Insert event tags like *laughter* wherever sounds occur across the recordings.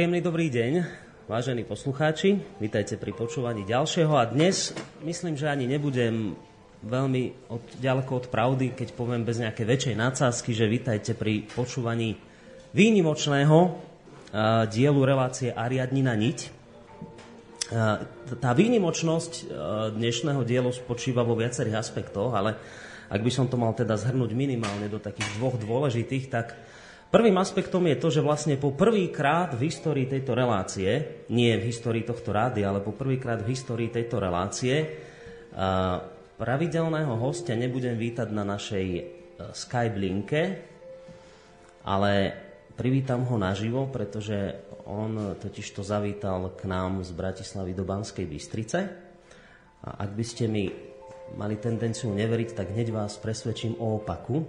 Príjemný dobrý deň, vážení poslucháči. Vítajte pri počúvaní ďalšieho a dnes myslím, že ani nebudem veľmi od, ďaleko od pravdy, keď poviem bez nejakej väčšej nadsázky, že vítajte pri počúvaní výnimočného uh, dielu relácie Ariadnina niť. Uh, tá výnimočnosť uh, dnešného dielu spočíva vo viacerých aspektoch, ale ak by som to mal teda zhrnúť minimálne do takých dvoch dôležitých, tak Prvým aspektom je to, že vlastne po prvýkrát v histórii tejto relácie, nie v histórii tohto rády, ale po prvýkrát v histórii tejto relácie, pravidelného hostia nebudem vítať na našej e, Skype linke, ale privítam ho naživo, pretože on totiž to zavítal k nám z Bratislavy do Banskej Bystrice. A ak by ste mi mali tendenciu neveriť, tak hneď vás presvedčím o opaku.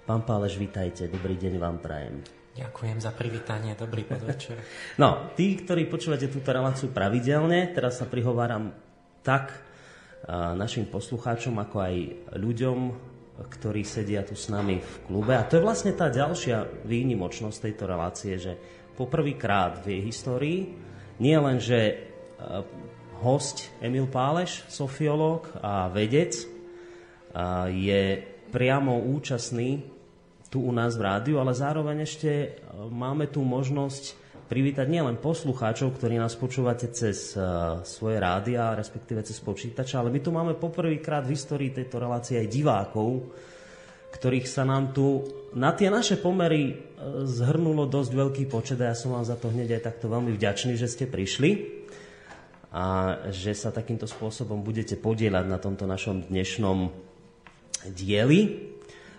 Pán Páleš, vítajte, dobrý deň vám prajem. Ďakujem za privítanie, dobrý podvečer. *laughs* No, tí, ktorí počúvate túto reláciu pravidelne, teraz sa prihováram tak našim poslucháčom, ako aj ľuďom, ktorí sedia tu s nami v klube. A to je vlastne tá ďalšia výnimočnosť tejto relácie, že poprvýkrát v jej histórii nie len, že host Emil Páleš, sofiológ a vedec, je priamo účastný tu u nás v rádiu, ale zároveň ešte e, máme tu možnosť privítať nielen poslucháčov, ktorí nás počúvate cez uh, svoje rádia, respektíve cez počítače, ale my tu máme poprvýkrát v histórii tejto relácie aj divákov, ktorých sa nám tu na tie naše pomery uh, zhrnulo dosť veľký počet a ja som vám za to hneď aj takto veľmi vďačný, že ste prišli a že sa takýmto spôsobom budete podielať na tomto našom dnešnom dieli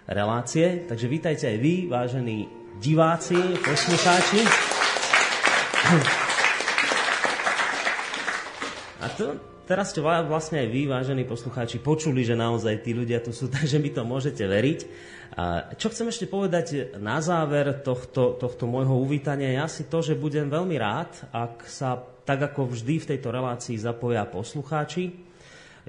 relácie. Takže vítajte aj vy, vážení diváci, poslucháči. A to, teraz ste vlastne aj vy, vážení poslucháči, počuli, že naozaj tí ľudia tu sú, *laughs* takže mi to môžete veriť. A čo chcem ešte povedať na záver tohto, tohto môjho uvítania je asi to, že budem veľmi rád, ak sa tak ako vždy v tejto relácii zapoja poslucháči,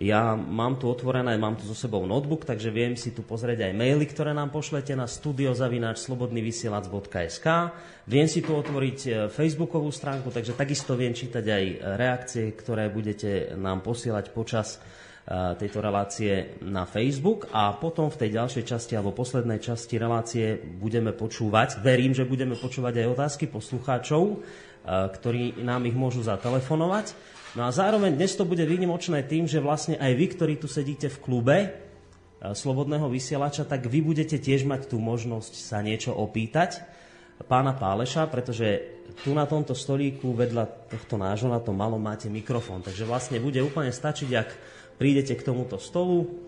ja mám tu otvorené, mám tu so sebou notebook, takže viem si tu pozrieť aj maily, ktoré nám pošlete na studiozavináčslobodnyvysielac.sk. Viem si tu otvoriť e, facebookovú stránku, takže takisto viem čítať aj reakcie, ktoré budete nám posielať počas tejto relácie na Facebook a potom v tej ďalšej časti alebo poslednej časti relácie budeme počúvať, verím, že budeme počúvať aj otázky poslucháčov ktorí nám ich môžu zatelefonovať. No a zároveň dnes to bude výnimočné tým, že vlastne aj vy, ktorí tu sedíte v klube Slobodného vysielača, tak vy budete tiež mať tú možnosť sa niečo opýtať pána Páleša, pretože tu na tomto stolíku vedľa tohto nášho na tom malom máte mikrofón. Takže vlastne bude úplne stačiť, ak prídete k tomuto stolu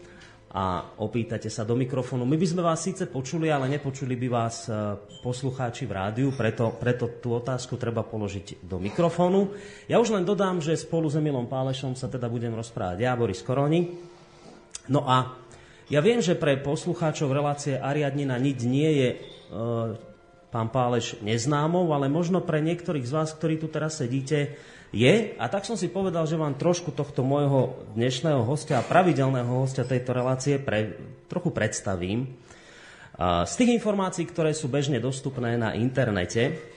a opýtate sa do mikrofónu. My by sme vás síce počuli, ale nepočuli by vás e, poslucháči v rádiu, preto, preto tú otázku treba položiť do mikrofónu. Ja už len dodám, že spolu s Emilom Pálešom sa teda budem rozprávať ja, Boris Koroni. No a ja viem, že pre poslucháčov relácie Ariadnina nič nie je e, pán Páleš neznámou, ale možno pre niektorých z vás, ktorí tu teraz sedíte, je. A tak som si povedal, že vám trošku tohto môjho dnešného hostia a pravidelného hostia tejto relácie pre, trochu predstavím. Z tých informácií, ktoré sú bežne dostupné na internete,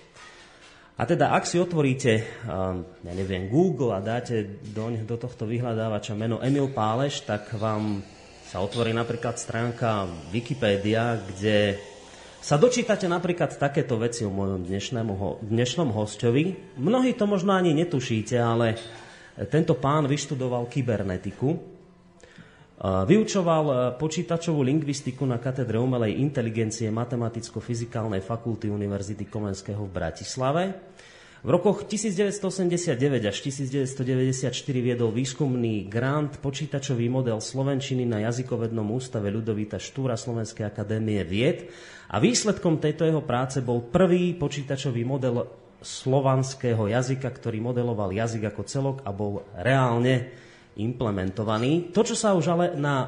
a teda ak si otvoríte, ja neviem, Google a dáte do, do tohto vyhľadávača meno Emil Páleš, tak vám sa otvorí napríklad stránka Wikipedia, kde sa dočítate napríklad takéto veci o mojom dnešnom hostovi. Mnohí to možno ani netušíte, ale tento pán vyštudoval kybernetiku. Vyučoval počítačovú lingvistiku na katedre umelej inteligencie Matematicko-fyzikálnej fakulty Univerzity Komenského v Bratislave. V rokoch 1989 až 1994 viedol výskumný grant počítačový model Slovenčiny na jazykovednom ústave Ľudovita Štúra Slovenskej akadémie vied a výsledkom tejto jeho práce bol prvý počítačový model slovanského jazyka, ktorý modeloval jazyk ako celok a bol reálne implementovaný. To, čo sa už ale na e,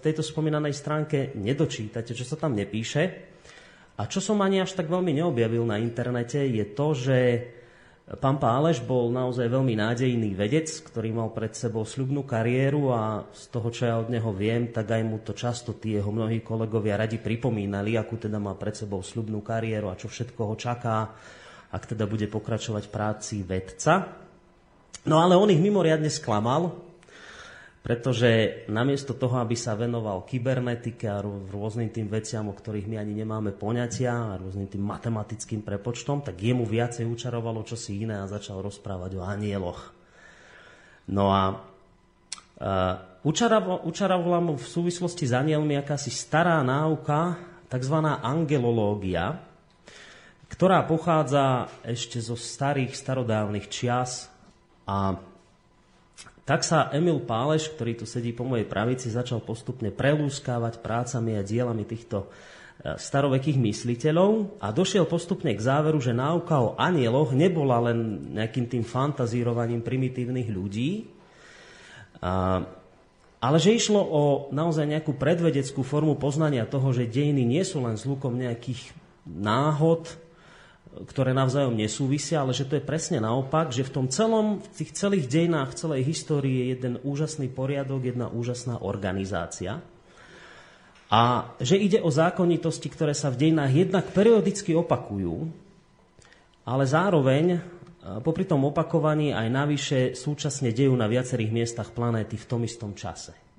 tejto spomínanej stránke nedočítate, čo sa tam nepíše, a čo som ani až tak veľmi neobjavil na internete, je to, že pán Páleš bol naozaj veľmi nádejný vedec, ktorý mal pred sebou sľubnú kariéru a z toho, čo ja od neho viem, tak aj mu to často tí jeho mnohí kolegovia radi pripomínali, akú teda má pred sebou sľubnú kariéru a čo všetko ho čaká, ak teda bude pokračovať práci vedca. No ale on ich mimoriadne sklamal, pretože namiesto toho, aby sa venoval kybernetike a rôznym tým veciam, o ktorých my ani nemáme poňatia a rôznym tým matematickým prepočtom, tak jemu viacej učarovalo čosi iné a začal rozprávať o anieloch. No a uh, učarovala mu v súvislosti s anielmi akási stará náuka, tzv. angelológia, ktorá pochádza ešte zo starých, starodávnych čias a tak sa Emil Páleš, ktorý tu sedí po mojej pravici, začal postupne prelúskávať prácami a dielami týchto e, starovekých mysliteľov a došiel postupne k záveru, že náuka o anieloch nebola len nejakým tým fantazírovaním primitívnych ľudí, ale že išlo o naozaj nejakú predvedeckú formu poznania toho, že dejiny nie sú len zlukom nejakých náhod, ktoré navzájom nesúvisia, ale že to je presne naopak, že v tom celom, v tých celých dejinách, celej histórii je jeden úžasný poriadok, jedna úžasná organizácia. A že ide o zákonitosti, ktoré sa v dejinách jednak periodicky opakujú, ale zároveň e, popri tom opakovaní aj navyše súčasne dejú na viacerých miestach planéty v tom istom čase.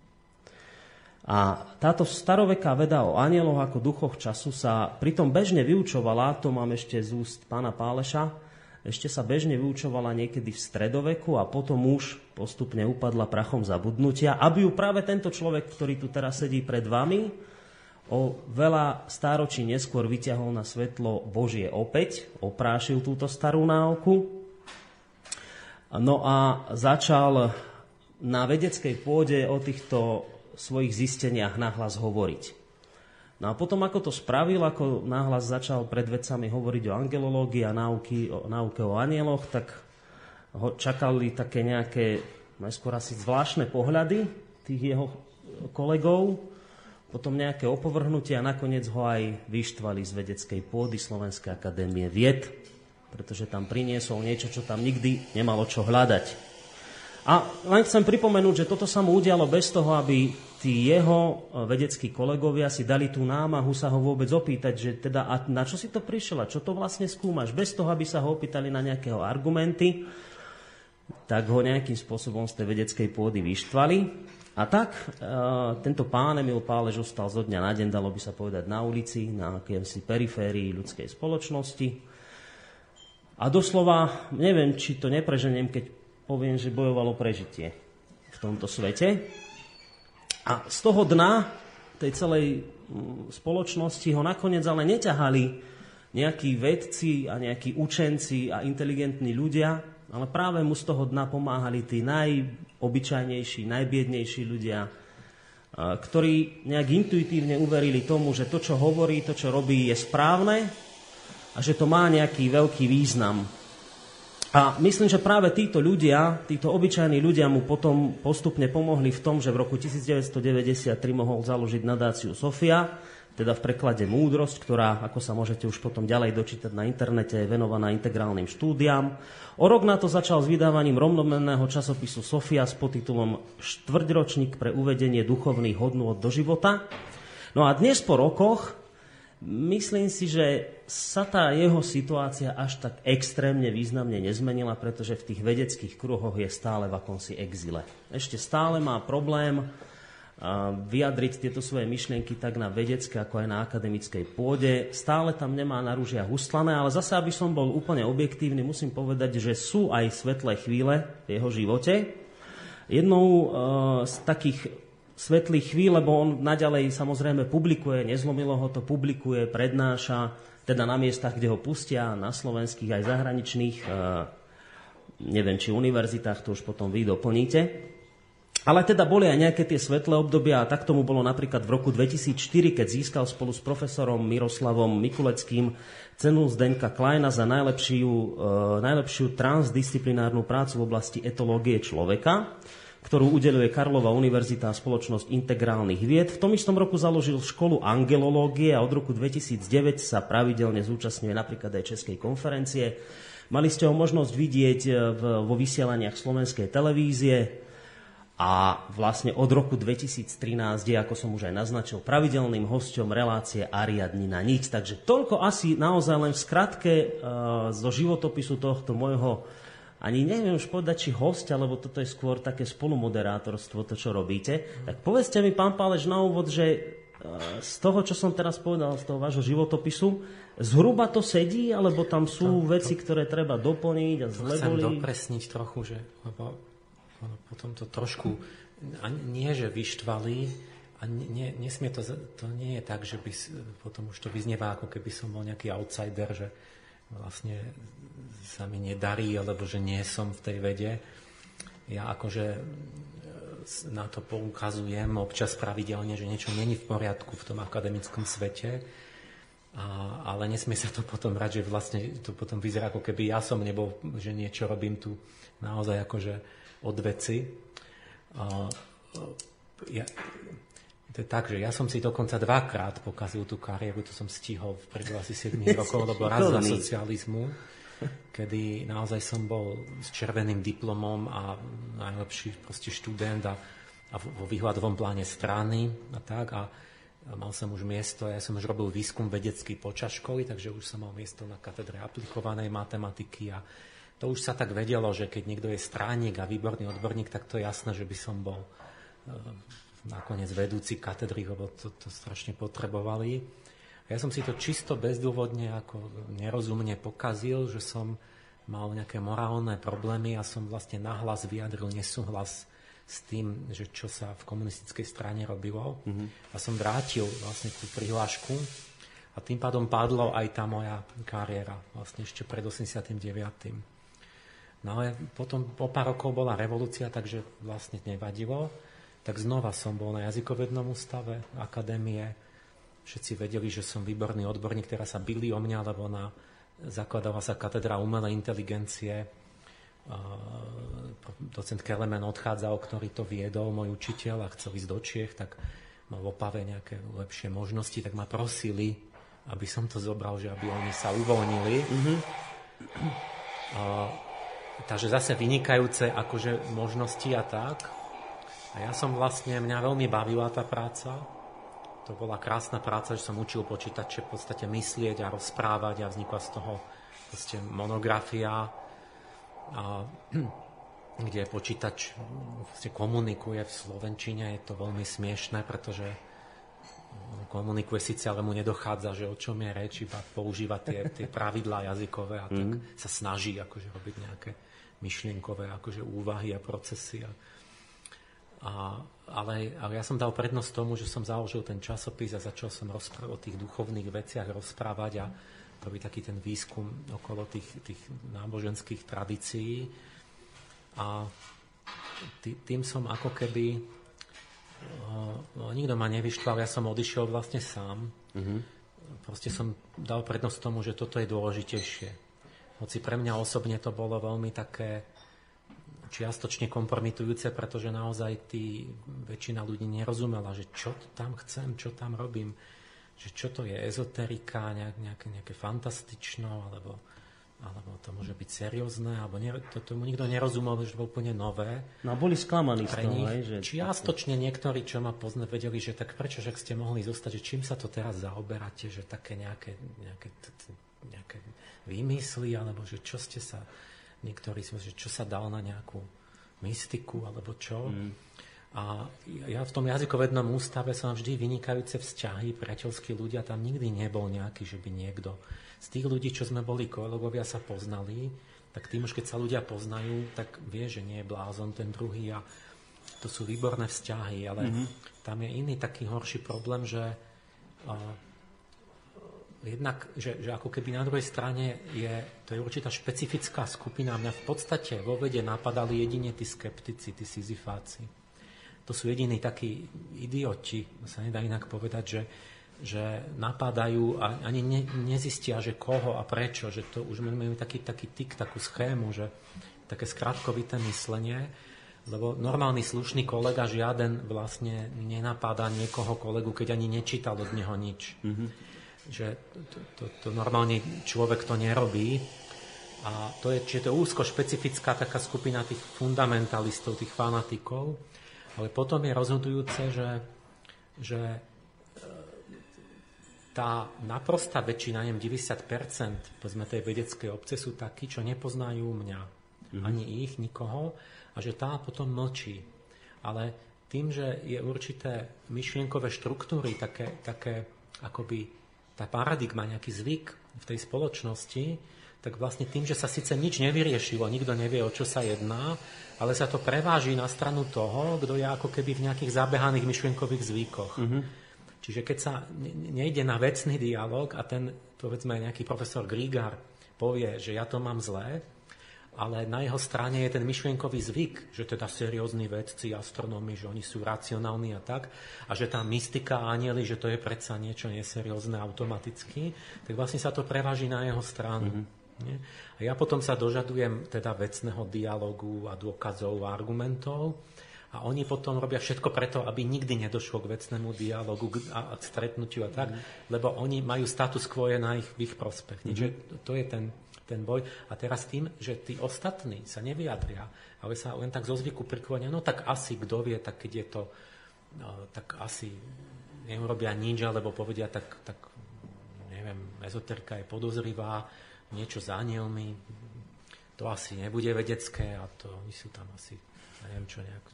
A táto staroveká veda o anieloch ako duchoch času sa pritom bežne vyučovala, to mám ešte z úst pána Páleša, ešte sa bežne vyučovala niekedy v stredoveku a potom už postupne upadla prachom zabudnutia, aby ju práve tento človek, ktorý tu teraz sedí pred vami, o veľa stáročí neskôr vyťahol na svetlo Božie opäť, oprášil túto starú náuku. No a začal na vedeckej pôde o týchto svojich zisteniach nahlas hovoriť. No a potom, ako to spravil, ako náhlas začal pred vecami hovoriť o angelológii a náuky, o, náuke o anieloch, tak ho čakali také nejaké, najskôr asi zvláštne pohľady tých jeho kolegov, potom nejaké opovrhnutie a nakoniec ho aj vyštvali z vedeckej pôdy Slovenskej akadémie vied, pretože tam priniesol niečo, čo tam nikdy nemalo čo hľadať. A len chcem pripomenúť, že toto sa mu udialo bez toho, aby tí jeho e, vedeckí kolegovia si dali tú námahu sa ho vôbec opýtať, že teda a na čo si to prišiel čo to vlastne skúmaš, bez toho, aby sa ho opýtali na nejakého argumenty, tak ho nejakým spôsobom z tej vedeckej pôdy vyštvali. A tak e, tento pán Emil Pálež ostal zo dňa na deň, dalo by sa povedať, na ulici, na akémsi periférii ľudskej spoločnosti A doslova, neviem, či to nepreženiem, keď poviem, že bojovalo prežitie v tomto svete. A z toho dna tej celej mm, spoločnosti ho nakoniec ale neťahali nejakí vedci a nejakí učenci a inteligentní ľudia, ale práve mu z toho dna pomáhali tí najobyčajnejší, najbiednejší ľudia, ktorí nejak intuitívne uverili tomu, že to, čo hovorí, to, čo robí, je správne a že to má nejaký veľký význam. A myslím, že práve títo ľudia, títo obyčajní ľudia mu potom postupne pomohli v tom, že v roku 1993 mohol založiť nadáciu Sofia, teda v preklade Múdrosť, ktorá, ako sa môžete už potom ďalej dočítať na internete, je venovaná integrálnym štúdiám. O rok na to začal s vydávaním rovnomenného časopisu Sofia s podtitulom Štvrťročník pre uvedenie duchovných hodnôt do života. No a dnes po rokoch myslím si, že sa tá jeho situácia až tak extrémne významne nezmenila, pretože v tých vedeckých kruhoch je stále v akomsi exile. Ešte stále má problém vyjadriť tieto svoje myšlienky tak na vedecké, ako aj na akademickej pôde. Stále tam nemá na rúžia huslané, ale zase, aby som bol úplne objektívny, musím povedať, že sú aj svetlé chvíle v jeho živote. Jednou uh, z takých svetlých chvíľ, lebo on naďalej samozrejme publikuje, nezlomilo ho to, publikuje, prednáša, teda na miestach, kde ho pustia, na slovenských aj zahraničných, uh, neviem, či univerzitách, to už potom vy doplníte. Ale teda boli aj nejaké tie svetlé obdobia a tak tomu bolo napríklad v roku 2004, keď získal spolu s profesorom Miroslavom Mikuleckým cenu Zdeňka Kleina za najlepšiu, e, najlepšiu transdisciplinárnu prácu v oblasti etológie človeka ktorú udeluje Karlova univerzita a spoločnosť integrálnych vied. V tom istom roku založil školu angelológie a od roku 2009 sa pravidelne zúčastňuje napríklad aj Českej konferencie. Mali ste ho možnosť vidieť e, vo vysielaniach slovenskej televízie. A vlastne od roku 2013 je, ako som už aj naznačil, pravidelným hosťom relácie Ariadni na nič. Takže toľko asi naozaj len v skratke uh, zo životopisu tohto môjho ani neviem už povedať, či host, lebo toto je skôr také spolumoderátorstvo, to, čo robíte. Tak povedzte mi, pán Pálež, na úvod, že uh, z toho, čo som teraz povedal, z toho vášho životopisu, zhruba to sedí, alebo tam sú to, veci, to, ktoré treba doplniť a zleboliť? Chcem dopresniť trochu, že, lebo ono potom to trošku, nie že vyštvali, a nie, nesmie to, to nie je tak, že by potom už to vyznieva, ako keby som bol nejaký outsider, že vlastne sa mi nedarí, alebo že nie som v tej vede. Ja akože e, na to poukazujem občas pravidelne, že niečo není v poriadku v tom akademickom svete, a, ale nesmie sa to potom brať, že vlastne to potom vyzerá, ako keby ja som nebol, že niečo robím tu naozaj akože od veci. A, ja, to je tak, že ja som si dokonca dvakrát pokazil tú kariéru, to som stihol v priebehu asi 7 *laughs* rokov, lebo raz za socializmu, kedy naozaj som bol s červeným diplomom a najlepší proste študent a, a vo výhľadovom pláne strany a tak. A, mal som už miesto, ja som už robil výskum vedecký počas školy, takže už som mal miesto na katedre aplikovanej matematiky a to už sa tak vedelo, že keď niekto je stránnik a výborný odborník, tak to je jasné, že by som bol e, nakoniec vedúci katedry, lebo to, to strašne potrebovali. Ja som si to čisto bezdôvodne ako nerozumne pokazil, že som mal nejaké morálne problémy a som vlastne nahlas vyjadril nesúhlas s tým, že čo sa v komunistickej strane robilo. Mm-hmm. A som vrátil vlastne tú prihlášku a tým pádom padlo aj tá moja kariéra vlastne ešte pred 89. No ale potom po pár rokov bola revolúcia, takže vlastne nevadilo. Tak znova som bol na jazykovednom ústave akadémie. Všetci vedeli, že som výborný odborník, teraz sa byli o mňa, lebo na, zakladala sa katedra umelej inteligencie. docent Kelemen odchádzal, ktorý to viedol, môj učiteľ a chcel ísť do Čiech, tak mal Opave nejaké lepšie možnosti, tak ma prosili, aby som to zobral, že aby oni sa uvoľnili. Mm-hmm. Takže zase vynikajúce akože možnosti a tak. A ja som vlastne, mňa veľmi bavila tá práca. To bola krásna práca, že som učil počítače v podstate myslieť a rozprávať a vznikla z toho proste monografia, a, *clears throat* kde počítač vlastne komunikuje v Slovenčine. Je to veľmi smiešné, pretože komunikuje síce, ale mu nedochádza, že o čom je reč, iba používa tie, tie pravidlá jazykové a tak mm. sa snaží akože robiť nejaké myšlienkové akože úvahy a procesy. A, a, ale, ale ja som dal prednosť tomu, že som založil ten časopis a začal som rozprávať o tých duchovných veciach rozprávať a robiť taký ten výskum okolo tých, tých náboženských tradícií. A tým som ako keby no, nikto ma nevyštval, ja som odišiel vlastne sám. Mm-hmm. Proste som dal prednosť tomu, že toto je dôležitejšie. Hoci pre mňa osobne to bolo veľmi také čiastočne kompromitujúce, pretože naozaj tí, väčšina ľudí nerozumela, že čo tam chcem, čo tam robím, že čo to je ezoterika, nejaké, nejaké fantastično, alebo alebo to môže byť seriózne, alebo ne, to, tomu nikto nerozumel, že to bolo úplne nové. No boli sklamaní z toho, aj, že... Čiastočne niektorí, čo ma poznali, vedeli, že tak prečo, že ste mohli zostať, že čím sa to teraz zaoberáte, že také nejaké, nejaké, nejaké výmysly, alebo že čo ste sa, niektorí si že čo sa dal na nejakú mystiku, alebo čo. Mm. A ja v tom jazykovednom ústave som vždy vynikajúce vzťahy, priateľskí ľudia, tam nikdy nebol nejaký, že by niekto z tých ľudí, čo sme boli kolegovia, sa poznali, tak tým už keď sa ľudia poznajú, tak vie, že nie je blázon ten druhý a to sú výborné vzťahy, ale mm-hmm. tam je iný taký horší problém, že uh, jednak, že, že ako keby na druhej strane je, to je určitá špecifická skupina. Mňa v podstate vo vede napadali jedine tí skeptici, tí sizifáci. To sú jediní takí idioti, sa nedá inak povedať, že že napadajú a ani ne, nezistia, že koho a prečo, že to už máme taký, taký tik, takú schému, že také skratkovité myslenie, lebo normálny slušný kolega žiaden vlastne nenapáda niekoho kolegu, keď ani nečítal od neho nič. Mm-hmm. Že to, to, to normálne človek to nerobí. A to je, čiže to je úzko špecifická taká skupina tých fundamentalistov, tých fanatikov, ale potom je rozhodujúce, že, že tá naprostá väčšina, neviem, 90% povedzme tej vedeckej obce sú takí, čo nepoznajú mňa, mm-hmm. ani ich, nikoho, a že tá potom mlčí. Ale tým, že je určité myšlienkové štruktúry, také, také akoby tá paradigma, nejaký zvyk v tej spoločnosti, tak vlastne tým, že sa síce nič nevyriešilo, nikto nevie, o čo sa jedná, ale sa to preváži na stranu toho, kto je ako keby v nejakých zabehaných myšlienkových zvykoch. Mm-hmm. Čiže keď sa nejde na vecný dialog a ten, povedzme, nejaký profesor Grigar povie, že ja to mám zlé, ale na jeho strane je ten myšlienkový zvyk, že teda seriózni vedci, astronómi, že oni sú racionálni a tak, a že tá mystika a anieli, že to je predsa niečo neseriózne automaticky, tak vlastne sa to preváži na jeho stranu. Mm-hmm. A ja potom sa dožadujem teda vecného dialogu a dôkazov a argumentov a oni potom robia všetko preto, aby nikdy nedošlo k vecnému dialogu a k stretnutiu a tak, mm. lebo oni majú status quo na ich, v ich prospech. Mm. Čiže to je ten, ten boj. A teraz tým, že tí ostatní sa nevyjadria, ale sa len tak zo zvyku priklonia, no tak asi, kto vie, tak keď je to, no, tak asi neurobia nič, alebo povedia, tak, tak neviem, ezoterka je podozrivá, niečo za anielmi, to asi nebude vedecké a to oni sú tam asi, neviem čo, nejak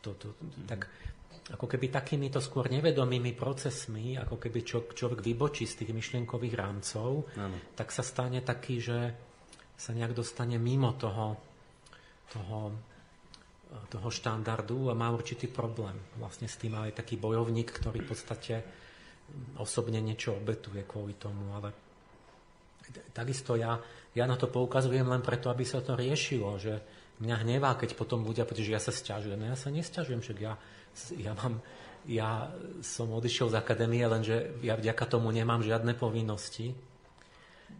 to, to, tak ako keby takýmito skôr nevedomými procesmi, ako keby človek vybočí z tých myšlienkových rámcov, ano. tak sa stane taký, že sa nejak dostane mimo toho, toho, toho štandardu a má určitý problém. Vlastne s tým aj taký bojovník, ktorý v podstate osobne niečo obetuje kvôli tomu, ale takisto ja, ja na to poukazujem len preto, aby sa to riešilo, že, mňa hnevá, keď potom ľudia, pretože ja sa stiažujem. No ja sa nestiažujem, však ja, ja, mám, ja som odišiel z akadémie, lenže ja vďaka tomu nemám žiadne povinnosti.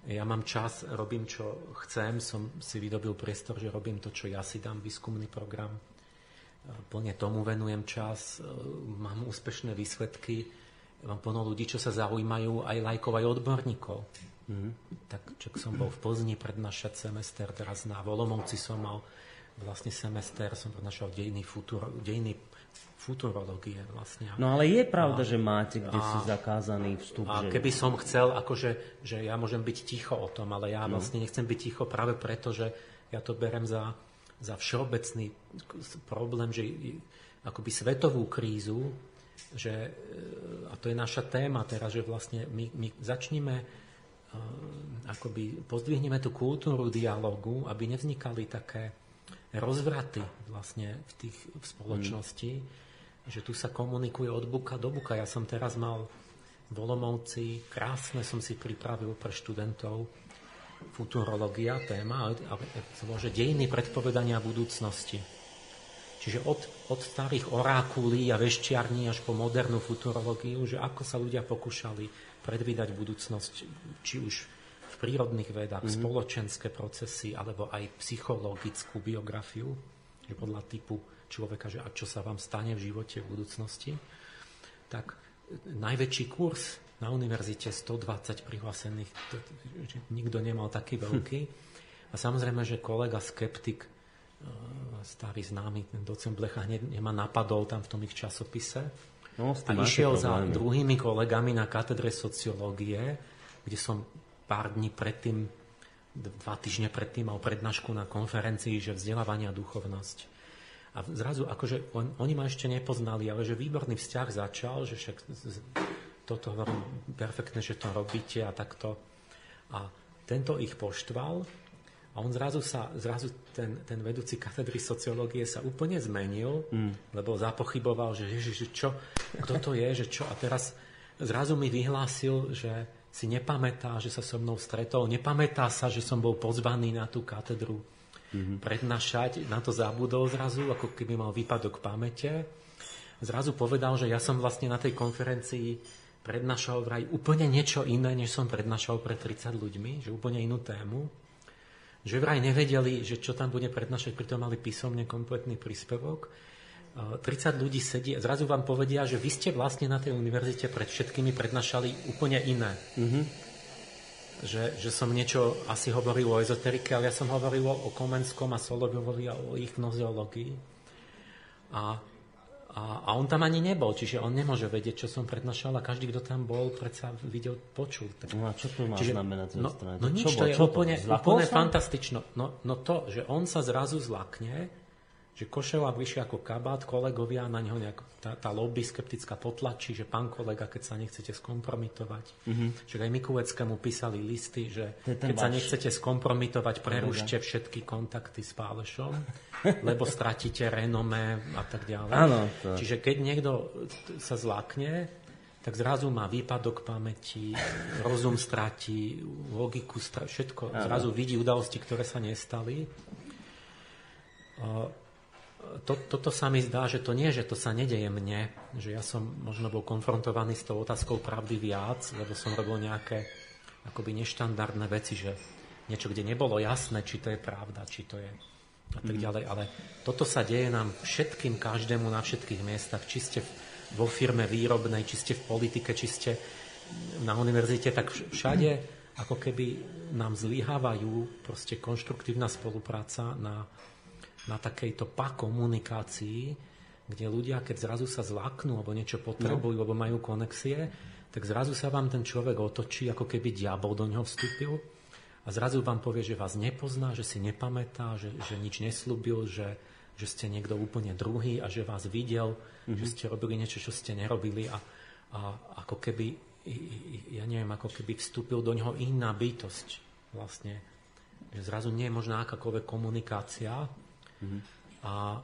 Ja mám čas, robím, čo chcem, som si vydobil priestor, že robím to, čo ja si dám, výskumný program. Plne tomu venujem čas, mám úspešné výsledky, mám plno ľudí, čo sa zaujímajú, aj lajkov, aj odborníkov. Mm-hmm. Tak čak som bol v Plzni prednášať semester, teraz na Volomovci som mal vlastne semester som prednášal dejiny, futuro, dejiny futurológie vlastne. No ale je pravda, a, že máte kde a, si zakázaný vstup. A že... keby som chcel, akože, že ja môžem byť ticho o tom, ale ja no. vlastne nechcem byť ticho práve preto, že ja to berem za, za všeobecný problém, že akoby svetovú krízu že, e, a to je naša téma teraz, že vlastne my, my začneme uh, akoby pozdvihneme tú kultúru dialogu, aby nevznikali také rozvraty vlastne v tých v spoločnosti, mm. že tu sa komunikuje od buka do buka. Ja som teraz mal v Olomovci, krásne som si pripravil pre študentov futurológia téma, ale že dejiny predpovedania budúcnosti Čiže od, od starých orákulí a veščiarní až po modernú futurológiu, že ako sa ľudia pokúšali predvídať budúcnosť, či už prírodných vedách, mm-hmm. spoločenské procesy, alebo aj psychologickú biografiu, že podľa typu človeka, že a čo sa vám stane v živote v budúcnosti, tak najväčší kurz na univerzite 120 prihlásených, nikto nemal taký veľký. A samozrejme, že kolega skeptik Eh, starý známy, ten docent Blecha hneď ma napadol tam v tom ich časopise. No, a išiel za druhými kolegami na katedre sociológie, kde som pár dní predtým, dva týždne predtým mal prednášku na konferencii, že vzdelávania a duchovnosť. A zrazu, akože on, oni ma ešte nepoznali, ale že výborný vzťah začal, že však toto hovorím perfektne, že to robíte a takto. A tento ich poštval a on zrazu sa, zrazu ten, ten vedúci katedry sociológie sa úplne zmenil, mm. lebo zapochyboval, že ježiš, čo, kto to je, že čo. A teraz zrazu mi vyhlásil, že si nepamätá, že sa so mnou stretol, nepamätá sa, že som bol pozvaný na tú katedru mm-hmm. prednášať, na to zabudol zrazu, ako keby mal výpadok pamäte. Zrazu povedal, že ja som vlastne na tej konferencii prednášal vraj úplne niečo iné, než som prednášal pre 30 ľuďmi, že úplne inú tému že vraj nevedeli, že čo tam bude prednášať, pritom mali písomne kompletný príspevok. 30 ľudí sedí a zrazu vám povedia, že vy ste vlastne na tej univerzite pred všetkými prednášali úplne iné. Mm-hmm. Že, že som niečo asi hovoril o ezoterike, ale ja som hovoril o Komenskom a Solovovi a o ich gnoziológii. A a, a on tam ani nebol, čiže on nemôže vedieť, čo som prednášal a každý, kto tam bol, predsa videl, počul. Tak, no a čo to má čiže, znamenať? No, no nič, čo to je čo úplne, úplne fantastično. No, no to, že on sa zrazu zlakne, že Košela vyššie ako kabát, kolegovia na neho nejak, tá, tá lobby skeptická potlačí, že pán kolega, keď sa nechcete skompromitovať. Mm-hmm. Že aj Mikuleckému písali listy, že keď váš... sa nechcete skompromitovať, prerušte všetky kontakty s Pálešom, *laughs* lebo stratíte renome a tak ďalej. Áno, to... Čiže keď niekto sa zlakne, tak zrazu má výpadok pamäti, rozum stratí, logiku, stratí, všetko. Áno. Zrazu vidí udalosti, ktoré sa nestali to, toto sa mi zdá, že to nie, že to sa nedeje mne, že ja som možno bol konfrontovaný s tou otázkou pravdy viac, lebo som robil nejaké akoby neštandardné veci, že niečo, kde nebolo jasné, či to je pravda, či to je a tak mhm. ďalej. Ale toto sa deje nám všetkým, každému na všetkých miestach, či ste vo firme výrobnej, či ste v politike, či ste na univerzite, tak všade ako keby nám zlyhávajú proste konštruktívna spolupráca na na takejto pa komunikácii, kde ľudia, keď zrazu sa zlaknú alebo niečo potrebujú, no. alebo majú konexie, tak zrazu sa vám ten človek otočí, ako keby diabol do ňoho vstúpil a zrazu vám povie, že vás nepozná, že si nepamätá, že, že nič neslúbil, že, že ste niekto úplne druhý a že vás videl, mm-hmm. že ste robili niečo, čo ste nerobili a, a ako keby, ja neviem, ako keby vstúpil do ňoho iná bytosť vlastne. Že zrazu nie je možná akákoľvek komunikácia, Mm-hmm. A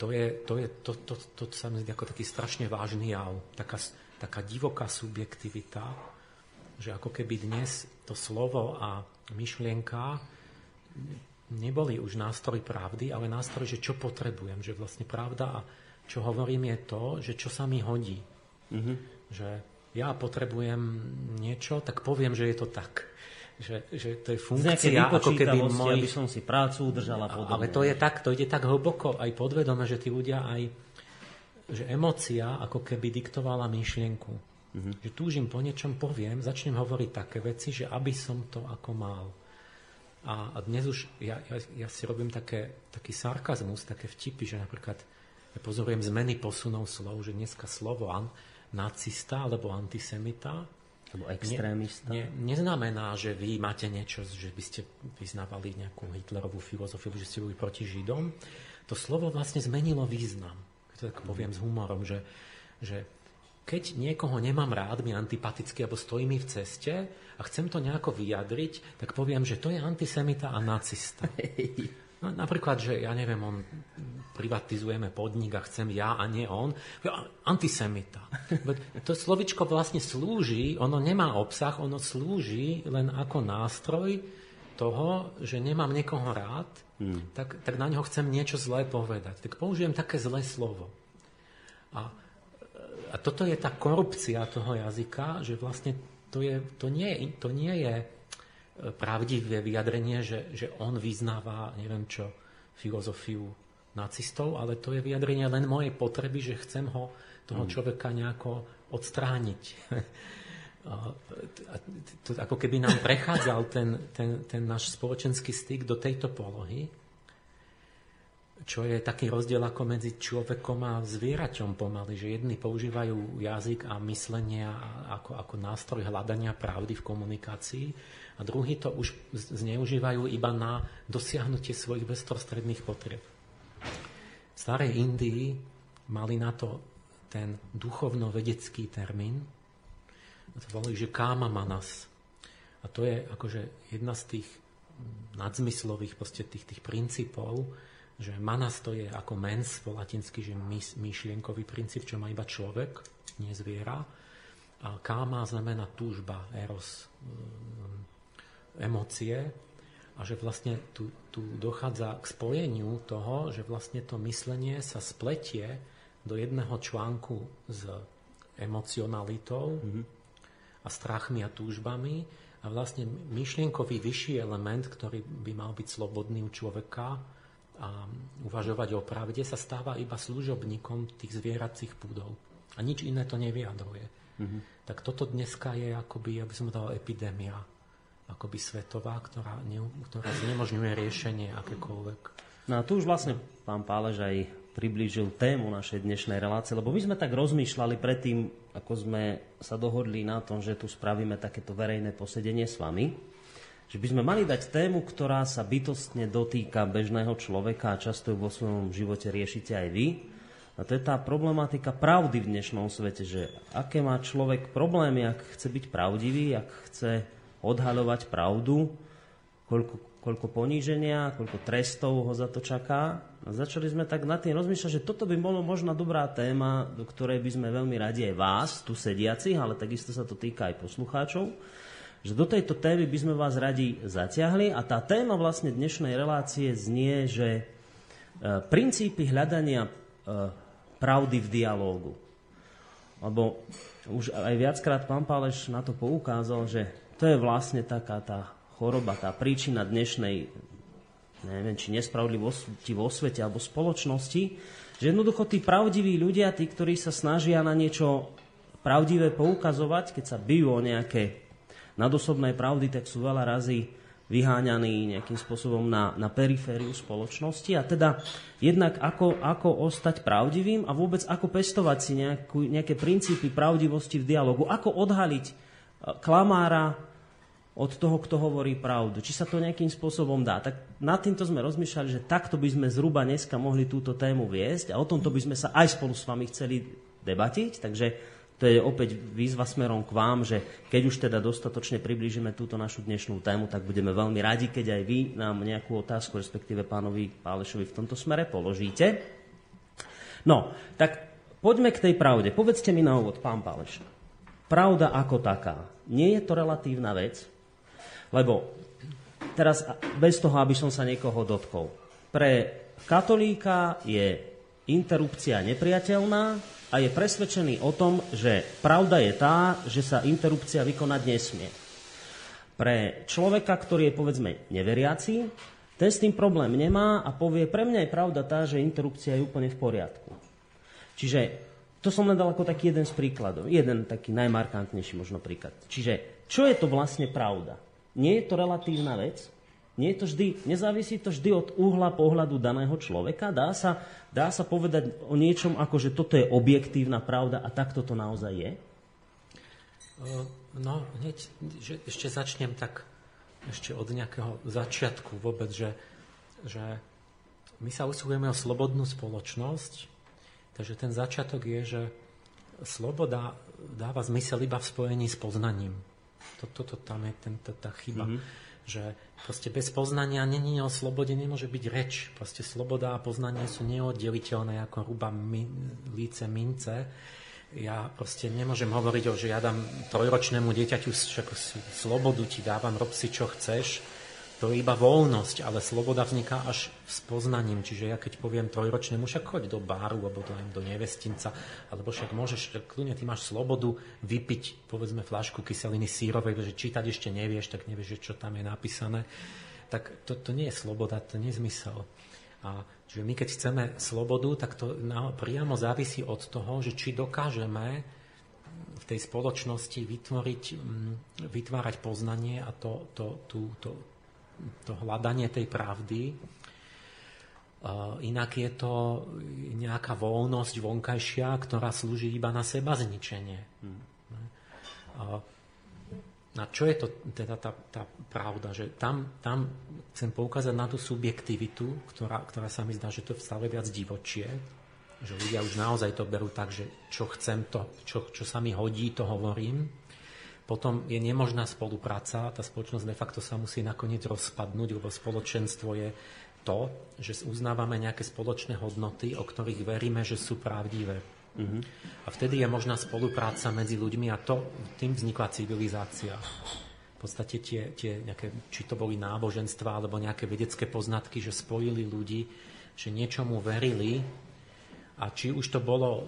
to je, to, je, to, to, to, to sa mi zdá ako taký strašne vážny jav, taká, taká divoká subjektivita, že ako keby dnes to slovo a myšlienka neboli už nástroj pravdy, ale nástroj, že čo potrebujem, že vlastne pravda a čo hovorím je to, že čo sa mi hodí. Mm-hmm. Že ja potrebujem niečo, tak poviem, že je to tak že, že to je funkcia, ako keby môj... aby som si prácu udržala podobne. Ale to je tak, to ide tak hlboko aj podvedome, že tí ľudia aj, že emocia ako keby diktovala myšlienku. Mm-hmm. Že túžim po niečom, poviem, začnem hovoriť také veci, že aby som to ako mal. A, a dnes už ja, ja, ja si robím také, taký sarkazmus, také vtipy, že napríklad ja pozorujem zmeny posunov slov, že dneska slovo an, nacista alebo antisemita alebo extrémista? Ne, ne, neznamená, že vy máte niečo, že by ste vyznávali nejakú Hitlerovú filozofiu, že ste boli proti Židom. To slovo vlastne zmenilo význam. Keď to tak poviem s humorom, že, že keď niekoho nemám rád, mi antipatický alebo stojí mi v ceste a chcem to nejako vyjadriť, tak poviem, že to je antisemita a nacista. No, napríklad, že ja neviem, on privatizujeme podnik a chcem ja a nie on. Antisemita. To slovičko vlastne slúži, ono nemá obsah, ono slúži len ako nástroj toho, že nemám niekoho rád, hmm. tak, tak na neho chcem niečo zlé povedať. Tak použijem také zlé slovo. A, a toto je tá korupcia toho jazyka, že vlastne to, je, to, nie, to nie je pravdivé vyjadrenie, že, že on vyznáva, neviem čo, filozofiu nacistov, ale to je vyjadrenie len mojej potreby, že chcem ho, toho mm. človeka nejako odstrániť. *laughs* to, ako keby nám prechádzal ten, ten, ten náš spoločenský styk do tejto polohy, čo je taký rozdiel ako medzi človekom a zvieraťom pomaly, že jedni používajú jazyk a myslenie ako, ako nástroj hľadania pravdy v komunikácii a druhí to už zneužívajú iba na dosiahnutie svojich bezprostredných potrieb. V starej Indii mali na to ten duchovno-vedecký termín, to volali, že káma manas. A to je akože jedna z tých nadzmyslových tých, tých princípov, že manas to je ako mens po latinsky, že myšlienkový princíp, čo má iba človek, nie zviera. A káma znamená túžba, eros, emócie. A že vlastne tu, tu dochádza k spojeniu toho, že vlastne to myslenie sa spletie do jedného článku s emocionalitou mm-hmm. a strachmi a túžbami a vlastne myšlienkový vyšší element, ktorý by mal byť slobodný u človeka, a uvažovať o pravde, sa stáva iba služobníkom tých zvieracích púdov. A nič iné to nevyjadruje. Mm-hmm. Tak toto dneska je akoby, aby som dal epidémia, akoby svetová, ktorá, ne, ktorá znemožňuje riešenie akékoľvek. No a tu už vlastne pán Pálež aj priblížil tému našej dnešnej relácie, lebo my sme tak rozmýšľali predtým, ako sme sa dohodli na tom, že tu spravíme takéto verejné posedenie s vami že by sme mali dať tému, ktorá sa bytostne dotýka bežného človeka a často ju vo svojom živote riešite aj vy. A to je tá problematika pravdy v dnešnom svete, že aké má človek problémy, ak chce byť pravdivý, ak chce odhaľovať pravdu, koľko, koľko poníženia, koľko trestov ho za to čaká. A začali sme tak nad tým rozmýšľať, že toto by bolo možno dobrá téma, do ktorej by sme veľmi radi aj vás, tu sediacich, ale takisto sa to týka aj poslucháčov že do tejto témy by sme vás radi zatiahli a tá téma vlastne dnešnej relácie znie, že e, princípy hľadania e, pravdy v dialógu. Lebo už aj viackrát pán Páleš na to poukázal, že to je vlastne taká tá choroba, tá príčina dnešnej neviem, či nespravodlivosti vo svete alebo spoločnosti, že jednoducho tí pravdiví ľudia, tí, ktorí sa snažia na niečo pravdivé poukazovať, keď sa bijú o nejaké nadosobnej pravdy, tak sú veľa razy vyháňaní nejakým spôsobom na, na perifériu spoločnosti. A teda jednak ako, ako ostať pravdivým a vôbec ako pestovať si nejakú, nejaké princípy pravdivosti v dialogu, ako odhaliť e, klamára od toho, kto hovorí pravdu. Či sa to nejakým spôsobom dá. Tak nad týmto sme rozmýšľali, že takto by sme zhruba dneska mohli túto tému viesť a o tomto by sme sa aj spolu s vami chceli debatiť. Takže to je opäť výzva smerom k vám, že keď už teda dostatočne priblížime túto našu dnešnú tému, tak budeme veľmi radi, keď aj vy nám nejakú otázku, respektíve pánovi Pálešovi v tomto smere položíte. No, tak poďme k tej pravde. Povedzte mi na úvod, pán Páleš. Pravda ako taká. Nie je to relatívna vec? Lebo teraz bez toho, aby som sa niekoho dotkol. Pre katolíka je interrupcia nepriateľná, a je presvedčený o tom, že pravda je tá, že sa interrupcia vykonať nesmie. Pre človeka, ktorý je povedzme neveriaci, ten s tým problém nemá a povie, pre mňa je pravda tá, že interrupcia je úplne v poriadku. Čiže to som len ako taký jeden z príkladov. Jeden taký najmarkantnejší možno príklad. Čiže čo je to vlastne pravda? Nie je to relatívna vec, nie je to vždy, nezávisí to vždy od uhla pohľadu daného človeka. Dá sa, dá sa povedať o niečom ako, že toto je objektívna pravda a takto to naozaj je? No, hneď, že ešte začnem tak ešte od nejakého začiatku vôbec, že, že my sa usilujeme o slobodnú spoločnosť, Takže ten začiatok je, že sloboda dáva zmysel iba v spojení s poznaním. Toto to, to, tam je tento, tá chyba. Mm-hmm. Že proste bez poznania není o slobode, nemôže byť reč. Proste sloboda a poznanie sú neoddeliteľné ako ruba mi, líce mince. Ja proste nemôžem hovoriť o, že ja dám trojročnému dieťaťu slobodu ti dávam, rob si čo chceš to je iba voľnosť, ale sloboda vzniká až s poznaním. Čiže ja keď poviem trojročnému, však choď do báru, alebo do, do nevestinca, alebo však môžeš, kľudne ty máš slobodu vypiť, povedzme, flašku kyseliny sírovej, že čítať ešte nevieš, tak nevieš, čo tam je napísané. Tak to, to nie je sloboda, to nie je zmysel. A čiže my keď chceme slobodu, tak to na, priamo závisí od toho, že či dokážeme v tej spoločnosti vytvoriť, mm, vytvárať poznanie a to, to, tú, to, to hľadanie tej pravdy. Inak je to nejaká voľnosť vonkajšia, ktorá slúži iba na seba zničenie. Hmm. A čo je to teda tá, tá pravda? Že tam, tam chcem poukázať na tú subjektivitu, ktorá, ktorá sa mi zdá, že to je stále viac divočie, že ľudia už naozaj to berú tak, že čo chcem, to, čo, čo sa mi hodí, to hovorím potom je nemožná spolupráca, tá spoločnosť de facto sa musí nakoniec rozpadnúť, lebo spoločenstvo je to, že uznávame nejaké spoločné hodnoty, o ktorých veríme, že sú pravdivé. Mm-hmm. A vtedy je možná spolupráca medzi ľuďmi a to, tým vznikla civilizácia. V podstate tie, tie nejaké, či to boli náboženstva alebo nejaké vedecké poznatky, že spojili ľudí, že niečomu verili a či už to bolo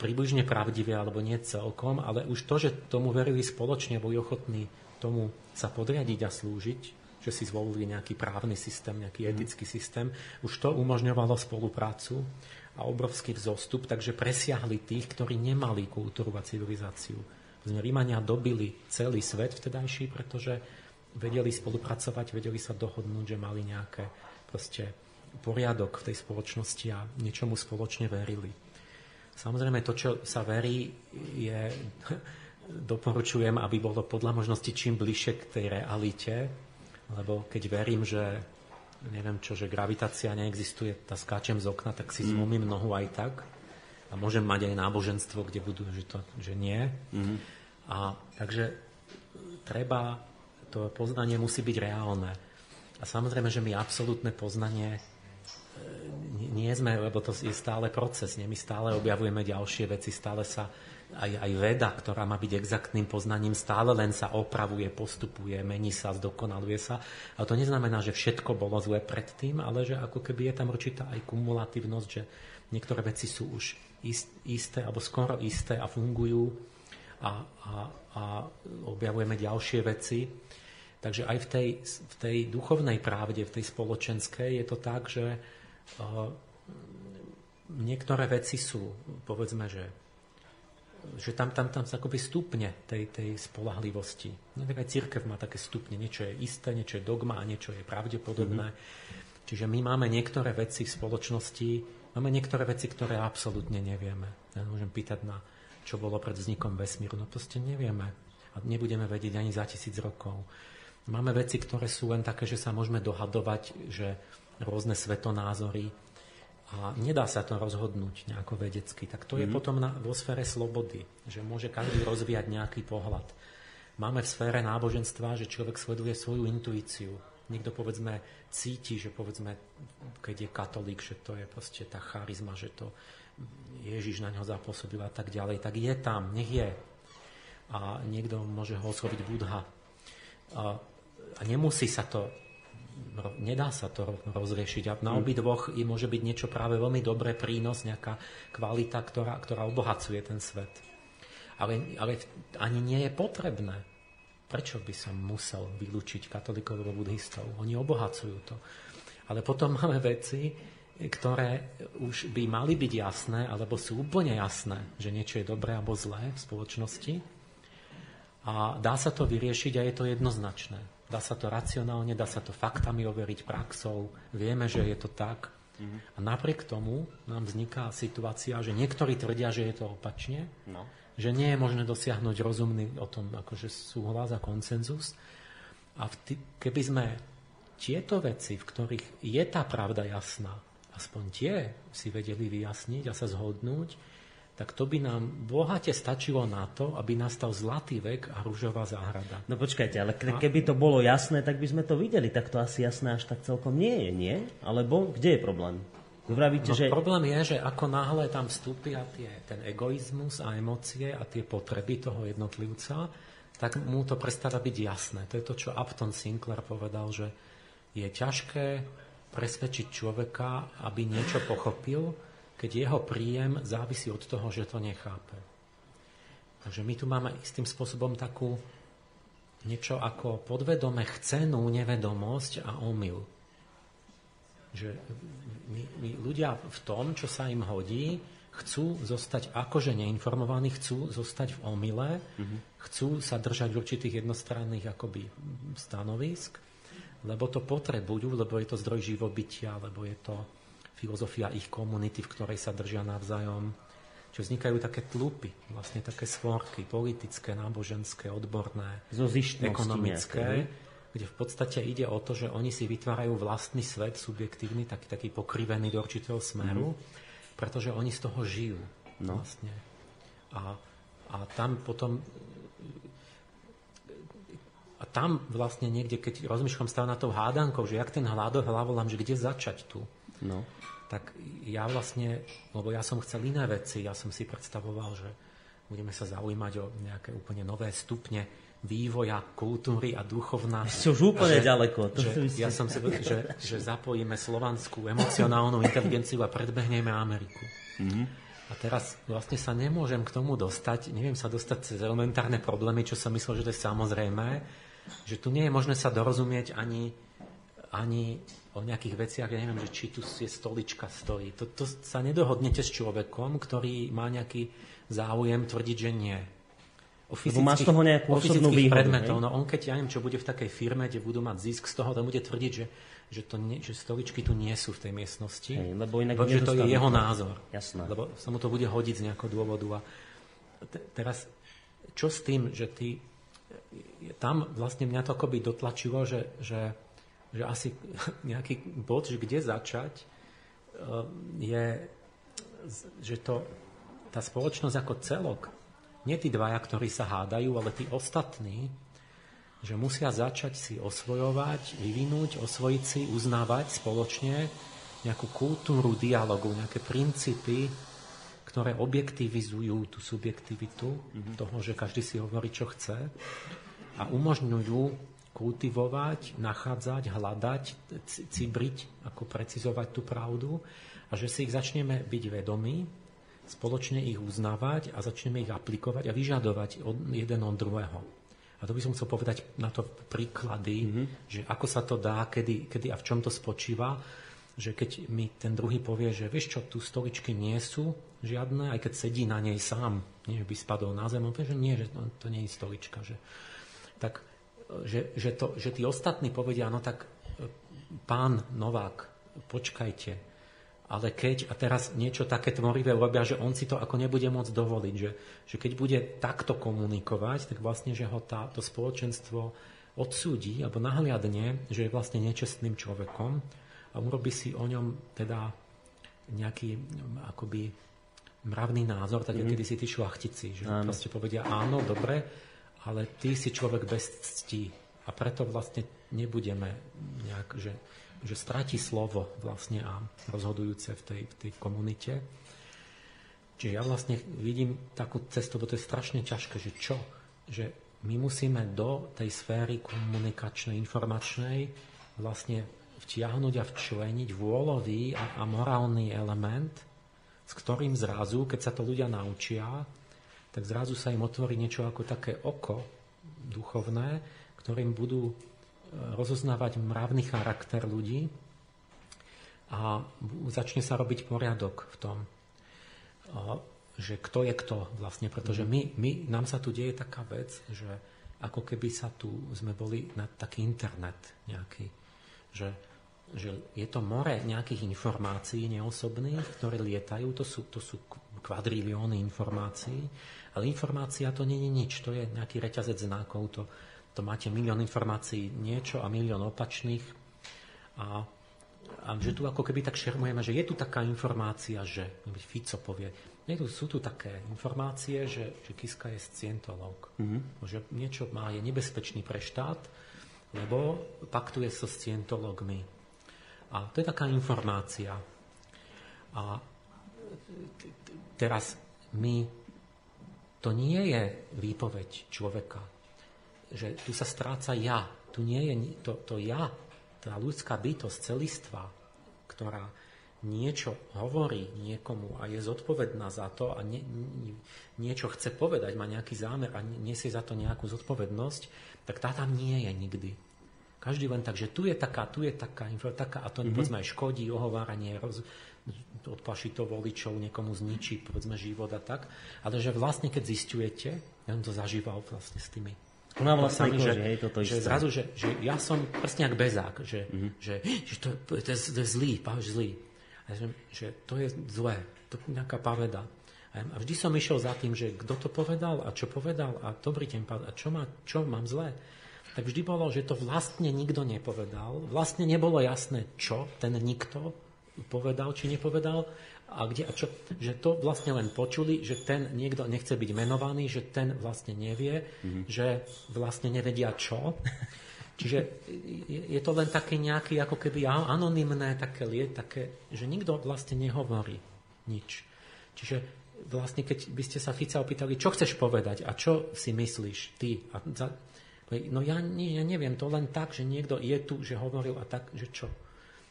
približne pravdivé alebo nie celkom, ale už to, že tomu verili spoločne, boli ochotní tomu sa podriadiť a slúžiť, že si zvolili nejaký právny systém, nejaký mm. etický systém, už to umožňovalo spoluprácu a obrovský vzostup, takže presiahli tých, ktorí nemali kultúru a civilizáciu. Rímania dobili celý svet vtedajší, pretože vedeli spolupracovať, vedeli sa dohodnúť, že mali nejaké proste poriadok v tej spoločnosti a niečomu spoločne verili. Samozrejme, to, čo sa verí, je, *laughs* doporučujem, aby bolo podľa možnosti čím bližšie k tej realite, lebo keď verím, že neviem čo, že gravitácia neexistuje, tá skáčem z okna, tak si mm. zlomím nohu aj tak. A môžem mať aj náboženstvo, kde budú, že, to, že nie. Mm. A takže treba, to poznanie musí byť reálne. A samozrejme, že my absolútne poznanie nie sme, lebo to je stále proces, nie? my stále objavujeme ďalšie veci, stále sa aj, aj veda, ktorá má byť exaktným poznaním, stále len sa opravuje, postupuje, mení sa, zdokonaluje sa. A to neznamená, že všetko bolo zlé predtým, ale že ako keby je tam určitá aj kumulatívnosť, že niektoré veci sú už isté alebo skoro isté a fungujú a, a, a objavujeme ďalšie veci. Takže aj v tej, v tej duchovnej pravde, v tej spoločenskej je to tak, že niektoré veci sú, povedzme, že, že tam, tam, tam sa akoby stupne tej, tej spolahlivosti. No, tak aj církev má také stupne. Niečo je isté, niečo je dogma a niečo je pravdepodobné. Mm-hmm. Čiže my máme niektoré veci v spoločnosti, máme niektoré veci, ktoré absolútne nevieme. Ja môžem pýtať na, čo bolo pred vznikom vesmíru. No proste nevieme. A nebudeme vedieť ani za tisíc rokov. Máme veci, ktoré sú len také, že sa môžeme dohadovať, že rôzne svetonázory a nedá sa to rozhodnúť nejako vedecky, tak to mm. je mhm. potom na, vo sfére slobody, že môže každý rozvíjať nejaký pohľad. Máme v sfére náboženstva, že človek sleduje svoju intuíciu. Niekto povedzme cíti, že povedzme, keď je katolík, že to je proste tá charizma, že to Ježiš na ňo zapôsobil a tak ďalej, tak je tam, nech je. A niekto môže ho osloviť Budha. A, a nemusí sa to nedá sa to rozriešiť. A na obidvoch môže byť niečo práve veľmi dobré, prínos, nejaká kvalita, ktorá, ktorá obohacuje ten svet. Ale, ale ani nie je potrebné. Prečo by som musel vylúčiť katolíkov alebo buddhistov? Oni obohacujú to. Ale potom máme veci, ktoré už by mali byť jasné, alebo sú úplne jasné, že niečo je dobré alebo zlé v spoločnosti. A dá sa to vyriešiť a je to jednoznačné. Dá sa to racionálne, dá sa to faktami overiť praxou. Vieme, že je to tak. A napriek tomu nám vzniká situácia, že niektorí tvrdia, že je to opačne, no. že nie je možné dosiahnuť rozumný o tom akože súhlas a koncenzus. A keby sme tieto veci, v ktorých je tá pravda jasná, aspoň tie si vedeli vyjasniť a sa zhodnúť, tak to by nám bohate stačilo na to, aby nastal zlatý vek a rúžová záhrada. No počkajte, ale keby to bolo jasné, tak by sme to videli. Tak to asi jasné až tak celkom nie je, nie? Alebo kde je problém? Vravíte, no, že... Problém je, že ako náhle tam vstúpia tie, ten egoizmus a emócie a tie potreby toho jednotlivca, tak mu to prestáva byť jasné. To je to, čo Upton Sinclair povedal, že je ťažké presvedčiť človeka, aby niečo pochopil, keď jeho príjem závisí od toho, že to nechápe. Takže my tu máme istým spôsobom takú niečo ako podvedome chcenú nevedomosť a omyl. Že my, my ľudia v tom, čo sa im hodí, chcú zostať akože neinformovaní, chcú zostať v omyle, mm-hmm. chcú sa držať určitých jednostranných akoby stanovisk, lebo to potrebujú, lebo je to zdroj živobytia, lebo je to filozofia ich komunity, v ktorej sa držia navzájom. Čo vznikajú také tlupy, vlastne také svorky, politické, náboženské, odborné, ekonomické, nejaké. kde v podstate ide o to, že oni si vytvárajú vlastný svet, subjektívny, taký, taký pokrivený do určitého smeru, mm. pretože oni z toho žijú. No. Vlastne. A, a tam potom a tam vlastne niekde, keď rozmýšľam stále na tou hádankou, že jak ten hľado hlavolám, že kde začať tu. No tak ja vlastne, lebo ja som chcel iné veci, ja som si predstavoval, že budeme sa zaujímať o nejaké úplne nové stupne vývoja kultúry a duchovná. Ešte už úplne že, ďaleko. To že, ja som si, že, že zapojíme slovanskú emocionálnu inteligenciu a predbehneme Ameriku. Mm-hmm. A teraz vlastne sa nemôžem k tomu dostať, neviem sa dostať cez elementárne problémy, čo som myslel, že to je samozrejme, že tu nie je možné sa dorozumieť ani, ani o nejakých veciach, ja neviem, že či tu je stolička stojí. To, to sa nedohodnete s človekom, ktorý má nejaký záujem tvrdiť, že nie. O fyzických, máš toho nejakú o fyzických predmetov. No on keď, ja neviem, čo bude v takej firme, kde budú mať zisk z toho, tam bude tvrdiť, že, že, to nie, že stoličky tu nie sú v tej miestnosti. Hej, lebo inak lebo, že to je jeho názor. Jasné. Lebo sa mu to bude hodiť z nejakého dôvodu. A te, teraz, čo s tým, že ty tam vlastne mňa to akoby dotlačilo, že, že že asi nejaký bod, že kde začať, eh, je, že to, tá spoločnosť ako celok, nie tí dvaja, ktorí sa hádajú, ale tí ostatní, že musia začať si osvojovať, vyvinúť, osvojiť si, uznávať spoločne nejakú kultúru dialogu, nejaké princípy, ktoré objektivizujú tú subjektivitu mm-hmm. toho, že každý si hovorí, čo chce a umožňujú kultivovať, nachádzať, hľadať, cibriť, ako precizovať tú pravdu a že si ich začneme byť vedomí, spoločne ich uznávať a začneme ich aplikovať a vyžadovať od, jeden od druhého. A to by som chcel povedať na to príklady, mm-hmm. že ako sa to dá, kedy, kedy a v čom to spočíva, že keď mi ten druhý povie, že vieš čo, tu stoličky nie sú žiadne, aj keď sedí na nej sám, nie by spadol na zem, on povie, že nie, že to, to nie je stolička. Že, tak že, že, to, že tí ostatní povedia, no tak e, pán Novák, počkajte, ale keď a teraz niečo také tvorivé urobia, že on si to ako nebude môcť dovoliť, že, že keď bude takto komunikovať, tak vlastne, že ho tá, to spoločenstvo odsúdi alebo nahliadne, že je vlastne nečestným človekom a urobi si o ňom teda nejaký akoby mravný názor, tak mm-hmm. kedy si tí šlachtici, že áno. proste povedia áno, dobre, ale ty si človek bez cti a preto vlastne nebudeme nejak, že, že stratí slovo vlastne a rozhodujúce v tej, v tej komunite. Čiže ja vlastne vidím takú cestu, bo to je strašne ťažké, že čo? Že my musíme do tej sféry komunikačnej, informačnej vlastne vtiahnuť a včleniť vôľový a, a morálny element, s ktorým zrazu, keď sa to ľudia naučia, tak zrazu sa im otvorí niečo ako také oko duchovné, ktorým budú e, rozoznávať mravný charakter ľudí a začne sa robiť poriadok v tom, e, že kto je kto vlastne, pretože mhm. my, my, nám sa tu deje taká vec, že ako keby sa tu sme boli na taký internet nejaký, že, že je to more nejakých informácií neosobných, ktoré lietajú, to sú, to sú kvadrilióny informácií ale informácia to nie je nič, to je nejaký reťazec znakov, to, to máte milión informácií niečo a milión opačných a a že tu ako keby tak šermujeme, že je tu taká informácia, že Fico povie, nie, tu, sú tu také informácie, že, že Kiska je scientológ. Mm-hmm. Že niečo má, je nebezpečný pre štát, lebo paktuje so scientológmi. A to je taká informácia. A teraz my, to nie je výpoveď človeka, že tu sa stráca ja. Tu nie je to, to ja, tá ľudská bytosť, celistva, ktorá niečo hovorí niekomu a je zodpovedná za to a nie, niečo chce povedať, má nejaký zámer a nesie za to nejakú zodpovednosť, tak tá tam nie je nikdy. Každý len tak, že tu je taká, tu je taká, taká a to mm-hmm. povedzme aj škodí, ohováranie, roz, odplaší to voličov, niekomu zničí povedzme život a tak, ale že vlastne keď zistujete, ja som to zažíval vlastne s tými ona vlastne že, že, toto že zrazu, že, že ja som presne jak bezák, že, mm-hmm. že, že to, to, je, to je zlý, páš zlý. A že, že to je zlé, to je nejaká paveda. A vždy som išiel za tým, že kto to povedal a čo povedal a dobrý deň, a čo, má, čo mám zlé. Tak vždy bolo, že to vlastne nikto nepovedal. Vlastne nebolo jasné, čo ten nikto povedal, či nepovedal a kde a čo. Že to vlastne len počuli, že ten niekto nechce byť menovaný, že ten vlastne nevie, mm-hmm. že vlastne nevedia čo. *laughs* Čiže je to len také nejaké, ako keby anonymné, také, také, že nikto vlastne nehovorí nič. Čiže vlastne, keď by ste sa Fica opýtali, čo chceš povedať a čo si myslíš ty? A za, no ja, ja neviem, to len tak, že niekto je tu, že hovoril a tak, že čo?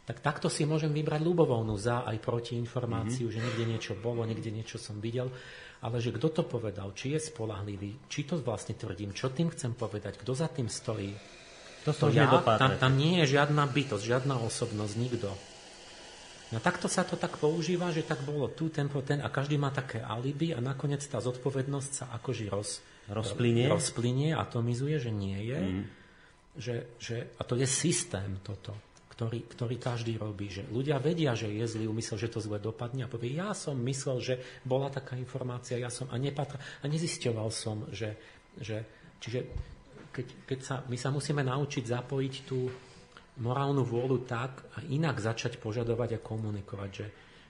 Tak takto si môžem vybrať ľubovolnú za aj proti informáciu, mm-hmm. že niekde niečo bolo, niekde niečo som videl, ale že kto to povedal, či je spolahlivý, či to vlastne tvrdím, čo tým chcem povedať, kto za tým stojí, to, to ja, tam, tam nie je žiadna bytosť, žiadna osobnosť, nikto. No takto sa to tak používa, že tak bolo tu, ten, ten a každý má také alibi a nakoniec tá zodpovednosť sa akože roz, rozplynie. rozplynie, atomizuje, že nie je. Mm. Že, že, a to je systém toto, ktorý, ktorý každý robí. Že ľudia vedia, že je zlý úmysel, že to zle dopadne a povie, ja som myslel, že bola taká informácia, ja som a nepatra, a nezisťoval som, že, že čiže keď, keď sa, my sa musíme naučiť zapojiť tú morálnu vôľu tak a inak začať požadovať a komunikovať, že,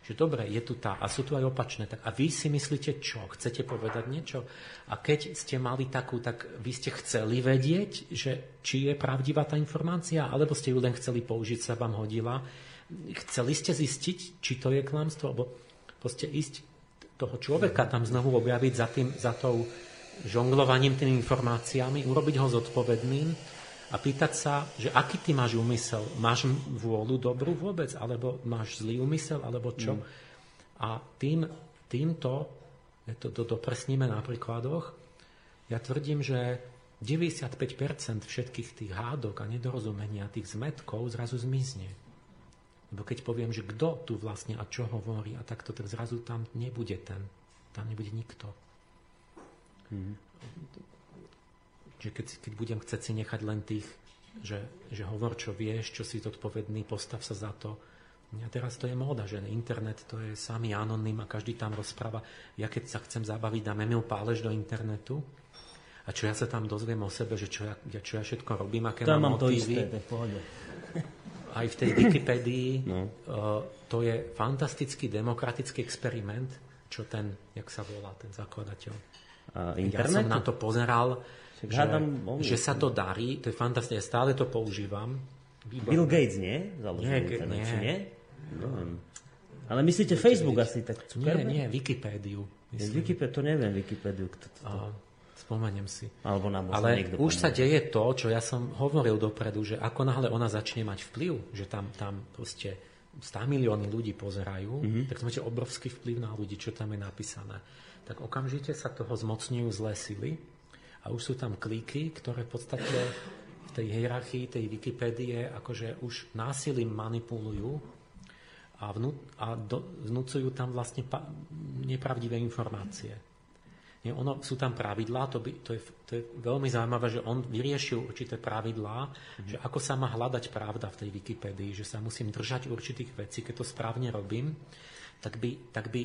že dobre, je tu tá, a sú tu aj opačné, tak a vy si myslíte čo? Chcete povedať niečo? A keď ste mali takú, tak vy ste chceli vedieť, že či je pravdivá tá informácia, alebo ste ju len chceli použiť, sa vám hodila. Chceli ste zistiť, či to je klamstvo, alebo proste ísť toho človeka tam znovu objaviť za, tým, za tou žonglovaním tými informáciami, urobiť ho zodpovedným a pýtať sa, že aký ty máš úmysel. Máš vôľu dobrú vôbec, alebo máš zlý úmysel, alebo čo? Mm. A tým, týmto, to, to dopresníme na príkladoch, ja tvrdím, že 95% všetkých tých hádok a nedorozumenia, tých zmetkov zrazu zmizne. Lebo keď poviem, že kto tu vlastne a čo hovorí a takto, tak zrazu tam nebude ten. Tam nebude nikto. Mm. Že keď, keď budem chcieť si nechať len tých, že, že hovor, čo vieš, čo si zodpovedný, postav sa za to. A teraz to je móda, že internet to je samý anonym a každý tam rozpráva. Ja keď sa chcem zabaviť, dám Emil Pálež do internetu a čo ja sa tam dozviem o sebe, že čo ja, čo ja všetko robím, aké tam mám, mám to isté, to Aj v tej Wikipédii no. uh, to je fantastický demokratický experiment, čo ten, jak sa volá, ten zakladateľ internetu? Ja som na to pozeral, že, hádam, že sa to darí, to je fantastické, stále to používam. Výborné. Bill Gates, nie? Založil nie, internet, nie. nie? No. Ale myslíte Facebook asi tak Zuckerberg? Nie, nie, Wikipédiu. Myslím. Wikipedia, to neviem, Wikipédiu. Kto to, to... Spomeniem si. Alebo nám Ale už sa deje to, čo ja som hovoril dopredu, že ako náhle ona začne mať vplyv, že tam, tam proste 100 milióny ľudí pozerajú, mm-hmm. tak máte obrovský vplyv na ľudí, čo tam je napísané tak okamžite sa toho zmocňujú zlé sily a už sú tam kliky, ktoré v podstate v tej hierarchii tej Wikipédie akože už násilím manipulujú a, vnú, a do, vnúcujú tam vlastne pa, nepravdivé informácie. Nie, ono, sú tam pravidlá, to, by, to, je, to je veľmi zaujímavé, že on vyriešil určité pravidlá, mm-hmm. že ako sa má hľadať pravda v tej Wikipédii, že sa musím držať určitých vecí, keď to správne robím, tak by, tak by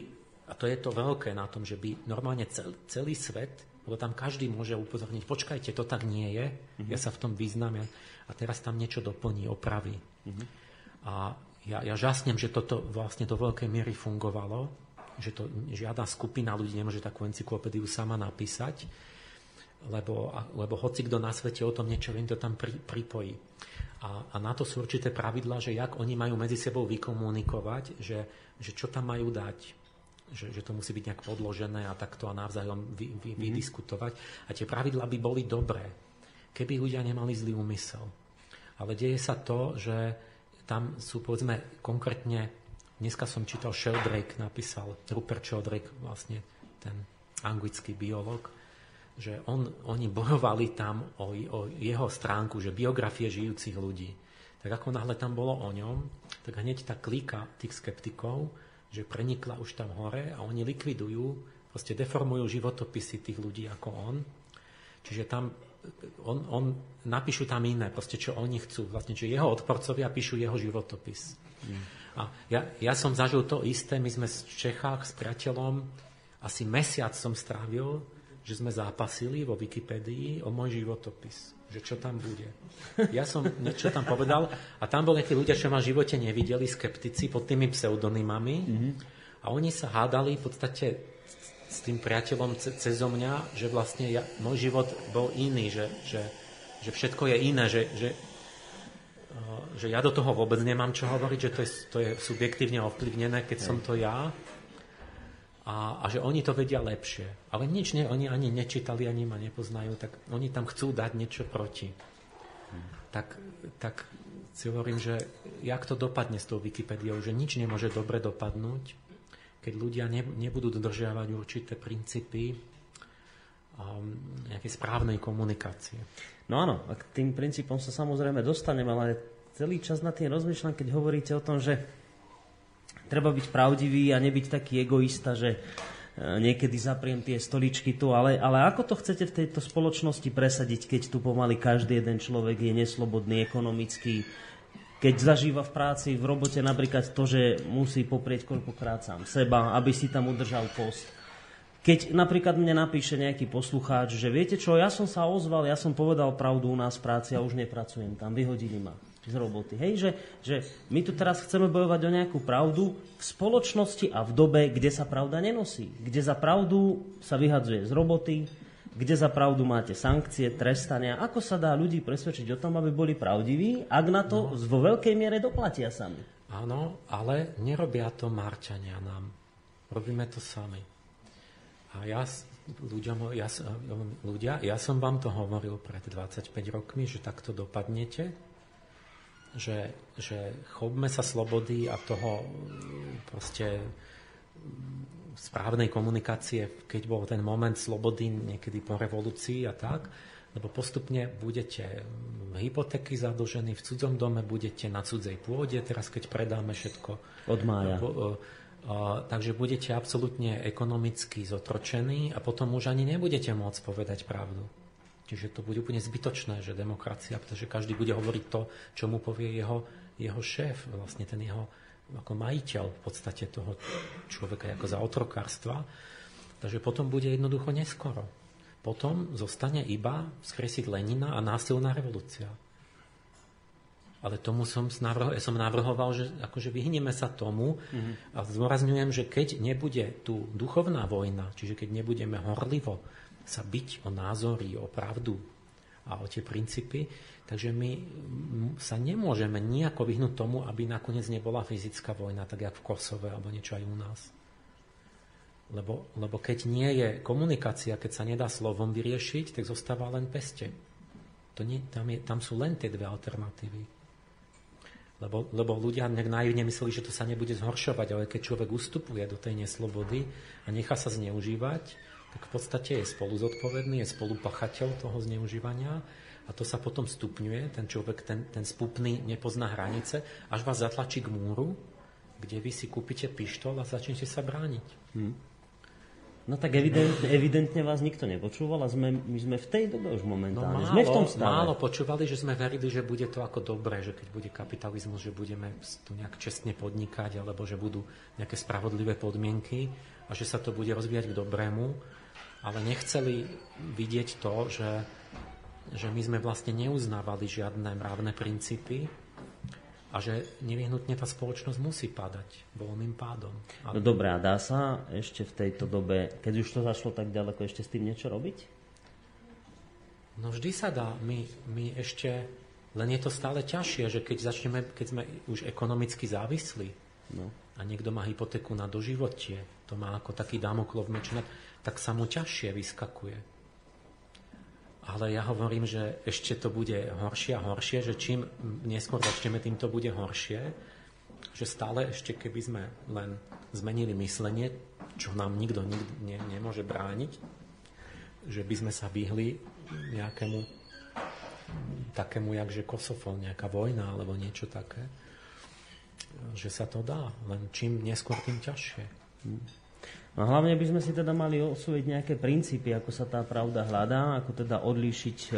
a to je to veľké na tom, že by normálne celý, celý svet, lebo tam každý môže upozorniť, počkajte, to tak nie je, mm-hmm. ja sa v tom význam a teraz tam niečo doplní, opraví. Mm-hmm. A ja, ja žasnem, že toto vlastne do veľkej miery fungovalo, že to žiadna skupina ľudí nemôže takú encyklopédiu sama napísať, lebo, lebo hoci kto na svete o tom niečo viem, to tam pri, pripojí. A, a na to sú určité pravidlá, že jak oni majú medzi sebou vykomunikovať, že, že čo tam majú dať, že, že to musí byť nejak podložené a takto a navzájom vy, vy, mm. vydiskutovať. A tie pravidlá by boli dobré, keby ľudia nemali zlý úmysel. Ale deje sa to, že tam sú povedzme konkrétne, dneska som čítal Sheldrake, napísal Rupert Sheldrake, vlastne ten anglický biolog, že on, oni bojovali tam o, o jeho stránku, že biografie žijúcich ľudí. Tak ako náhle tam bolo o ňom, tak hneď tá klika tých skeptikov, že prenikla už tam hore a oni likvidujú, proste deformujú životopisy tých ľudí ako on. Čiže tam on, on napíšu tam iné, proste čo oni chcú. Vlastne, že jeho odporcovia píšu jeho životopis. Mm. A ja, ja som zažil to isté, my sme v Čechách s priateľom, asi mesiac som strávil že sme zápasili vo Wikipédii o môj životopis, že čo tam bude. Ja som niečo tam povedal a tam boli nejakí ľudia, čo ma v živote nevideli, skeptici pod tými pseudonymami mm-hmm. a oni sa hádali v podstate s tým priateľom ce, cezo mňa, že vlastne ja, môj život bol iný, že, že, že všetko je iné, že, že, že ja do toho vôbec nemám čo hovoriť, že to je, to je subjektívne ovplyvnené, keď som to ja a, a že oni to vedia lepšie. Ale nič ne, oni ani nečítali, ani ma nepoznajú, tak oni tam chcú dať niečo proti. Tak, tak si hovorím, že jak to dopadne s tou Wikipédiou, že nič nemôže dobre dopadnúť, keď ľudia ne, nebudú dodržiavať určité princípy um, nejakej správnej komunikácie. No áno, a k tým princípom sa samozrejme dostaneme, ale celý čas na tým rozmýšľam, keď hovoríte o tom, že treba byť pravdivý a nebyť taký egoista, že e, niekedy zapriem tie stoličky tu, ale, ale ako to chcete v tejto spoločnosti presadiť, keď tu pomaly každý jeden človek je neslobodný, ekonomický, keď zažíva v práci, v robote napríklad to, že musí poprieť koľkokrát sám seba, aby si tam udržal post. Keď napríklad mne napíše nejaký poslucháč, že viete čo, ja som sa ozval, ja som povedal pravdu u nás v práci a už nepracujem tam, vyhodili ma z roboty. Hej, že, že my tu teraz chceme bojovať o nejakú pravdu v spoločnosti a v dobe, kde sa pravda nenosí. Kde za pravdu sa vyhadzuje z roboty, kde za pravdu máte sankcie, trestania. Ako sa dá ľudí presvedčiť o tom, aby boli pravdiví, ak na to no. vo veľkej miere doplatia sami? Áno, ale nerobia to Marčania nám. Robíme to sami. A ja ľuďom, ja, ľudia, ja som vám to hovoril pred 25 rokmi, že takto dopadnete že, že chopme sa slobody a toho proste správnej komunikácie, keď bol ten moment slobody niekedy po revolúcii a tak, lebo postupne budete hypotéky zadlžení v cudzom dome, budete na cudzej pôde, teraz keď predáme všetko. Od mája. Po, uh, uh, takže budete absolútne ekonomicky zotročení a potom už ani nebudete môcť povedať pravdu. Čiže to bude úplne zbytočné, že demokracia, pretože každý bude hovoriť to, čo mu povie jeho, jeho šéf, vlastne ten jeho ako majiteľ v podstate toho človeka ako za otrokárstva. Takže potom bude jednoducho neskoro. Potom zostane iba skresiť Lenina a násilná revolúcia. Ale tomu som, navrho, som navrhoval, že akože vyhneme sa tomu mm-hmm. a zdôrazňujem, že keď nebude tu duchovná vojna, čiže keď nebudeme horlivo sa byť o názory, o pravdu a o tie princípy. Takže my sa nemôžeme nejako vyhnúť tomu, aby nakoniec nebola fyzická vojna, tak jak v Kosove alebo niečo aj u nás. Lebo, lebo keď nie je komunikácia, keď sa nedá slovom vyriešiť, tak zostáva len peste. To nie, tam, je, tam sú len tie dve alternatívy. Lebo, lebo ľudia nejak naivne mysleli, že to sa nebude zhoršovať, ale keď človek ustupuje do tej neslobody a nechá sa zneužívať, tak v podstate je spolu zodpovedný, je spolupachateľ toho zneužívania a to sa potom stupňuje, ten človek, ten, ten spupný nepozná hranice, až vás zatlačí k múru, kde vy si kúpite pištol a začnete sa brániť. Hmm. No tak evidentne, evidentne vás nikto nepočúval a sme, my sme v tej dobe už momentálne. No málo, sme v tom stave. Málo počúvali, že sme verili, že bude to ako dobré, že keď bude kapitalizmus, že budeme tu nejak čestne podnikať, alebo že budú nejaké spravodlivé podmienky a že sa to bude rozvíjať k dobrému ale nechceli vidieť to, že, že my sme vlastne neuznávali žiadne mravné princípy a že nevyhnutne tá spoločnosť musí padať voľným pádom. No dobré, a dá sa ešte v tejto dobe, keď už to zašlo tak ďaleko, ešte s tým niečo robiť? No vždy sa dá. My, my ešte, len je to stále ťažšie, že keď začneme, keď sme už ekonomicky závislí no. a niekto má hypotéku na doživotie, to má ako taký dámoklov meč, tak sa mu ťažšie vyskakuje. Ale ja hovorím, že ešte to bude horšie a horšie, že čím neskôr začneme, tým to bude horšie, že stále ešte keby sme len zmenili myslenie, čo nám nikto nikdy ne, nemôže brániť, že by sme sa vyhli nejakému takému, jakže Kosovo, nejaká vojna alebo niečo také, že sa to dá, len čím neskôr, tým ťažšie. No hlavne by sme si teda mali osvojiť nejaké princípy, ako sa tá pravda hľadá, ako teda odlíšiť e,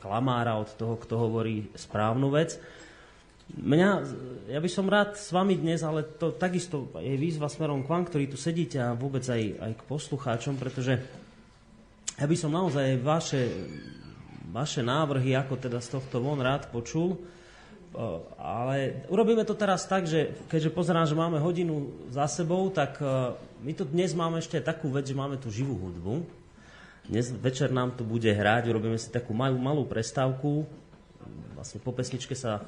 klamára od toho, kto hovorí správnu vec. Mňa, ja by som rád s vami dnes, ale to takisto je výzva smerom k vám, ktorí tu sedíte a vôbec aj, aj k poslucháčom, pretože ja by som naozaj vaše, vaše návrhy, ako teda z tohto von rád počul, ale urobíme to teraz tak, že keďže pozerám, že máme hodinu za sebou, tak e, my tu dnes máme ešte takú vec, že máme tu živú hudbu. Dnes večer nám tu bude hrať, urobíme si takú malú, malú prestávku. Vlastne po pesničke sa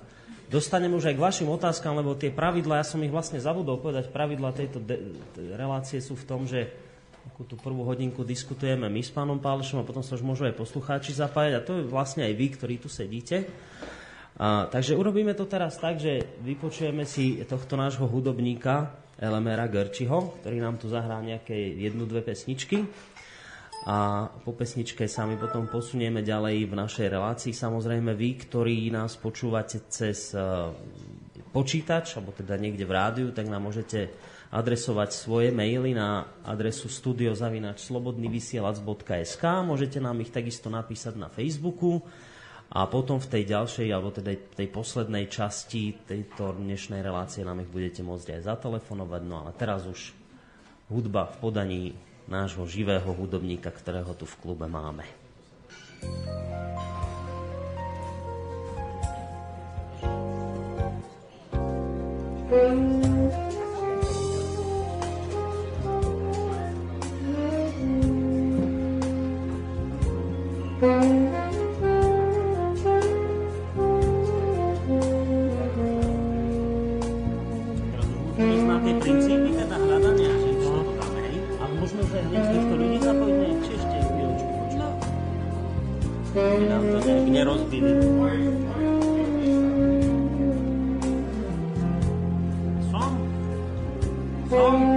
dostaneme už aj k vašim otázkam, lebo tie pravidla, ja som ich vlastne zabudol povedať, pravidla tejto de- relácie sú v tom, že ako tú prvú hodinku diskutujeme my s pánom Pálešom a potom sa už môžu aj poslucháči zapájať a to je vlastne aj vy, ktorí tu sedíte. A, takže urobíme to teraz tak, že vypočujeme si tohto nášho hudobníka Elemera Gerčiho, ktorý nám tu zahrá nejaké jednu, dve pesničky. A po pesničke sa my potom posunieme ďalej v našej relácii. Samozrejme vy, ktorí nás počúvate cez uh, počítač, alebo teda niekde v rádiu, tak nám môžete adresovať svoje maily na adresu studiozavinačslobodnyvysielac.sk Môžete nám ich takisto napísať na Facebooku a potom v tej ďalšej, alebo teda tej poslednej časti tejto dnešnej relácie nám ich budete môcť aj zatelefonovať. No ale teraz už hudba v podaní nášho živého hudobníka, ktorého tu v klube máme. thank you Thank you. меня разбили. Сам? Сам?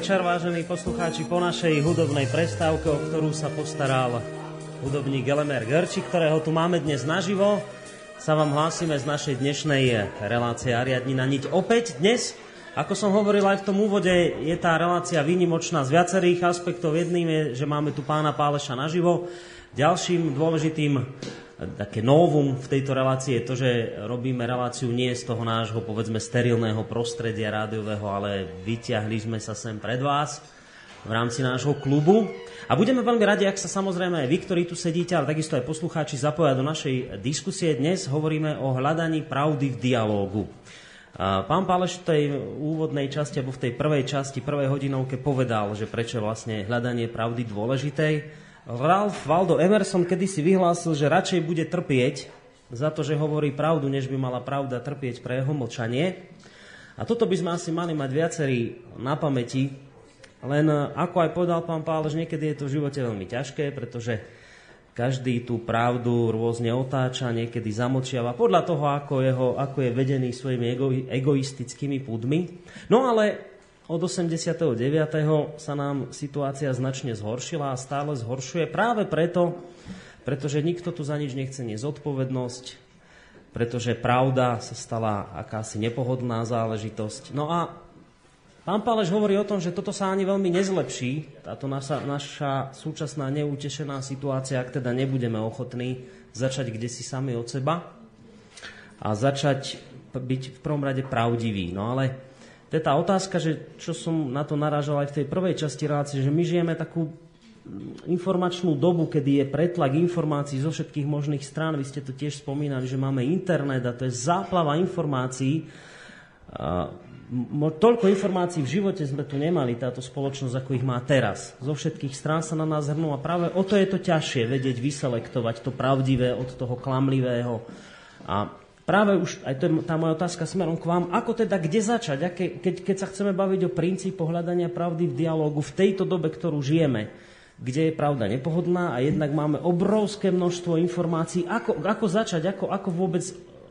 Večer, vážení poslucháči, po našej hudobnej prestávke, o ktorú sa postaral hudobník Gelemer Gerči, ktorého tu máme dnes naživo. Sa vám hlásime z našej dnešnej relácie Ariadnina niť. Opäť dnes, ako som hovoril aj v tom úvode, je tá relácia výnimočná z viacerých aspektov. Jedným je, že máme tu pána Páleša naživo. Ďalším dôležitým také novum v tejto relácii je to, že robíme reláciu nie z toho nášho, povedzme, sterilného prostredia rádiového, ale vyťahli sme sa sem pred vás v rámci nášho klubu. A budeme veľmi radi, ak sa samozrejme aj vy, ktorí tu sedíte, ale takisto aj poslucháči zapoja do našej diskusie. Dnes hovoríme o hľadaní pravdy v dialógu. Pán Páleš v tej úvodnej časti, alebo v tej prvej časti, prvej hodinovke povedal, že prečo vlastne hľadanie pravdy dôležité. Ralph Waldo Emerson kedysi vyhlásil, že radšej bude trpieť za to, že hovorí pravdu, než by mala pravda trpieť pre jeho mlčanie. A toto by sme asi mali mať viacerí na pamäti, len ako aj povedal pán Pálež, niekedy je to v živote veľmi ťažké, pretože každý tú pravdu rôzne otáča, niekedy zamočiava, podľa toho, ako, jeho, ako je vedený svojimi ego, egoistickými púdmi. No ale od 89. sa nám situácia značne zhoršila a stále zhoršuje práve preto, pretože nikto tu za nič nechce nezodpovednosť, pretože pravda sa stala akási nepohodná záležitosť. No a pán Páleš hovorí o tom, že toto sa ani veľmi nezlepší, táto naša, naša súčasná neutešená situácia, ak teda nebudeme ochotní začať kde si sami od seba a začať byť v prvom rade pravdivý. No ale to je tá otázka, že čo som na to narážal aj v tej prvej časti relácie, že my žijeme takú informačnú dobu, kedy je pretlak informácií zo všetkých možných strán. Vy ste to tiež spomínali, že máme internet a to je záplava informácií. Toľko informácií v živote sme tu nemali, táto spoločnosť, ako ich má teraz. Zo všetkých strán sa na nás hrnú a práve o to je to ťažšie, vedieť vyselektovať to pravdivé od toho klamlivého. A práve už, aj to je tá moja otázka smerom k vám, ako teda, kde začať, aké, keď, keď sa chceme baviť o princípoch hľadania pravdy v dialógu v tejto dobe, ktorú žijeme, kde je pravda nepohodlná a jednak máme obrovské množstvo informácií, ako, ako začať, ako, ako vôbec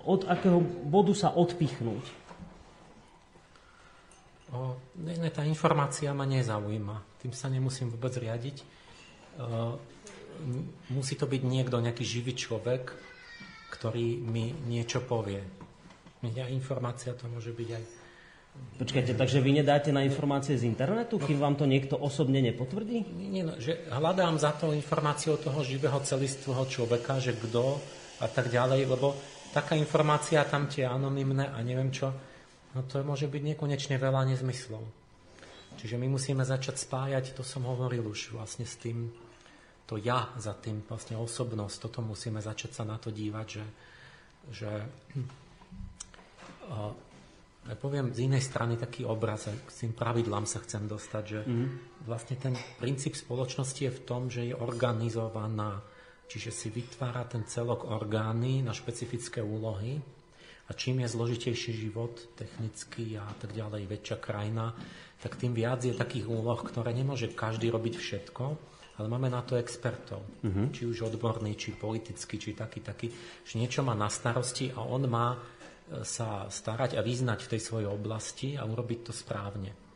od akého bodu sa odpichnúť? O, ne, tá informácia ma nezaujíma. Tým sa nemusím vôbec riadiť. O, musí to byť niekto, nejaký živý človek, ktorý mi niečo povie. Ja, informácia to môže byť aj... Počkajte, takže vy nedáte na informácie z internetu, no, kým vám to niekto osobne nepotvrdí? Nie, no, že hľadám za to informáciu toho živého celistvého človeka, že kto a tak ďalej, lebo taká informácia tam tie anonimné a neviem čo, no to môže byť nekonečne veľa nezmyslov. Čiže my musíme začať spájať, to som hovoril už vlastne s tým, to ja za tým, vlastne osobnosť, toto musíme začať sa na to dívať, že, že uh, ja poviem z inej strany taký obraz, k tým pravidlám sa chcem dostať, že mm-hmm. vlastne ten princíp spoločnosti je v tom, že je organizovaná, čiže si vytvára ten celok orgány na špecifické úlohy a čím je zložitejší život technický a tak ďalej, väčšia krajina, tak tým viac je takých úloh, ktoré nemôže každý robiť všetko ale máme na to expertov, uh-huh. či už odborný, či politický, či taký, taký, že niečo má na starosti a on má e, sa starať a vyznať v tej svojej oblasti a urobiť to správne.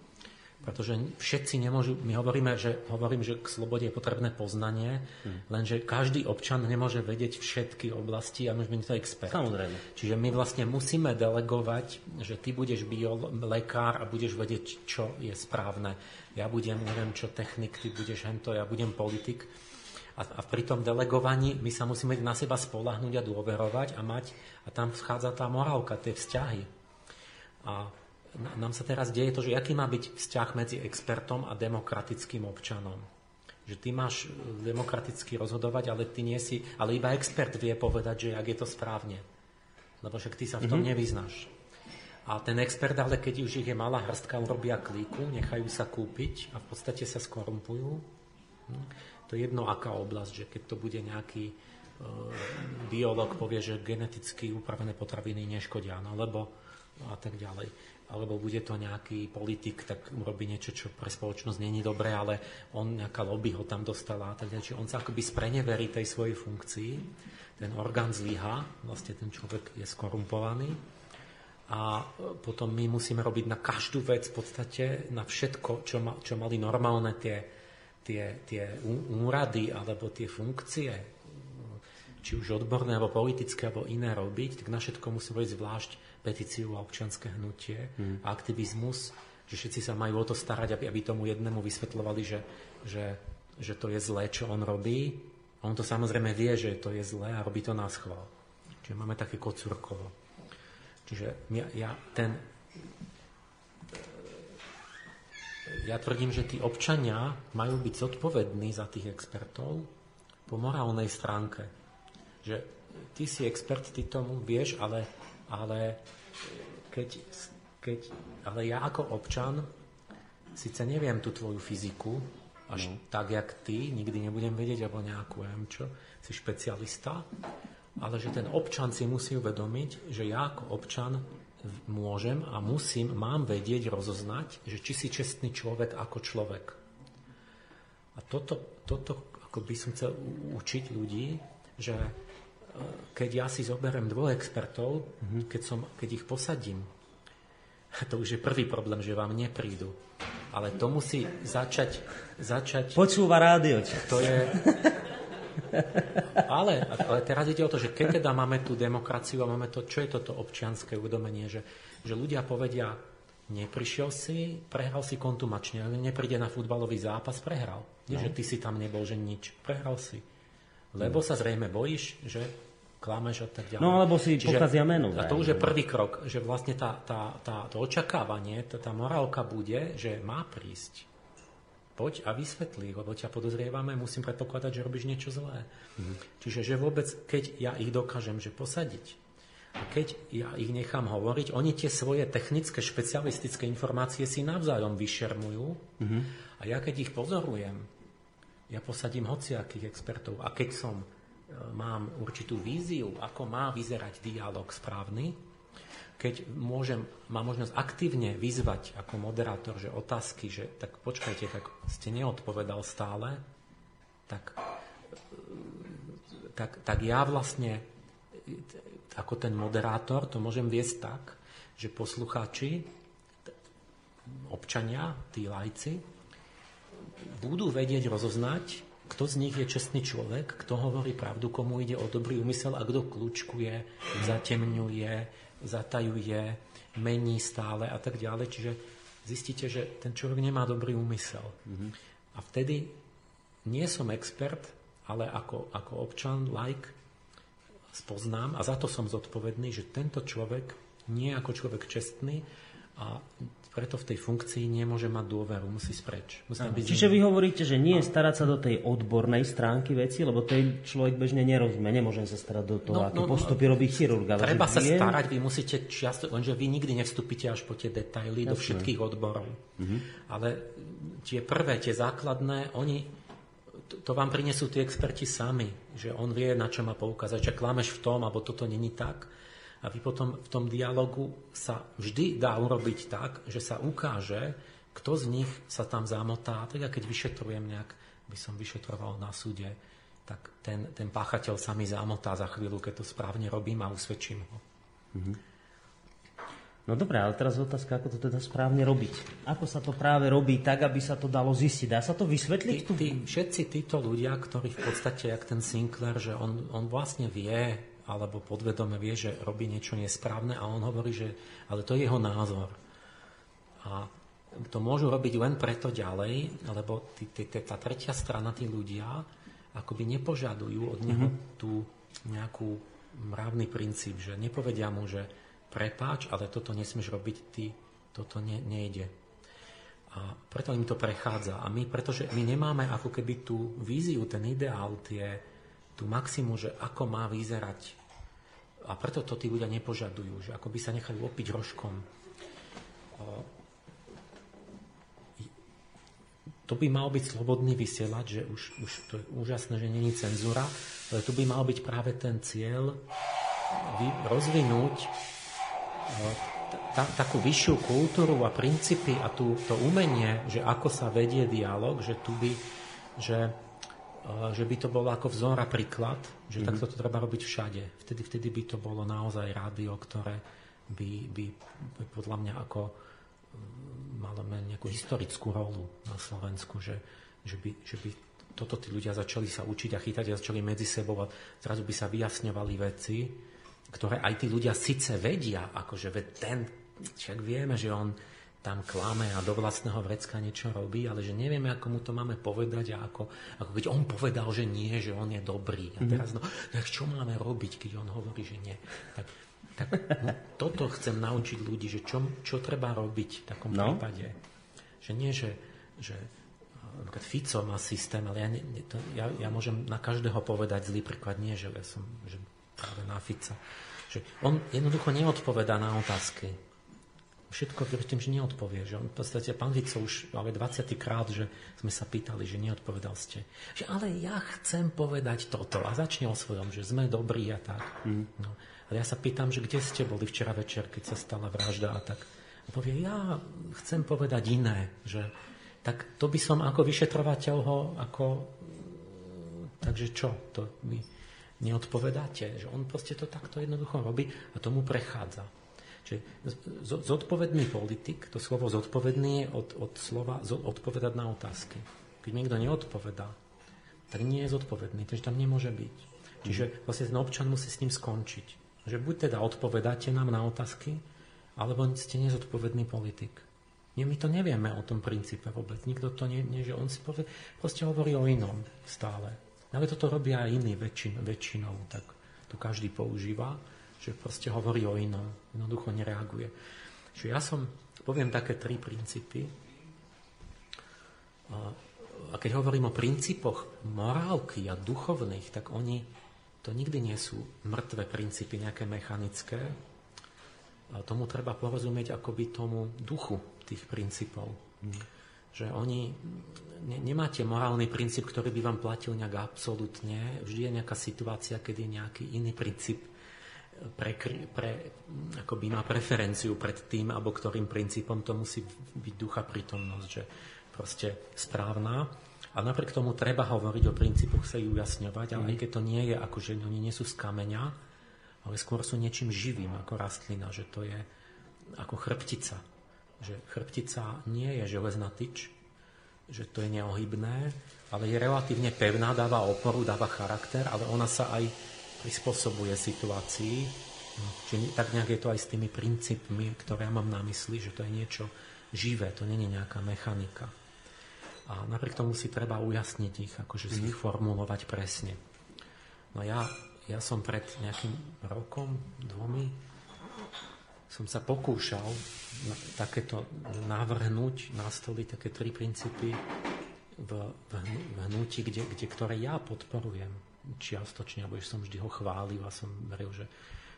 Pretože všetci nemôžu, my hovoríme, že, hovorím, že k slobode je potrebné poznanie, hmm. lenže každý občan nemôže vedieť všetky oblasti a môže byť to expert. Samozrejme. Čiže my vlastne musíme delegovať, že ty budeš bio, lekár a budeš vedieť, čo je správne ja budem, neviem čo, technik, ty budeš hento, ja budem politik. A, a pri tom delegovaní my sa musíme na seba spolahnuť a dôverovať a mať, a tam vchádza tá morálka, tie vzťahy. A nám sa teraz deje to, že aký má byť vzťah medzi expertom a demokratickým občanom. Že ty máš demokraticky rozhodovať, ale ty nie si, ale iba expert vie povedať, že ak je to správne. Lebo však ty sa v tom mm-hmm. nevyznáš. A ten expert, ale keď už ich je malá hrstka, urobia klíku, nechajú sa kúpiť a v podstate sa skorumpujú. Hm? To je jedno, aká oblasť, že keď to bude nejaký e, biolog, povie, že geneticky upravené potraviny neškodia, no lebo a tak ďalej. Alebo bude to nejaký politik, tak urobí niečo, čo pre spoločnosť není dobré, ale on, nejaká lobby ho tam dostala a tak ďalej. Čiže on sa akoby spreneverí tej svojej funkcii, ten orgán zlyha, vlastne ten človek je skorumpovaný a potom my musíme robiť na každú vec v podstate, na všetko, čo, ma, čo mali normálne tie tie, tie úrady alebo tie funkcie, či už odborné, alebo politické, alebo iné robiť, tak na všetko musí byť zvlášť petíciu a občianské hnutie mm. a aktivizmus, že všetci sa majú o to starať, aby, aby tomu jednému vysvetľovali, že, že, že to je zlé, čo on robí. A on to samozrejme vie, že to je zlé a robí to na schvál. Čiže máme také kocúrkovo. Čiže ja, ja ten ja tvrdím, že tí občania majú byť zodpovední za tých expertov po morálnej stránke. Že ty si expert, ty tomu vieš, ale, ale, keď, keď, ale ja ako občan síce neviem tú tvoju fyziku, až no. tak, jak ty, nikdy nebudem vedieť, alebo nejakú, neviem čo, si špecialista, ale že ten občan si musí uvedomiť, že ja ako občan môžem a musím, mám vedieť, rozoznať, že či si čestný človek ako človek. A toto, toto ako by som chcel učiť ľudí, že e, keď ja si zoberiem dvoch expertov, mm-hmm. keď, som, keď ich posadím, *laughs* to už je prvý problém, že vám neprídu. Ale to musí začať... začať Počúva rádio. To je, ale, ale teraz ide o to, že keď teda máme tú demokraciu a máme to, čo je toto občianské uvedomenie, že, že ľudia povedia, neprišiel si, prehral si kontumačne, nepríde na futbalový zápas, prehral. Nie, no. že ty si tam nebol, že nič. Prehral si. Lebo sa zrejme bojíš, že klameš a tak ďalej. No alebo si Čiže, pokazia menu. A to už je prvý krok, že vlastne tá, tá, tá, to očakávanie, tá, tá morálka bude, že má prísť poď a vysvetlí, lebo ťa podozrievame, musím predpokladať, že robíš niečo zlé. Mm. Čiže že vôbec, keď ja ich dokážem že posadiť, a keď ja ich nechám hovoriť, oni tie svoje technické, špecialistické informácie si navzájom vyšermujú mm-hmm. a ja keď ich pozorujem, ja posadím hociakých expertov. A keď som, e, mám určitú víziu, ako má vyzerať dialog správny, keď môžem, mám možnosť aktívne vyzvať ako moderátor, že otázky, že tak počkajte, tak ste neodpovedal stále, tak, tak, tak ja vlastne ako ten moderátor to môžem viesť tak, že poslucháči, občania, tí lajci, budú vedieť rozoznať, kto z nich je čestný človek, kto hovorí pravdu, komu ide o dobrý úmysel a kto kľúčkuje, zatemňuje, zatajuje, mení stále a tak ďalej. Čiže zistíte, že ten človek nemá dobrý úmysel. Mm-hmm. A vtedy nie som expert, ale ako, ako občan, like, spoznám a za to som zodpovedný, že tento človek nie je ako človek čestný a preto v tej funkcii nemôže mať dôveru, musí spreč. Musí byť Čiže vy hovoríte, že nie je starať sa do tej odbornej stránky veci, lebo tej človek bežne nerozumie, nemôžem sa starať do toho, no, aké no, postupy robí chirurg. Ale treba sa vie... starať, vy musíte čiasto, lenže vy nikdy nevstúpite až po tie detaily Jasne. do všetkých odborov. Mhm. Ale tie prvé, tie základné, oni to, to vám prinesú tí experti sami, že on vie, na čo má poukázať, že klameš v tom, alebo toto není tak a vy potom v tom dialogu sa vždy dá urobiť tak, že sa ukáže, kto z nich sa tam zamotá. Ja keď vyšetrujem nejak, by som vyšetroval na súde, tak ten, ten páchateľ sa mi zamotá za chvíľu, keď to správne robím a usvedčím ho. Mm-hmm. No dobré, ale teraz otázka, ako to teda správne robiť. Ako sa to práve robí tak, aby sa to dalo zistiť? Dá sa to vysvetliť? Tí, tí, všetci títo ľudia, ktorí v podstate, jak ten Sinclair, že on, on vlastne vie, alebo podvedome vie, že robí niečo nesprávne a on hovorí, že ale to je jeho názor. A to môžu robiť len preto ďalej, lebo tí, tí, tí, tá tretia strana, tí ľudia, akoby nepožadujú od neho mm-hmm. tú nejakú mravný princíp, že nepovedia mu, že prepáč, ale toto nesmieš robiť ty, toto ne, nejde. A preto im to prechádza. A my, pretože my nemáme ako keby tú víziu, ten ideál, tie, tú maximu, že ako má vyzerať. A preto to tí ľudia nepožadujú, že ako by sa nechali opiť rožkom. To by mal byť slobodný vysielať, že už, už to je úžasné, že není cenzúra, ale tu by mal byť práve ten cieľ rozvinúť ta, takú vyššiu kultúru a princípy a tú, to umenie, že ako sa vedie dialog, že tu by, že že by to bolo ako vzor a príklad, že mm-hmm. takto to treba robiť všade. Vtedy, vtedy by to bolo naozaj rádio, ktoré by, by, podľa mňa ako mm, malo nejakú historickú rolu na Slovensku, že, že by, že by toto tí ľudia začali sa učiť a chytať a začali medzi sebou a zrazu by sa vyjasňovali veci, ktoré aj tí ľudia síce vedia, akože ten, však vieme, že on tam klame a do vlastného vrecka niečo robí, ale že nevieme, ako mu to máme povedať a ako, ako keď on povedal, že nie, že on je dobrý. A mhm. teraz, no, tak čo máme robiť, keď on hovorí, že nie? Tak, tak no, toto chcem naučiť ľudí, že čo, čo treba robiť v takom no. prípade. Že nie, že, že napríklad Fico má systém, ale ja, ne, to, ja, ja môžem na každého povedať zlý príklad, nie, že ja som že práve na Fica. Že on jednoducho neodpovedá na otázky všetko tým, že neodpovie. Že on v podstate, pán Vico už ale 20 krát, že sme sa pýtali, že neodpovedal ste. Že ale ja chcem povedať toto. A začne o svojom, že sme dobrí a tak. Mm. No. Ale ja sa pýtam, že kde ste boli včera večer, keď sa stala vražda a tak. A povie, ja chcem povedať iné. Že, tak to by som ako vyšetrovateľ ho ako... Takže čo? To vy neodpovedáte. Že on proste to takto jednoducho robí a tomu prechádza. Čiže zodpovedný politik, to slovo zodpovedný je od, od slova odpovedať na otázky. Keď niekto neodpovedá, tak nie je zodpovedný, takže tam nemôže byť. Čiže mhm. vlastne ten občan musí s ním skončiť. Že buď teda odpovedáte nám na otázky, alebo ste nezodpovedný politik. Nie, my to nevieme o tom princípe vôbec. Nikto to nie, nie že on si povie, proste hovorí o inom stále. Ale toto robia aj iní väčšin, väčšinou, tak to každý používa že proste hovorí o inom, jednoducho nereaguje. Čiže ja som, poviem také tri princípy. A keď hovorím o princípoch morálky a duchovných, tak oni to nikdy nie sú mŕtve princípy, nejaké mechanické. A tomu treba porozumieť akoby tomu duchu tých princípov. Mm. Že oni, ne, nemáte morálny princíp, ktorý by vám platil nejak absolútne. Vždy je nejaká situácia, kedy nejaký iný princíp pre, pre, akoby má preferenciu pred tým, alebo ktorým princípom to musí byť ducha prítomnosť, že proste správna. A napriek tomu treba hovoriť o princípoch, sa ju ujasňovať, ale mm. aj keď to nie je, ako že oni nie sú z kameňa, ale skôr sú niečím živým, ako rastlina, že to je ako chrbtica. Že chrbtica nie je železná tyč, že to je neohybné, ale je relatívne pevná, dáva oporu, dáva charakter, ale ona sa aj prispôsobuje situácii. Čiže tak nejak je to aj s tými princípmi, ktoré ja mám na mysli, že to je niečo živé, to nie je nejaká mechanika. A napriek tomu si treba ujasniť ich, akože si ich formulovať presne. No ja, ja som pred nejakým rokom, dvomi, som sa pokúšal takéto navrhnúť, nastoliť také tri princípy v, v, v hnutí, kde, kde, ktoré ja podporujem čiastočne, alebo som vždy ho chválil a som veril, že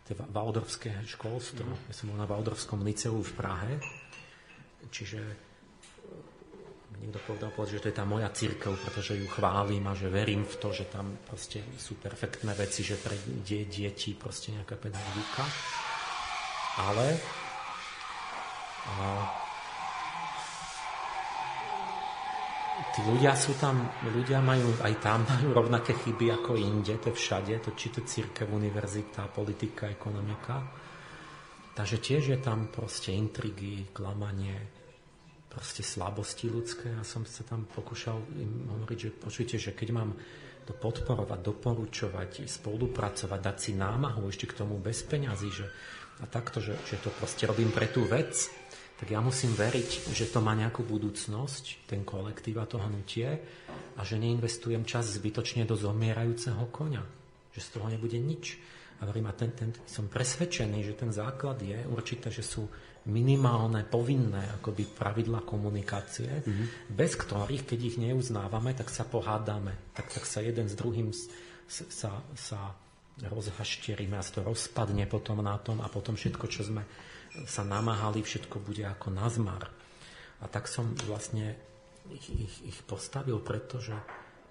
to je Valdorské školstvo. Mm. Ja som bol na Valdorskom liceu v Prahe, čiže mi niekto povedal, povedal, že to je tá moja církev, pretože ju chválim a že verím v to, že tam proste sú perfektné veci, že pre deti proste nejaká pedagogika. Ale a, tí ľudia sú tam, ľudia majú, aj tam majú rovnaké chyby ako inde, to je všade, to či to církev, univerzita, politika, ekonomika. Takže tiež je tam proste intrigy, klamanie, proste slabosti ľudské. Ja som sa tam pokúšal im hovoriť, že počujte, že keď mám to podporovať, doporučovať, spolupracovať, dať si námahu ešte k tomu bez peňazí, že, a takto, že, že to proste robím pre tú vec, tak ja musím veriť, že to má nejakú budúcnosť, ten kolektív a to hnutie, a že neinvestujem čas zbytočne do zomierajúceho koňa. Že z toho nebude nič. A verím, a ten, ten, som presvedčený, že ten základ je určite, že sú minimálne, povinné akoby pravidla komunikácie, mm-hmm. bez ktorých, keď ich neuznávame, tak sa pohádame. Tak, tak sa jeden s druhým sa, sa rozhašteríme a to rozpadne potom na tom a potom všetko, čo sme sa namáhali, všetko bude ako nazmar. A tak som vlastne ich, ich, ich postavil, pretože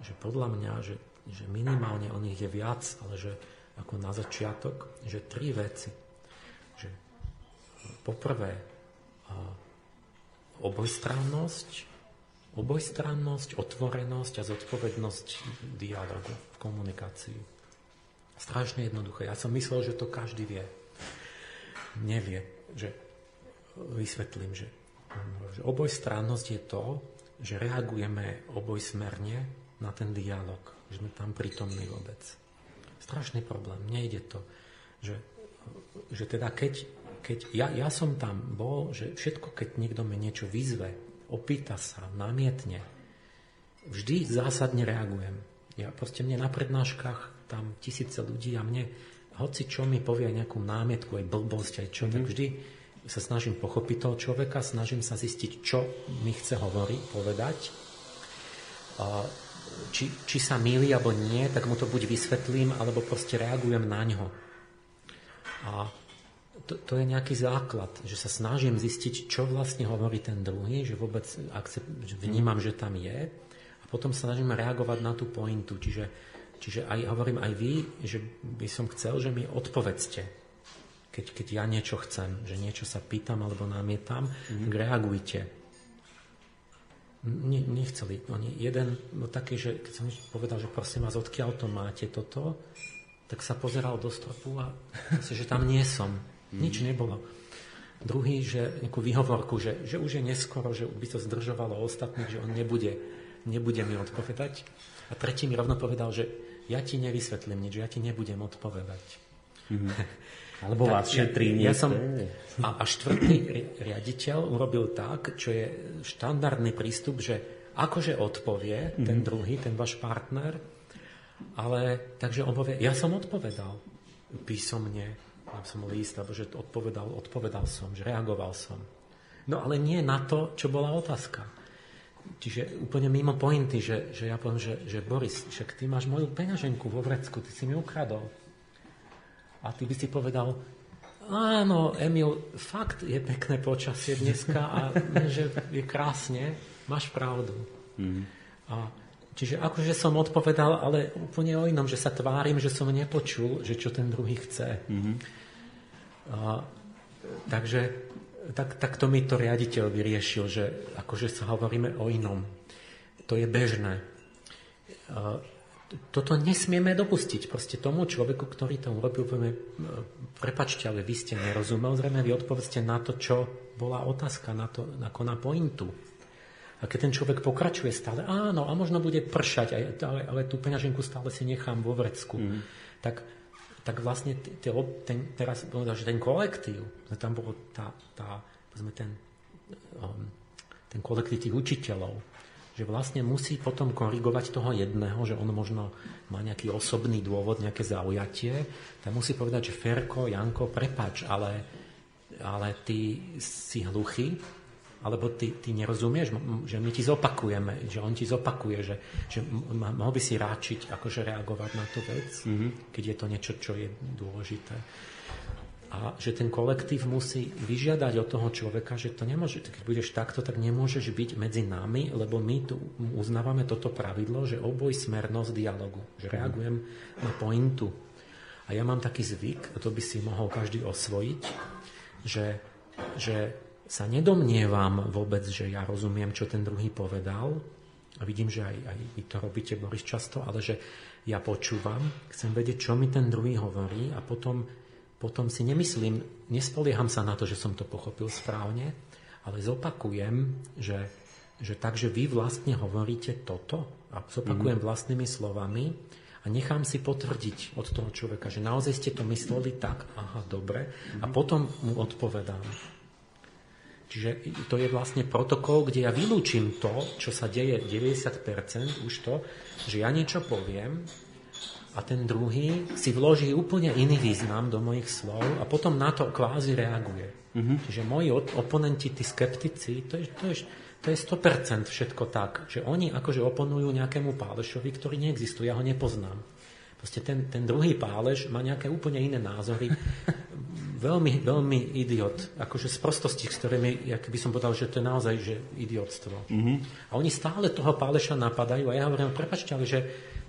že podľa mňa, že, že minimálne o nich je viac, ale že ako na začiatok, že tri veci. Že poprvé obojstrannosť, obojstrannosť, otvorenosť a zodpovednosť dialogu v komunikácii. Strašne jednoduché. Ja som myslel, že to každý vie. Nevie že vysvetlím, že, že obojstrannosť je to, že reagujeme obojsmerne na ten dialog, že sme tam prítomní vôbec. Strašný problém, nejde to. Že, že teda keď, keď ja, ja som tam bol, že všetko, keď niekto mi niečo vyzve, opýta sa, namietne, vždy zásadne reagujem. Ja proste mne na prednáškach tam tisíce ľudí a mne hoci čo mi povie nejakú námietku, aj blbosť, aj čo, mm-hmm. tak mhm. vždy sa snažím pochopiť toho človeka, snažím sa zistiť, čo mi chce hovoriť, povedať. Či, či sa milí alebo nie, tak mu to buď vysvetlím, alebo proste reagujem na ňo. A to, to je nejaký základ, že sa snažím zistiť, čo vlastne hovorí ten druhý, že vôbec akcept, že vnímam, že tam je a potom sa snažím reagovať na tú pointu. Čiže, čiže aj hovorím aj vy, že by som chcel, že mi odpovedzte, keď, keď ja niečo chcem, že niečo sa pýtam alebo namietam, mm-hmm. reagujte. Ne, nechceli. Oni jeden, no taký, že keď som povedal, že prosím vás, odkiaľ to máte toto, tak sa pozeral do stropu a *laughs* si, že tam nie som. Mm-hmm. Nič nebolo. Druhý, že nejakú výhovorku, že, že už je neskoro, že by to zdržovalo ostatných, že on nebude, nebude mi odpovedať. A tretí mi rovno povedal, že ja ti nevysvetlím nič, ja ti nebudem odpovedať. Mm-hmm. *laughs* Alebo vás šetrí ja, ja som, a, a štvrtý riaditeľ urobil tak, čo je štandardný prístup, že akože odpovie mm-hmm. ten druhý, ten váš partner, ale takže on povie, ja som odpovedal písomne, mám som list, alebo že odpovedal, odpovedal som, že reagoval som. No ale nie na to, čo bola otázka. Čiže úplne mimo pointy, že, že ja poviem, že, že Boris, však ty máš moju peňaženku vo vrecku, ty si mi ukradol. A ty by si povedal, áno, Emil, fakt je pekné počasie dneska a *laughs* že je krásne, máš pravdu. Mm. A, čiže akože som odpovedal, ale úplne o inom, že sa tvárim, že som nepočul, že čo ten druhý chce. Mm-hmm. A, takže tak, tak to mi to riaditeľ vyriešil, že akože sa hovoríme o inom. To je bežné. Toto nesmieme dopustiť. Proste tomu človeku, ktorý to urobil, povieme, prepačte, ale vy ste nerozumel, zrejme vy odpovedzte na to, čo bola otázka, na to, ako na pointu. A keď ten človek pokračuje stále, áno, a možno bude pršať, ale, ale tú peňaženku stále si nechám vo vrecku, mm. tak, tak vlastne ten, teraz že ten kolektív, tam bol tá, tá, ten, um, ten kolektív tých učiteľov, že vlastne musí potom korigovať toho jedného, že on možno má nejaký osobný dôvod, nejaké zaujatie, tak musí povedať, že Ferko, Janko, prepač, ale, ale ty si hluchý, alebo ty, ty nerozumieš, že my ti zopakujeme, že on ti zopakuje, že, že mohol by si ráčiť, akože reagovať na tú vec, mm-hmm. keď je to niečo, čo je dôležité a že ten kolektív musí vyžiadať od toho človeka, že to nemôže, keď budeš takto, tak nemôžeš byť medzi nami, lebo my tu uznávame toto pravidlo, že oboj smernosť dialogu, že reagujem na pointu. A ja mám taký zvyk, a to by si mohol každý osvojiť, že, že sa nedomnievam vôbec, že ja rozumiem, čo ten druhý povedal, a vidím, že aj, aj vy to robíte, Boris, často, ale že ja počúvam, chcem vedieť, čo mi ten druhý hovorí a potom potom si nemyslím, nespolieham sa na to, že som to pochopil správne, ale zopakujem, že, že takže vy vlastne hovoríte toto a zopakujem mm-hmm. vlastnými slovami a nechám si potvrdiť od toho človeka, že naozaj ste to mysleli tak, aha, dobre, mm-hmm. a potom mu odpovedám. Čiže to je vlastne protokol, kde ja vylúčim to, čo sa deje 90% už to, že ja niečo poviem a ten druhý si vloží úplne iný význam do mojich slov a potom na to kvázi reaguje. Mm-hmm. Čiže moji oponenti, tí skeptici, to je, to, je, to je 100% všetko tak, že oni akože oponujú nejakému pálešovi, ktorý neexistuje, ja ho nepoznám. Proste ten, ten druhý pálež má nejaké úplne iné názory. *laughs* veľmi, veľmi idiot. Akože z prostosti, s ktorými, jak by som povedal, že to je naozaj že idiotstvo. Mm-hmm. A oni stále toho páleša napadajú a ja hovorím, prepačte, ale že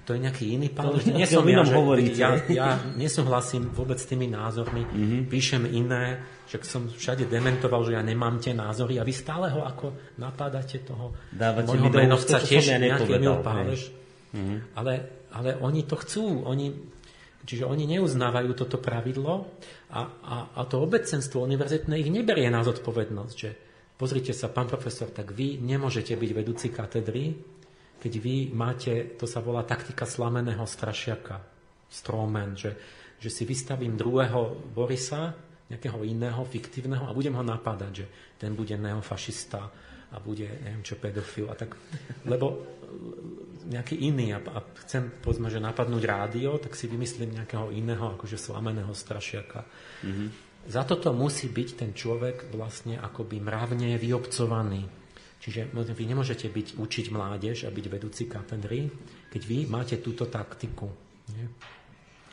to je nejaký iný pán. To, nie som ja, že, ja, ja nesúhlasím vôbec s tými názormi, mm-hmm. píšem iné, že som všade dementoval, že ja nemám tie názory a vy stále ho ako napádate toho Dávate môjho menovca tiež ja nejaký Emil Páleš. Mm-hmm. Ale, ale oni to chcú, oni, čiže oni neuznávajú toto pravidlo a, a, a to obecenstvo univerzitné ich neberie na zodpovednosť, že pozrite sa, pán profesor, tak vy nemôžete byť vedúci katedry, keď vy máte, to sa volá taktika slameného strašiaka, strawman, že, že si vystavím druhého Borisa, nejakého iného, fiktívneho a budem ho napádať, že ten bude neofašista a bude, neviem čo, pedofil a tak. Lebo nejaký iný a, a chcem, povedzme, že napadnúť rádio, tak si vymyslím nejakého iného, akože slameného strašiaka. Mm-hmm. Za toto musí byť ten človek vlastne akoby mravne vyobcovaný. Čiže vy nemôžete byť, učiť mládež a byť vedúci katedry, keď vy máte túto taktiku. Nie?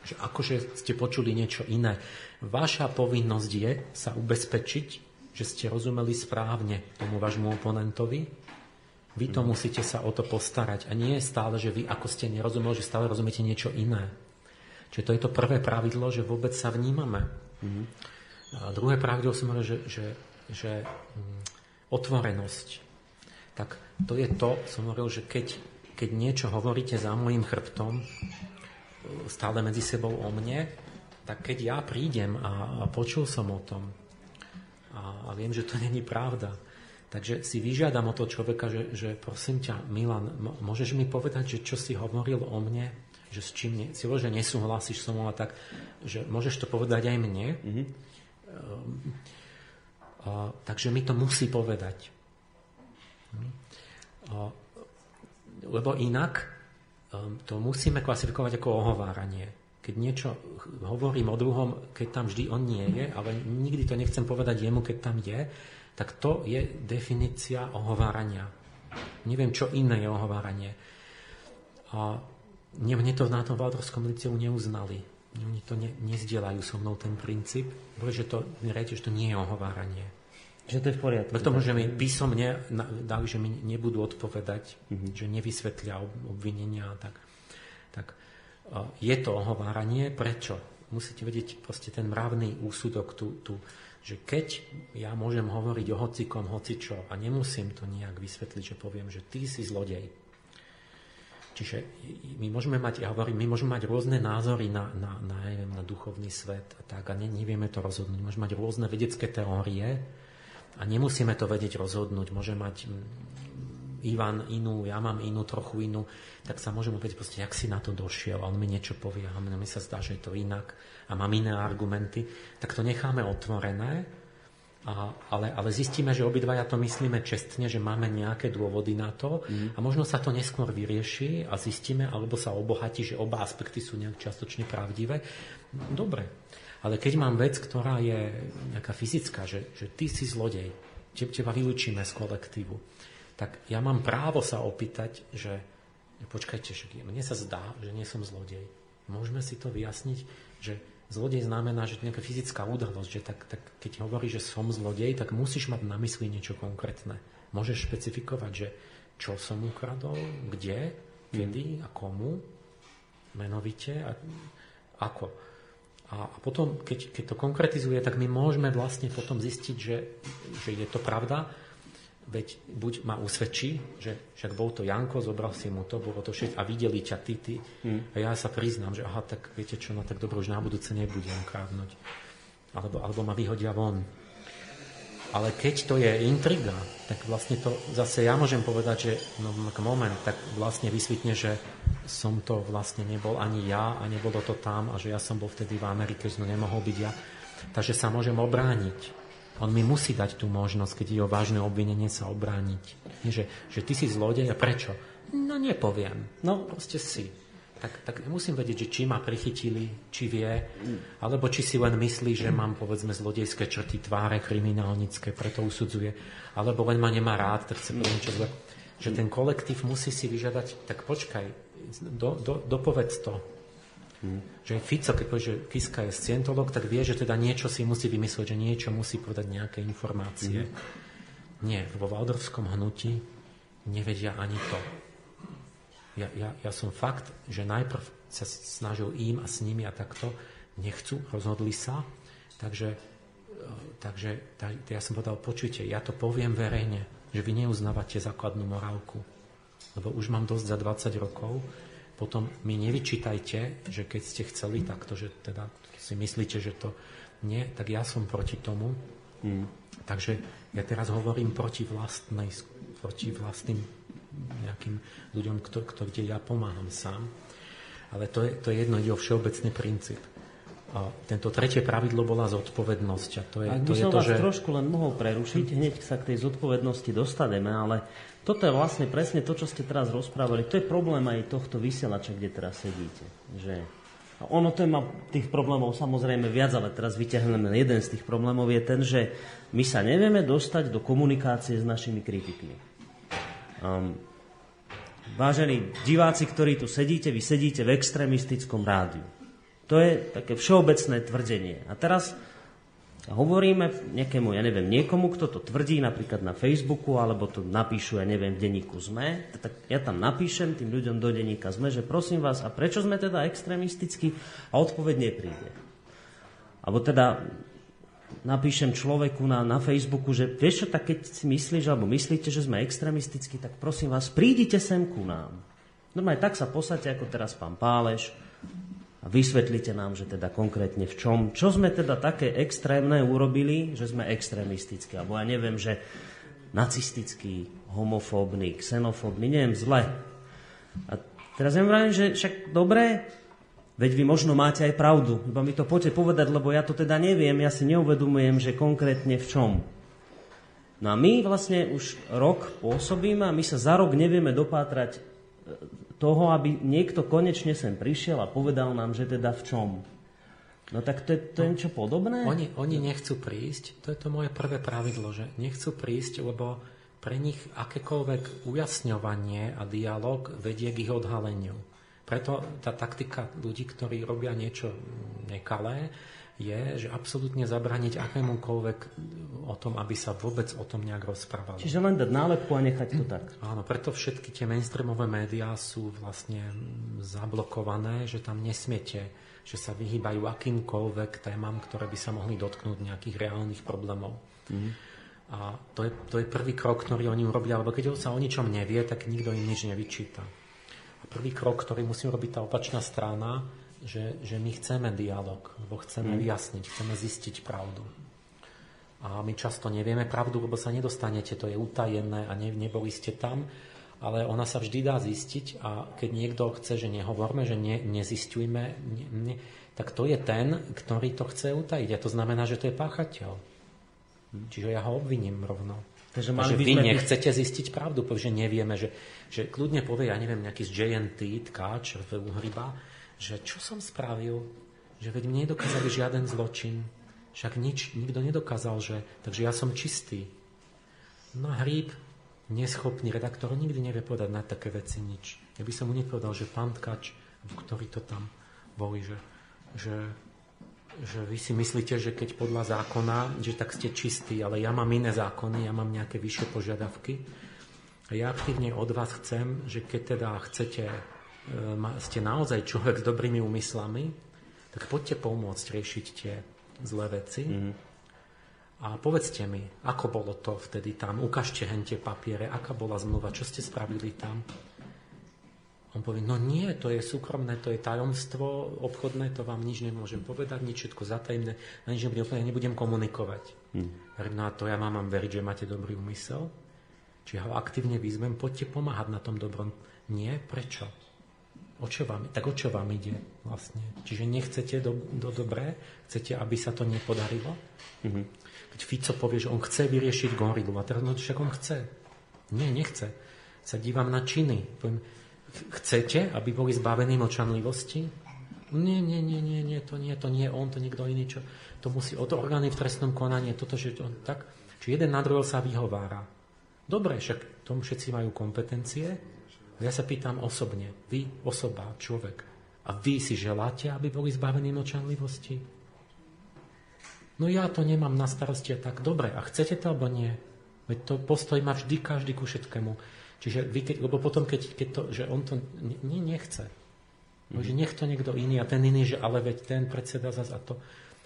Že akože ste počuli niečo iné. Vaša povinnosť je sa ubezpečiť, že ste rozumeli správne tomu vášmu oponentovi. Vy to musíte sa o to postarať. A nie je stále, že vy ako ste nerozumeli, že stále rozumiete niečo iné. Čiže to je to prvé pravidlo, že vôbec sa vnímame. Mm-hmm. A druhé pravidlo som hovoril, že, že, že mm, otvorenosť. Tak to je to, som hovoril, že keď, keď niečo hovoríte za môjim chrbtom, stále medzi sebou o mne, tak keď ja prídem a, a počul som o tom a, a viem, že to není pravda, takže si vyžiadam o toho človeka, že, že prosím ťa, Milan, môžeš mi povedať, že čo si hovoril o mne, že s čím ne, si že nesúhlasíš so mnou a tak, že môžeš to povedať aj mne. Mm-hmm. Um, a, takže mi to musí povedať. A, lebo inak um, to musíme klasifikovať ako ohováranie keď niečo hovorím o druhom, keď tam vždy on nie je, ale nikdy to nechcem povedať jemu, keď tam je, tak to je definícia ohovárania. Neviem, čo iné je ohováranie. A mne to na tom Valdorskom liceu neuznali. Oni to ne, nezdielajú so mnou ten princíp, že to, že to nie je ohováranie. Že to je v poriadku. Preto, že mi písomne dali, že mi nebudú odpovedať, mm-hmm. že nevysvetlia obvinenia a tak. Tak je to ohováranie. Prečo? Musíte vedieť proste ten mravný úsudok tu, tu, že keď ja môžem hovoriť o hocikom, hocičo a nemusím to nejak vysvetliť, že poviem, že ty si zlodej. Čiže my môžeme mať, ja hovorím, my môžeme mať rôzne názory na, na, na, neviem, na duchovný svet a tak a ne, nevieme to rozhodnúť. Môžeme mať rôzne vedecké teórie a nemusíme to vedieť rozhodnúť. Môže mať Ivan inú, ja mám inú, trochu inú, tak sa môžem opäť proste, jak si na to došiel, a on mi niečo povie, a mi sa zdá, že je to inak a mám iné argumenty, tak to necháme otvorené, a, ale, ale zistíme, že obidvaja to myslíme čestne, že máme nejaké dôvody na to mm. a možno sa to neskôr vyrieši a zistíme, alebo sa obohatí, že oba aspekty sú nejak čiastočne pravdivé. Dobre, ale keď mám vec, ktorá je nejaká fyzická, že, že ty si zlodej, teba vylúčime z kolektívu, tak ja mám právo sa opýtať, že počkajte, že mne sa zdá, že nie som zlodej. Môžeme si to vyjasniť, že zlodej znamená, že nejaká fyzická údrlosť, že tak, tak keď hovorí, že som zlodej, tak musíš mať na mysli niečo konkrétne. Môžeš špecifikovať, že čo som ukradol, kde, kedy a komu, menovite a ako. A, a potom, keď, keď to konkretizuje, tak my môžeme vlastne potom zistiť, že, že je to pravda veď buď ma usvedčí, že však bol to Janko, zobral si mu to, bolo to všetko a videli ťa ty, ty. Mm. A ja sa priznám, že aha, tak viete čo, no tak dobro, už na budúce nebudem kradnúť. Alebo, alebo ma vyhodia von. Ale keď to je intriga, tak vlastne to zase ja môžem povedať, že no moment, tak vlastne vysvetne, že som to vlastne nebol ani ja a nebolo to tam a že ja som bol vtedy v Amerike, že no nemohol byť ja. Takže sa môžem obrániť. On mi musí dať tú možnosť, keď je o vážne obvinenie sa obrániť. Nie, že, že ty si zlodej a prečo? No nepoviem. No proste si. Tak, tak musím vedieť, že či ma prichytili, či vie, alebo či si len myslí, že mám povedzme zlodejské črty tváre kriminálnické, preto usudzuje, alebo len ma nemá rád, tak chce povedať niečo zle. Že ten kolektív musí si vyžadať, tak počkaj, do, do, dopovedz to, Hmm. Že Fico, keď povie, že Kiska je scientolog, tak vie, že teda niečo si musí vymyslieť, že niečo musí povedať nejaké informácie. Hmm. Nie, vo Valdorskom hnutí nevedia ani to. Ja, ja, ja som fakt, že najprv sa snažil im a s nimi a takto, nechcú, rozhodli sa, takže, e, takže tak, ja som povedal, počujte, ja to poviem verejne, že vy neuznávate základnú morálku, lebo už mám dosť za 20 rokov potom mi nevyčítajte, že keď ste chceli takto, že teda si myslíte, že to nie, tak ja som proti tomu, Mm. Takže ja teraz hovorím proti vlastnej, proti vlastným nejakým ľuďom, kto, kto, kde ja pomáham sám. Ale to je, to je jedno, ide o všeobecný princíp. A tento tretie pravidlo bola zodpovednosť. A to je, Ak to by je som to, vás že... trošku len mohol prerušiť, hneď sa k tej zodpovednosti dostaneme, ale toto je vlastne presne to, čo ste teraz rozprávali. To je problém aj tohto vysielača, kde teraz sedíte. Že ono to má tých problémov samozrejme viac, ale teraz vyťahneme jeden z tých problémov je ten, že my sa nevieme dostať do komunikácie s našimi kritikmi. Um, vážení diváci, ktorí tu sedíte, vy sedíte v extrémistickom rádiu. To je také všeobecné tvrdenie. A teraz hovoríme nejakému, ja neviem, niekomu, kto to tvrdí napríklad na Facebooku, alebo to napíšu, ja neviem, v denníku ZME, tak ja tam napíšem tým ľuďom do denníka ZME, že prosím vás, a prečo sme teda extrémistickí? A odpoveď nepríde. Alebo teda napíšem človeku na, na Facebooku, že vieš čo, tak keď si myslíš, alebo myslíte, že sme extrémistickí, tak prosím vás, prídite sem ku nám. Normálne tak sa posadte, ako teraz pán Páleš, a vysvetlite nám, že teda konkrétne v čom, čo sme teda také extrémne urobili, že sme extrémistickí, alebo ja neviem, že nacistický, homofóbny, xenofóbny, neviem, zle. A teraz ja vravím, že však dobre, veď vy možno máte aj pravdu, iba mi to poďte povedať, lebo ja to teda neviem, ja si neuvedomujem, že konkrétne v čom. No a my vlastne už rok pôsobíme a my sa za rok nevieme dopátrať toho, aby niekto konečne sem prišiel a povedal nám, že teda v čom. No tak to je, to je niečo podobné? Oni, oni nechcú prísť, to je to moje prvé pravidlo, že nechcú prísť, lebo pre nich akékoľvek ujasňovanie a dialog vedie k ich odhaleniu. Preto tá taktika ľudí, ktorí robia niečo nekalé, je, že absolútne zabraniť akémukoľvek o tom, aby sa vôbec o tom nejak rozprávalo. Čiže len dať nálepku a nechať to tak. Áno, preto všetky tie mainstreamové médiá sú vlastne zablokované, že tam nesmiete, že sa vyhýbajú akýmkoľvek témam, ktoré by sa mohli dotknúť nejakých reálnych problémov. Mm. A to je, to je prvý krok, ktorý oni urobia, lebo keď sa o ničom nevie, tak nikto im nič nevyčíta. A prvý krok, ktorý musí robiť tá opačná strana, že, že my chceme dialog, lebo chceme mm. vyjasniť, chceme zistiť pravdu. A my často nevieme pravdu, lebo sa nedostanete, to je utajené a ne, neboli ste tam, ale ona sa vždy dá zistiť a keď niekto chce, že nehovorme, že ne, nezistujme, ne, ne, tak to je ten, ktorý to chce utajiť. A to znamená, že to je páchateľ. Mm. Čiže ja ho obviním rovno. Takže mali vy sme... nechcete zistiť pravdu, že nevieme, že, že kľudne povie, ja neviem, nejaký z JNT, tkáč v Uhryba, že čo som spravil, že veď mne nedokázali žiaden zločin, však nič, nikto nedokázal, že, takže ja som čistý. No a hríb, neschopný redaktor, nikdy nevie povedať na také veci nič. Ja by som mu nepovedal, že pán Tkač, ktorý to tam boli, že, že, že vy si myslíte, že keď podľa zákona, že tak ste čistí, ale ja mám iné zákony, ja mám nejaké vyššie požiadavky. A ja aktívne od vás chcem, že keď teda chcete ste naozaj človek s dobrými úmyslami, tak poďte pomôcť riešiť tie zlé veci. Mm. A povedzte mi, ako bolo to vtedy tam, ukážte hen tie papiere, aká bola zmluva, čo ste spravili tam. On povie, no nie, to je súkromné, to je tajomstvo obchodné, to vám nič nemôžem povedať, nič všetko zatajemné, na nič nebudem, nebudem komunikovať. Mm. No a to ja vám mám veriť, že máte dobrý úmysel. Čiže ho aktívne vyzvem, poďte pomáhať na tom dobrom. Nie, prečo? O čo vám, tak o čo vám ide vlastne? Čiže nechcete do, do dobré? Chcete, aby sa to nepodarilo? Mm-hmm. Keď Fico povie, že on chce vyriešiť gorilu, a teraz no však on chce. Nie, nechce. Sa dívam na činy. Poviem, chcete, aby boli zbavení mlčanlivosti? Nie, nie, nie, nie, nie, to nie, to nie on, to niekto iný, čo, to musí od orgány v trestnom konaní, toto, že on, tak, či jeden na druhého sa vyhovára. Dobre, však tomu všetci majú kompetencie, ja sa pýtam osobne, vy, osoba, človek, a vy si želáte, aby boli zbavení mlčanlivosti? No ja to nemám na starosti a tak. Dobre, a chcete to alebo nie? Veď to postoj má vždy každý ku všetkému. Čiže vy, keď, lebo potom, keď, keď to, že on to nie, nechce, mm. že nech to niekto iný a ten iný, že ale veď ten predseda zase a to.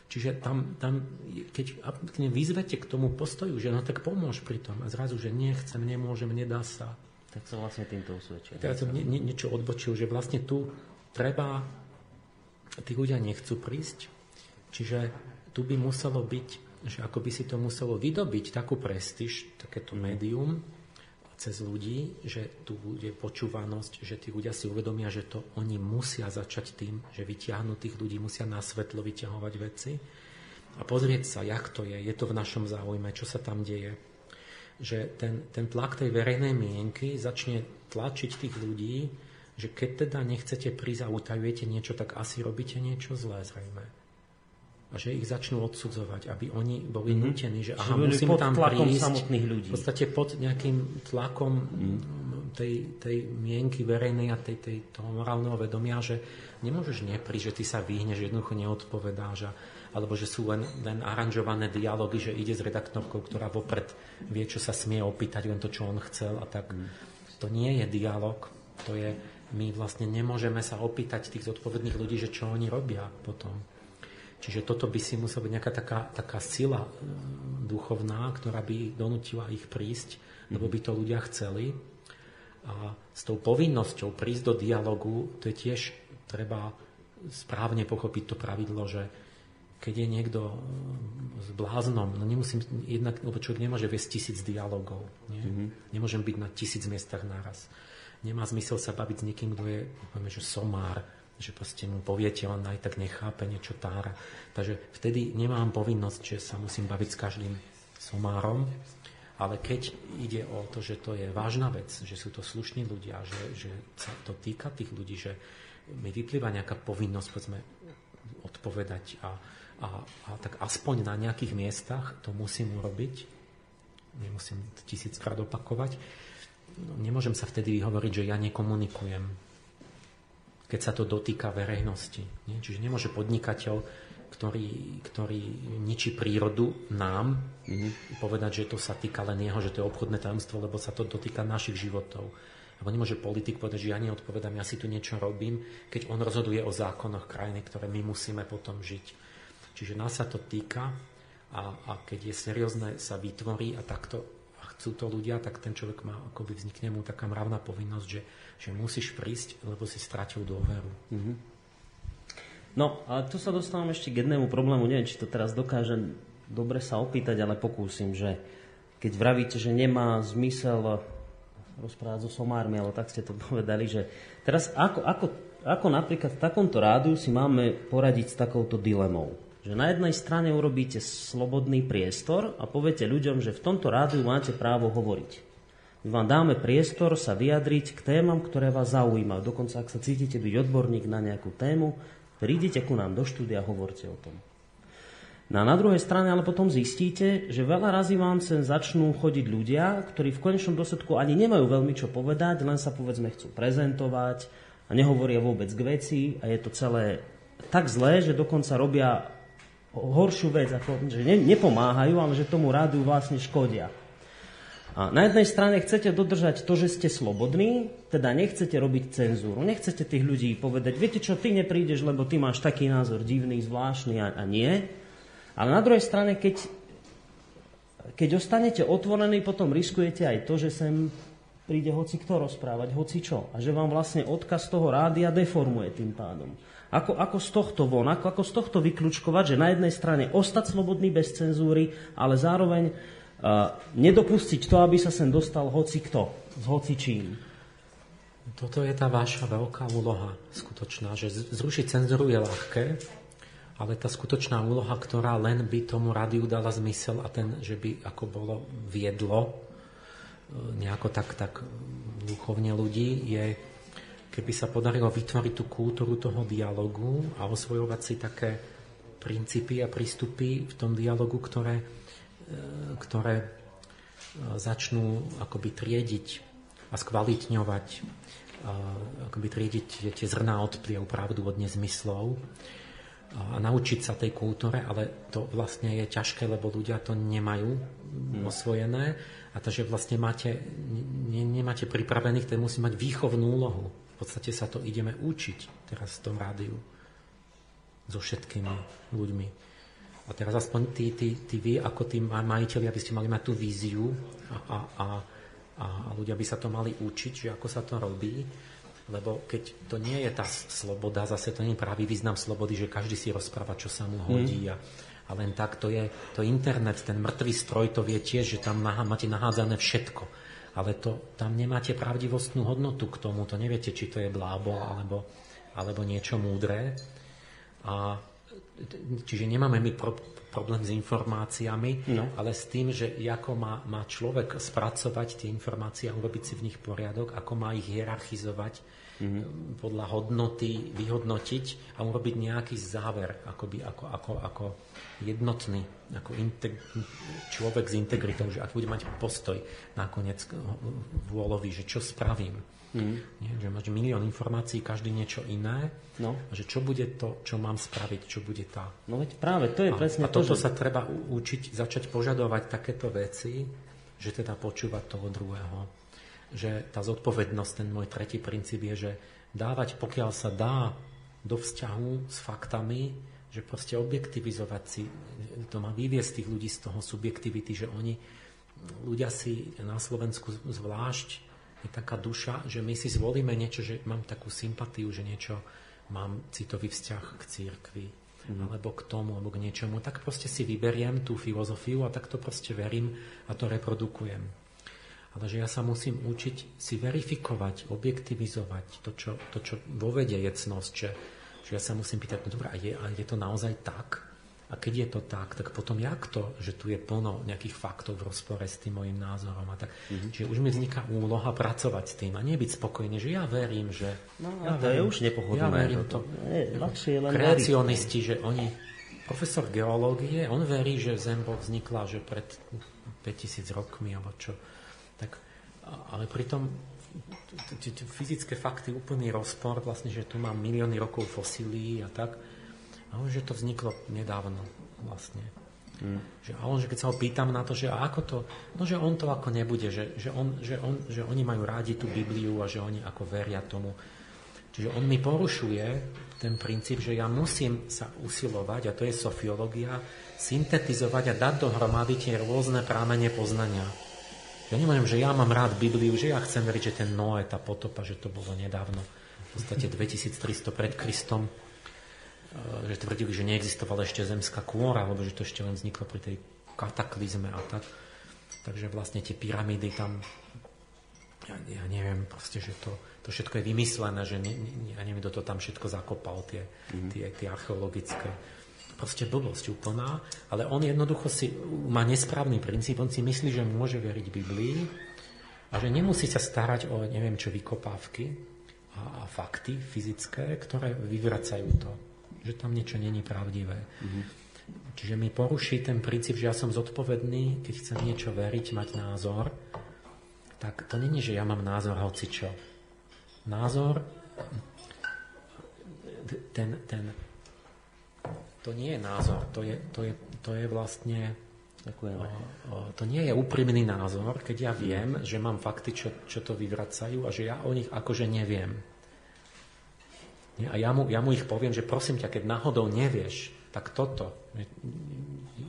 Čiže tam, tam keď vyzvete k tomu postoju, že no tak pomôž pri tom a zrazu, že nechcem, nemôžem, nedá sa, tak sa vlastne týmto usvedčil. Teraz som nie, nie, niečo odbočil, že vlastne tu treba, tí ľudia nechcú prísť, čiže tu by muselo byť že ako by si to muselo vydobiť takú prestíž, takéto médium cez ľudí, že tu bude počúvanosť, že tí ľudia si uvedomia, že to oni musia začať tým, že vyťahnú tých ľudí, musia na svetlo vyťahovať veci a pozrieť sa, jak to je, je to v našom záujme, čo sa tam deje. Že ten, ten tlak tej verejnej mienky začne tlačiť tých ľudí, že keď teda nechcete prísť a utajujete niečo, tak asi robíte niečo zlé zrejme a že ich začnú odsudzovať, aby oni boli mm-hmm. nutení, že aha, musím pod tam tlakom prísť. samotných ľudí. V podstate pod nejakým tlakom mm. tej, tej mienky verejnej a tej, tej, toho morálneho vedomia, že nemôžeš neprísť, že ty sa vyhneš, jednoducho neodpovedáš a, alebo že sú len, len aranžované dialógy, že ide s redaktorkou, ktorá vopred vie, čo sa smie opýtať, len to, čo on chcel a tak. Mm. To nie je dialog, to je, my vlastne nemôžeme sa opýtať tých zodpovedných ľudí, že čo oni robia potom. Čiže toto by si musela byť nejaká taká, taká sila e, duchovná, ktorá by donútila ich prísť, lebo by to ľudia chceli. A s tou povinnosťou prísť do dialogu, to je tiež treba správne pochopiť to pravidlo, že keď je niekto e, s bláznom, no nemusím, jednak, lebo človek nemôže viesť tisíc dialogov. Nie? Mm-hmm. Nemôžem byť na tisíc miestach naraz. Nemá zmysel sa baviť s niekým, kto je, poviem, že somár, že proste mu poviete, on aj tak nechápe niečo tára. Takže vtedy nemám povinnosť, že sa musím baviť s každým somárom, ale keď ide o to, že to je vážna vec, že sú to slušní ľudia, že, že sa to týka tých ľudí, že mi vyplýva nejaká povinnosť, povedzme, odpovedať a, a, a tak aspoň na nejakých miestach to musím urobiť, nemusím tisíckrát opakovať, no, nemôžem sa vtedy vyhovoriť, že ja nekomunikujem keď sa to dotýka verejnosti. Nie? Čiže nemôže podnikateľ, ktorý, ktorý ničí prírodu nám, mm-hmm. povedať, že to sa týka len jeho, že to je obchodné tajomstvo, lebo sa to dotýka našich životov. Alebo nemôže politik povedať, že ja neodpovedám, ja si tu niečo robím, keď on rozhoduje o zákonoch krajiny, ktoré my musíme potom žiť. Čiže nás sa to týka a, a keď je seriózne sa vytvorí a takto a chcú to ľudia, tak ten človek má, akoby vznikne mu taká mravná povinnosť, že že musíš prísť, lebo si stratil dôveru. Mm-hmm. No, a tu sa dostávam ešte k jednému problému. Neviem, či to teraz dokážem dobre sa opýtať, ale pokúsim, že keď vravíte, že nemá zmysel rozprávať so somármi, ale tak ste to *laughs* povedali, že teraz ako, ako, ako napríklad v takomto rádiu si máme poradiť s takouto dilemou? Že na jednej strane urobíte slobodný priestor a poviete ľuďom, že v tomto rádiu máte právo hovoriť vám dáme priestor sa vyjadriť k témam, ktoré vás zaujímajú. Dokonca, ak sa cítite byť odborník na nejakú tému, prídite ku nám do štúdia a hovorte o tom. No a na druhej strane ale potom zistíte, že veľa razy vám sem začnú chodiť ľudia, ktorí v konečnom dôsledku ani nemajú veľmi čo povedať, len sa povedzme chcú prezentovať a nehovoria vôbec k veci a je to celé tak zlé, že dokonca robia horšiu vec, ako, že ne, nepomáhajú, ale že tomu rádiu vlastne škodia. A na jednej strane chcete dodržať to, že ste slobodní, teda nechcete robiť cenzúru, nechcete tých ľudí povedať, viete čo, ty neprídeš, lebo ty máš taký názor divný, zvláštny a, a nie. Ale na druhej strane, keď, keď ostanete otvorení, potom riskujete aj to, že sem príde hoci kto rozprávať, hoci čo. A že vám vlastne odkaz toho rádia deformuje tým pádom. Ako, ako z tohto von, ako, ako z tohto vyklúčkovať, že na jednej strane ostať slobodný bez cenzúry, ale zároveň nedopustiť to, aby sa sem dostal hoci kto, s hoci čím. Toto je tá vaša veľká úloha skutočná, že zrušiť cenzuru je ľahké, ale tá skutočná úloha, ktorá len by tomu rádiu dala zmysel a ten, že by ako bolo viedlo e, nejako tak, tak duchovne ľudí, je, keby sa podarilo vytvoriť tú kultúru toho dialogu a osvojovať si také princípy a prístupy v tom dialogu, ktoré E, ktoré e, začnú akoby triediť a skvalitňovať, e, akoby triediť tie zrná od pliev, pravdu od nezmyslov a naučiť sa tej kultúre, ale to vlastne je ťažké, lebo ľudia to nemajú mm. osvojené a takže vlastne máte, ne, nemáte pripravených, to musí mať výchovnú úlohu. V podstate sa to ideme učiť teraz v tom rádiu so všetkými ľuďmi. A teraz aspoň tí, tí, tí vy, ako tí majiteľi, aby ste mali mať tú víziu a, a, a, a ľudia by sa to mali učiť, že ako sa to robí. Lebo keď to nie je tá sloboda, zase to nie je pravý význam slobody, že každý si rozpráva, čo sa mu hodí mm. a, a len tak to je, to internet, ten mŕtvý stroj to vie tiež, že tam máte nahádzané všetko. Ale to, tam nemáte pravdivostnú hodnotu k tomu, to neviete, či to je blábo alebo, alebo niečo múdre. A, čiže nemáme my pro, problém s informáciami, no. ale s tým, že ako má, má človek spracovať tie informácie a urobiť si v nich poriadok, ako má ich hierarchizovať, mm-hmm. podľa hodnoty vyhodnotiť a urobiť nejaký záver, akoby, ako, ako, ako jednotný, ako integ- človek s integritou, že ak bude mať postoj nakoniec vôľový, že čo spravím. Mm. Nie, že máš milión informácií, každý niečo iné. No. A že čo bude to, čo mám spraviť, čo bude tá... No veď práve, to je a, presne a to, toto že... sa treba učiť, začať požadovať takéto veci, že teda počúvať toho druhého že tá zodpovednosť, ten môj tretí princíp je, že dávať, pokiaľ sa dá do vzťahu s faktami, že proste objektivizovať si, to má vyviesť tých ľudí z toho subjektivity, že oni, ľudia si na Slovensku zvlášť, je taká duša, že my si zvolíme niečo, že mám takú sympatiu, že niečo, mám citový vzťah k církvi, mm. alebo k tomu, alebo k niečomu, tak proste si vyberiem tú filozofiu a tak to proste verím a to reprodukujem ale že ja sa musím učiť si verifikovať, objektivizovať to, čo, to, čo vo vede je cnosť, že, že ja sa musím pýtať, no dobré, a je, a je to naozaj tak? A keď je to tak, tak potom jak to, že tu je plno nejakých faktov v rozpore s tým môjim názorom a tak. Mm-hmm. Čiže už mi vzniká úloha pracovať s tým a nie byť spokojný, že ja verím, že... No, ja to verím, je už nepohodlné. Ja verím to. Je, ľahšie len kreacionisti, že oni... Profesor geológie, on verí, že Zem vznikla že pred 5000 rokmi, alebo čo tak, ale pritom fyzické fakty úplný rozpor, vlastne, že tu mám milióny rokov fosílií a tak. A on, že to vzniklo nedávno vlastne. Hmm. Že, a on, že keď sa ho pýtam na to, že ako to, no že on to ako nebude, že, že, on, že, on, že oni majú rádi tú Bibliu a že oni ako veria tomu. Čiže on mi porušuje ten princíp, že ja musím sa usilovať, a to je sofiológia, syntetizovať a dať dohromady tie rôzne prámene poznania. Ja nemôžem, že ja mám rád Bibliu, že ja chcem veriť, že ten Noé, tá potopa, že to bolo nedávno, v podstate 2300 pred Kristom, e, že tvrdili, že neexistovala ešte zemská kôra, alebo že to ešte len vzniklo pri tej kataklizme a tak. Takže vlastne tie pyramídy tam, ja, ja neviem, proste, že to, to všetko je vymyslené, že ne, ne, ja neviem, kto to tam všetko zakopal, tie, mm-hmm. tie, tie archeologické proste blbosť úplná, ale on jednoducho si má nesprávny princíp, on si myslí, že môže veriť Biblii a že nemusí sa starať o neviem čo vykopávky a, a fakty fyzické, ktoré vyvracajú to, že tam niečo není pravdivé. Mm-hmm. Čiže mi poruší ten princíp, že ja som zodpovedný, keď chcem niečo veriť, mať názor, tak to není, že ja mám názor hoci čo. Názor, ten, ten, to nie je názor, to je, to je, to je vlastne... Ďakujem. O, o, to nie je úprimný názor, keď ja viem, že mám fakty, čo, čo to vyvracajú a že ja o nich akože neviem. A ja mu, ja mu ich poviem, že prosím ťa, keď náhodou nevieš, tak toto,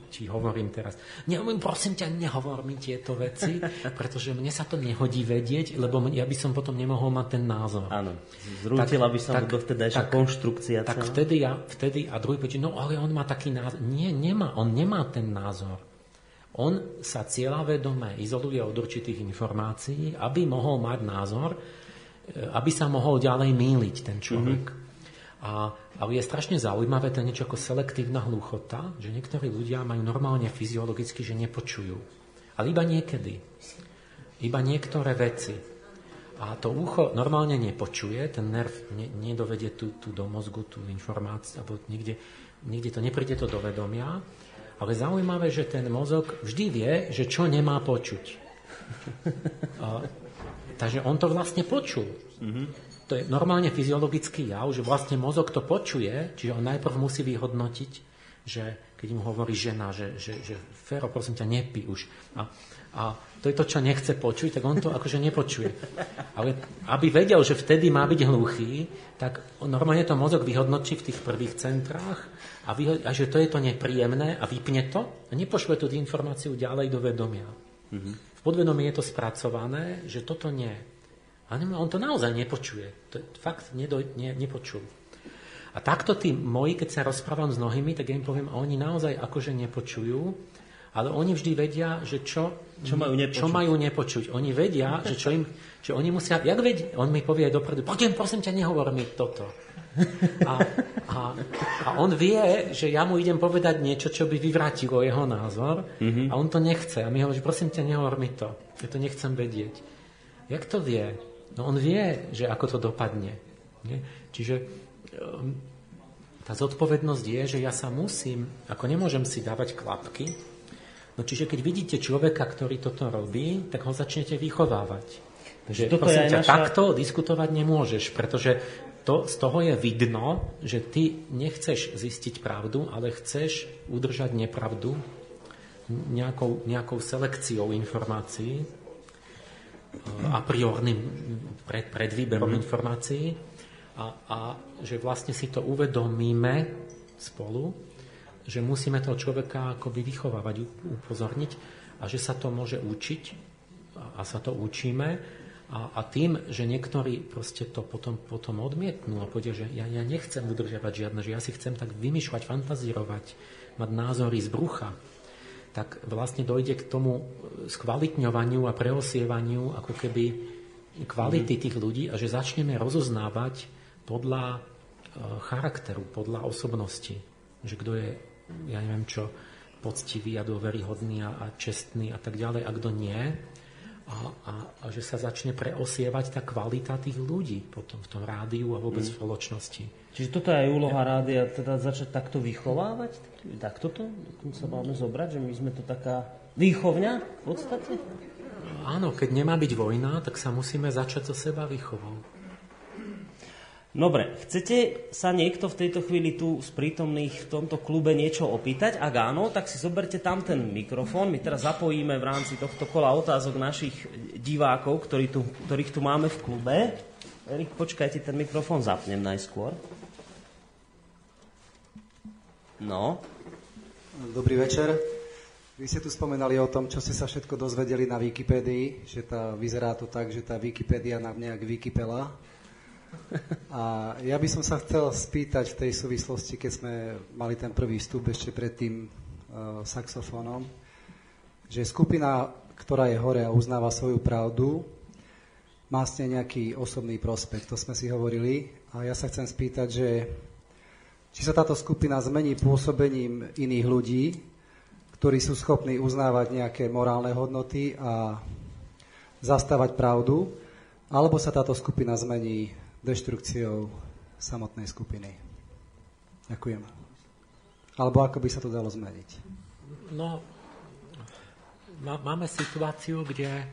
ti hovorím teraz. Ne, prosím ťa, nehovor mi tieto veci, *laughs* pretože mne sa to nehodí vedieť, lebo ja by som potom nemohol mať ten názor. Áno, zrútila tak, by som tak, dovtedajšia tak, konštrukcia. Tak vtedy, ja, vtedy a druhý povie, no ale on má taký názor. Nie, nemá, on nemá ten názor. On sa cieľavedome izoluje od určitých informácií, aby mohol mať názor, e, aby sa mohol ďalej míliť ten človek. Mm-hmm. A, ale je strašne zaujímavé to niečo ako selektívna hluchota, že niektorí ľudia majú normálne fyziologicky, že nepočujú. Ale iba niekedy. Iba niektoré veci. A to ucho normálne nepočuje, ten nerv ne, nedovedie tu, tu do mozgu tú informáciu, alebo niekde, niekde to nepríde to do vedomia, ale zaujímavé, že ten mozog vždy vie, že čo nemá počuť. A, takže on to vlastne počul. Mm-hmm to je normálne fyziologický jav, že vlastne mozog to počuje, čiže on najprv musí vyhodnotiť, že keď mu hovorí žena, že, že, že Fero, prosím ťa, nepí už. A, a to je to, čo nechce počuť, tak on to akože nepočuje. Ale aby vedel, že vtedy má byť hluchý, tak normálne to mozog vyhodnotí v tých prvých centrách a, vyho- a že to je to nepríjemné a vypne to a nepošle tú informáciu ďalej do vedomia. Mm-hmm. V podvedomí je to spracované, že toto nie. On to naozaj nepočuje. To fakt nedo, ne, nepočul. A takto tí moji, keď sa rozprávam s mnohými, tak ja im poviem, oni naozaj akože nepočujú, ale oni vždy vedia, že čo, čo majú nepočuť. Čo majú nepočuť. Oni vedia, že čo im, že oni musia, jak vedia, on mi povie dopredu, poďme, prosím ťa, nehovor mi toto. A, a, a on vie, že ja mu idem povedať niečo, čo by vyvrátilo jeho názor mm-hmm. a on to nechce. A my hovorí, prosím ťa, nehovor mi to. Ja to nechcem vedieť. Jak to vie? No on vie, že ako to dopadne. Nie? Čiže um, tá zodpovednosť je, že ja sa musím, ako nemôžem si dávať klapky, no čiže keď vidíte človeka, ktorý toto robí, tak ho začnete vychovávať. Takže toto prosím ťa, naša... takto diskutovať nemôžeš, pretože to, z toho je vidno, že ty nechceš zistiť pravdu, ale chceš udržať nepravdu nejakou, nejakou selekciou informácií, a priorným pred, pred výberom mm. informácií a, a že vlastne si to uvedomíme spolu, že musíme toho človeka akoby vychovávať, upozorniť a že sa to môže učiť a, a sa to učíme a, a tým, že niektorí proste to potom, potom odmietnú a povedia, že ja, ja nechcem udržiavať žiadne, že ja si chcem tak vymýšľať, fantazírovať, mať názory z brucha, tak vlastne dojde k tomu skvalitňovaniu a preosievaniu ako keby kvality mhm. tých ľudí a že začneme rozoznávať podľa e, charakteru, podľa osobnosti. Že kto je, ja neviem čo, poctivý a dôveryhodný a, a čestný a tak ďalej a kto nie a, a, a že sa začne preosievať tá kvalita tých ľudí potom v tom rádiu a vôbec mm. v spoločnosti. Čiže toto je aj úloha rádia, teda začať takto vychovávať? Takto to sa máme zobrať, že my sme to taká výchovňa v podstate? Áno, keď nemá byť vojna, tak sa musíme začať zo seba vychovou. Dobre, chcete sa niekto v tejto chvíli tu z prítomných v tomto klube niečo opýtať? Ak áno, tak si zoberte tam ten mikrofón. My teraz zapojíme v rámci tohto kola otázok našich divákov, ktorí tu, ktorých tu máme v klube. Erik, počkajte, ten mikrofón zapnem najskôr. No. Dobrý večer. Vy ste tu spomenali o tom, čo ste sa všetko dozvedeli na Wikipédii, že tá, vyzerá to tak, že tá Wikipédia nám nejak vykipela a ja by som sa chcel spýtať v tej súvislosti, keď sme mali ten prvý vstup ešte pred tým uh, saxofónom, že skupina, ktorá je hore a uznáva svoju pravdu, má s nejaký osobný prospekt. To sme si hovorili. A ja sa chcem spýtať, že či sa táto skupina zmení pôsobením iných ľudí, ktorí sú schopní uznávať nejaké morálne hodnoty a zastávať pravdu, alebo sa táto skupina zmení deštrukciou samotnej skupiny. Ďakujem. Alebo ako by sa to dalo zmeniť? No, máme situáciu, kde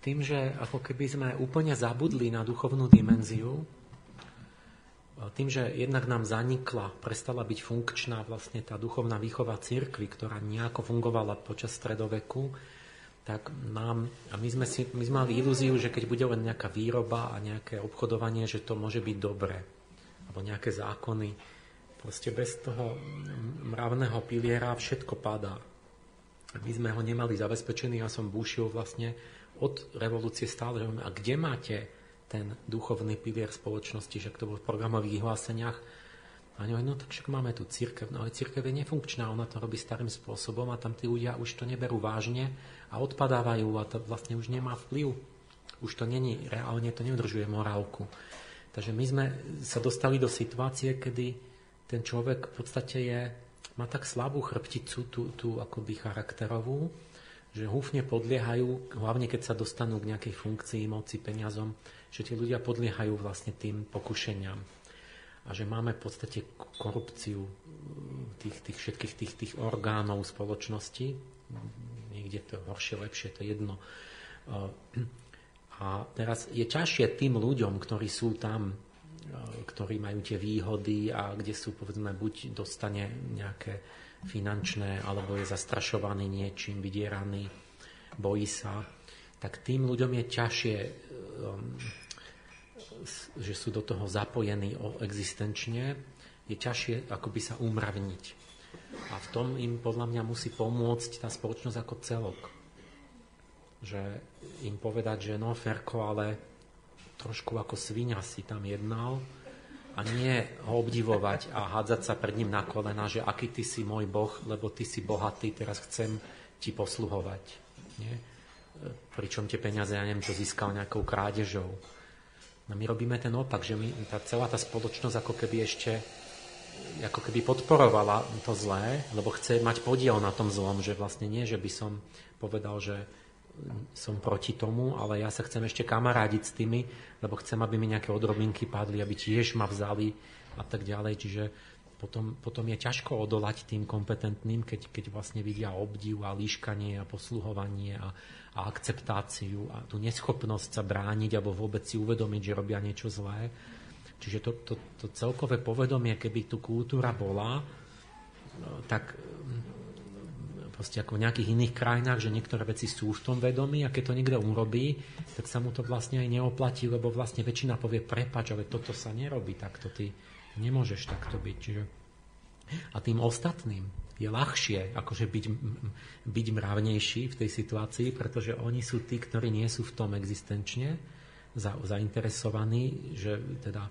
tým, že ako keby sme úplne zabudli na duchovnú dimenziu, tým, že jednak nám zanikla, prestala byť funkčná vlastne tá duchovná výchova církvy, ktorá nejako fungovala počas stredoveku, tak nám, a my sme, si, my sme mali ilúziu, že keď bude len nejaká výroba a nejaké obchodovanie, že to môže byť dobré. Alebo nejaké zákony. Proste bez toho mravného piliera všetko padá. My sme ho nemali zabezpečený, ja som búšil vlastne od revolúcie stále, a kde máte ten duchovný pilier spoločnosti, že to bolo v programových vyhláseniach, a oni no tak však máme tu církev, no ale církev je nefunkčná, ona to robí starým spôsobom a tam tí ľudia už to neberú vážne a odpadávajú a to vlastne už nemá vplyv. Už to není, reálne to neudržuje morálku. Takže my sme sa dostali do situácie, kedy ten človek v podstate je, má tak slabú chrbticu, tú, tú akoby charakterovú, že húfne podliehajú, hlavne keď sa dostanú k nejakej funkcii, moci, peniazom, že tí ľudia podliehajú vlastne tým pokušeniam a že máme v podstate korupciu tých, tých všetkých tých, tých orgánov spoločnosti. Niekde to horšie, lepšie, to je jedno. A teraz je ťažšie tým ľuďom, ktorí sú tam, ktorí majú tie výhody a kde sú, povedzme, buď dostane nejaké finančné, alebo je zastrašovaný niečím, vydieraný, bojí sa, tak tým ľuďom je ťažšie um, že sú do toho zapojení existenčne, je ťažšie akoby sa umravniť. A v tom im podľa mňa musí pomôcť tá spoločnosť ako celok. Že im povedať, že no Ferko, ale trošku ako svinia si tam jednal a nie ho obdivovať a hádzať sa pred ním na kolena, že aký ty si môj Boh, lebo ty si bohatý, teraz chcem ti posluhovať. Nie? Pričom tie peniaze, ja neviem, čo získal nejakou krádežou. No my robíme ten opak, že my, tá celá tá spoločnosť ako keby ešte ako keby podporovala to zlé, lebo chce mať podiel na tom zlom, že vlastne nie, že by som povedal, že som proti tomu, ale ja sa chcem ešte kamarádiť s tými, lebo chcem, aby mi nejaké odrobinky padli, aby tiež ma vzali a tak ďalej. Čiže potom, potom je ťažko odolať tým kompetentným, keď, keď vlastne vidia obdiv a líškanie a posluhovanie a, a akceptáciu a tú neschopnosť sa brániť alebo vôbec si uvedomiť, že robia niečo zlé. Čiže to, to, to celkové povedomie, keby tu kultúra bola, tak proste ako v nejakých iných krajinách, že niektoré veci sú v tom vedomí a keď to niekto urobí, tak sa mu to vlastne aj neoplatí, lebo vlastne väčšina povie prepač, ale toto sa nerobí takto, ty nemôžeš takto byť. Čiže... A tým ostatným je ľahšie akože byť, byť mravnejší v tej situácii, pretože oni sú tí, ktorí nie sú v tom existenčne za, zainteresovaní, že teda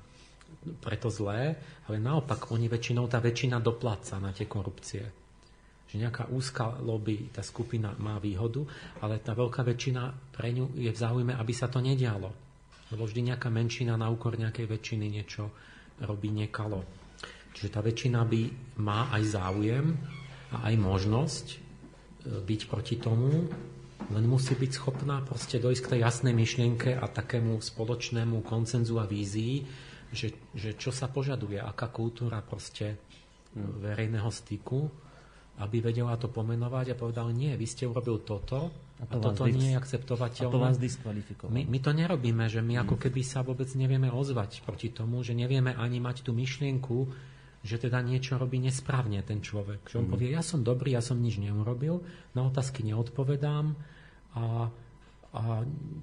preto zlé, ale naopak oni väčšinou, tá väčšina dopláca na tie korupcie že nejaká úzka lobby, tá skupina má výhodu, ale tá veľká väčšina pre ňu je v záujme, aby sa to nedialo. Lebo vždy nejaká menšina na úkor nejakej väčšiny niečo robí nekalo. Čiže tá väčšina by má aj záujem a aj možnosť e, byť proti tomu, len musí byť schopná proste dojsť k tej jasnej myšlienke a takému spoločnému koncenzu a vízii, že, že čo sa požaduje, aká kultúra proste verejného styku, aby vedela to pomenovať a povedal, nie, vy ste urobil toto a, to a toto dis- nie je akceptovateľné. A to vás diskvalifikovalo. My, my to nerobíme, že my ako keby sa vôbec nevieme ozvať proti tomu, že nevieme ani mať tú myšlienku, že teda niečo robí nesprávne ten človek. Že on mm. povie, ja som dobrý, ja som nič neurobil, na otázky neodpovedám a, a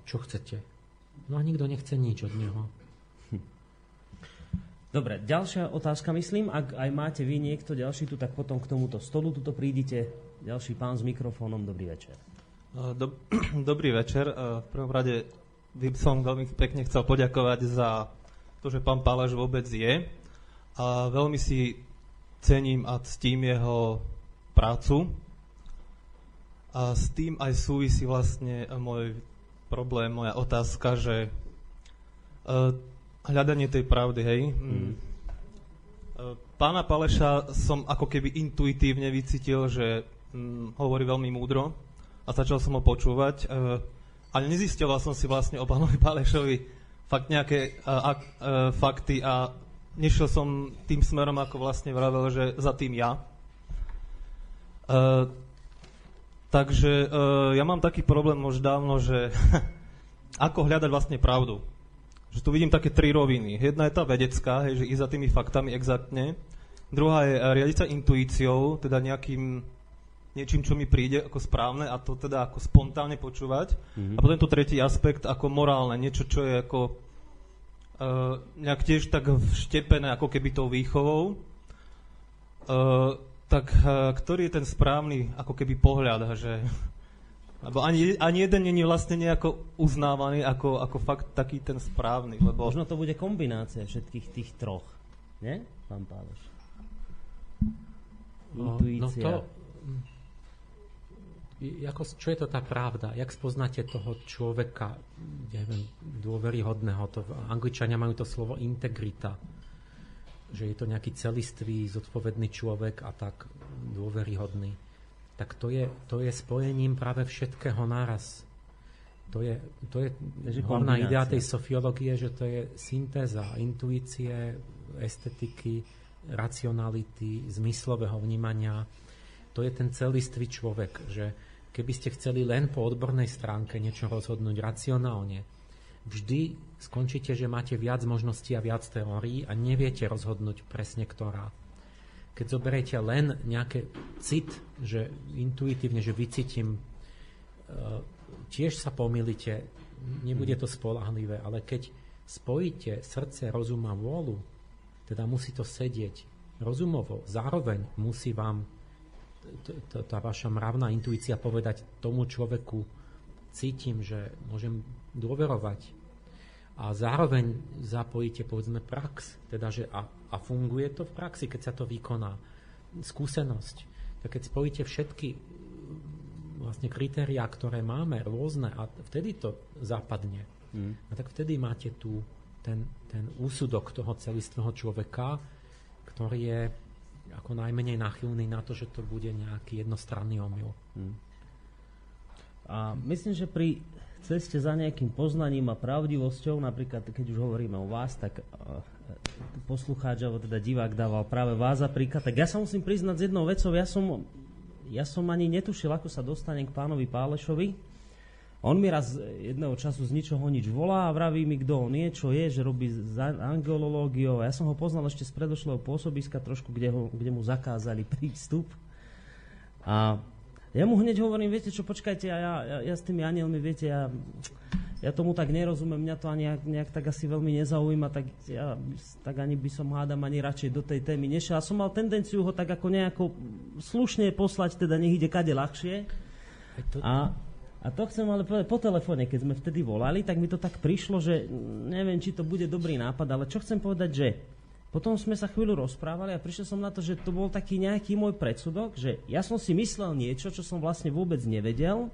čo chcete? No a nikto nechce nič od neho. Dobre, ďalšia otázka, myslím, ak aj máte vy niekto ďalší tu, tak potom k tomuto stolu tuto prídite. Ďalší pán s mikrofónom, dobrý večer. Dob- *clears throat* dobrý večer. V prvom rade by som veľmi pekne chcel poďakovať za to, že pán Pálaš vôbec je. A veľmi si cením a ctím jeho prácu. A s tým aj súvisí vlastne môj problém, moja otázka, že hľadanie tej pravdy, hej. Mm. Pána Paleša som ako keby intuitívne vycítil, že mm, hovorí veľmi múdro a začal som ho počúvať, e, ale nezistoval som si vlastne o pánovi Palešovi fakt nejaké a, a, fakty a nešiel som tým smerom, ako vlastne vravel, že za tým ja. E, takže e, ja mám taký problém už dávno, že *laughs* ako hľadať vlastne pravdu že tu vidím také tri roviny. Jedna je tá vedecká, hej, že ísť za tými faktami exaktne. Druhá je eh, riadiť sa intuíciou, teda nejakým niečím, čo mi príde ako správne a to teda ako spontánne počúvať. Mm-hmm. A potom to tretí aspekt ako morálne, niečo, čo je ako uh, nejak tiež tak vštepené ako keby tou výchovou. Uh, tak uh, ktorý je ten správny ako keby pohľad, že lebo ani, ani jeden není vlastne nejako uznávaný ako, ako fakt taký ten správny. Lebo... Možno to bude kombinácia všetkých tých troch. Nie, pán Páloš? Intuícia. No, no to, ako, čo je to tá pravda? Jak spoznáte toho človeka, neviem, dôveryhodného? To, Angličania majú to slovo integrita. Že je to nejaký celistvý, zodpovedný človek a tak dôveryhodný tak to je, to je spojením práve všetkého naraz. To je, to je hlavná idea tej sofiológie, že to je syntéza intuície, estetiky, racionality, zmyslového vnímania. To je ten celistvý človek, že keby ste chceli len po odbornej stránke niečo rozhodnúť racionálne, vždy skončíte, že máte viac možností a viac teórií a neviete rozhodnúť presne ktorá. Keď zoberiete len nejaké cit, že intuitívne, že vycítim, e, tiež sa pomýlite, nebude to spolahlivé, ale keď spojíte srdce, rozum a vôľu, teda musí to sedieť rozumovo, zároveň musí vám tá vaša mravná intuícia povedať tomu človeku, cítim, že môžem dôverovať. a zároveň zapojíte povedzme prax, teda že a, a funguje to v praxi, keď sa to vykoná, skúsenosť, tak keď spojíte všetky vlastne kritériá, ktoré máme, rôzne, a vtedy to zapadne. Mm. A tak vtedy máte tu ten, ten úsudok toho celistvého človeka, ktorý je ako najmenej nachylný na to, že to bude nejaký jednostranný omyl. Mm. A myslím, že pri ceste za nejakým poznaním a pravdivosťou, napríklad keď už hovoríme o vás, tak uh, poslucháč, alebo teda divák dával práve vás za príklad, tak ja sa musím priznať s jednou vecou, ja som, ja som ani netušil, ako sa dostane k pánovi Pálešovi. On mi raz jedného času z ničoho nič volá a vraví mi, kto on je, čo je, že robí za angelológiou. Ja som ho poznal ešte z predošlého pôsobiska trošku, kde, ho, kde mu zakázali *laughs* prístup. A ja mu hneď hovorím, viete čo, počkajte, ja, ja, ja s tými anielmi, viete, ja, ja tomu tak nerozumiem, mňa to ani nejak, tak asi veľmi nezaujíma, tak ja tak ani by som hádam ani radšej do tej témy nešiel. A som mal tendenciu ho tak ako nejako slušne poslať, teda nech ide kade ľahšie. A, a to chcem ale povedať po telefóne, keď sme vtedy volali, tak mi to tak prišlo, že neviem, či to bude dobrý nápad, ale čo chcem povedať, že potom sme sa chvíľu rozprávali a prišiel som na to, že to bol taký nejaký môj predsudok, že ja som si myslel niečo, čo som vlastne vôbec nevedel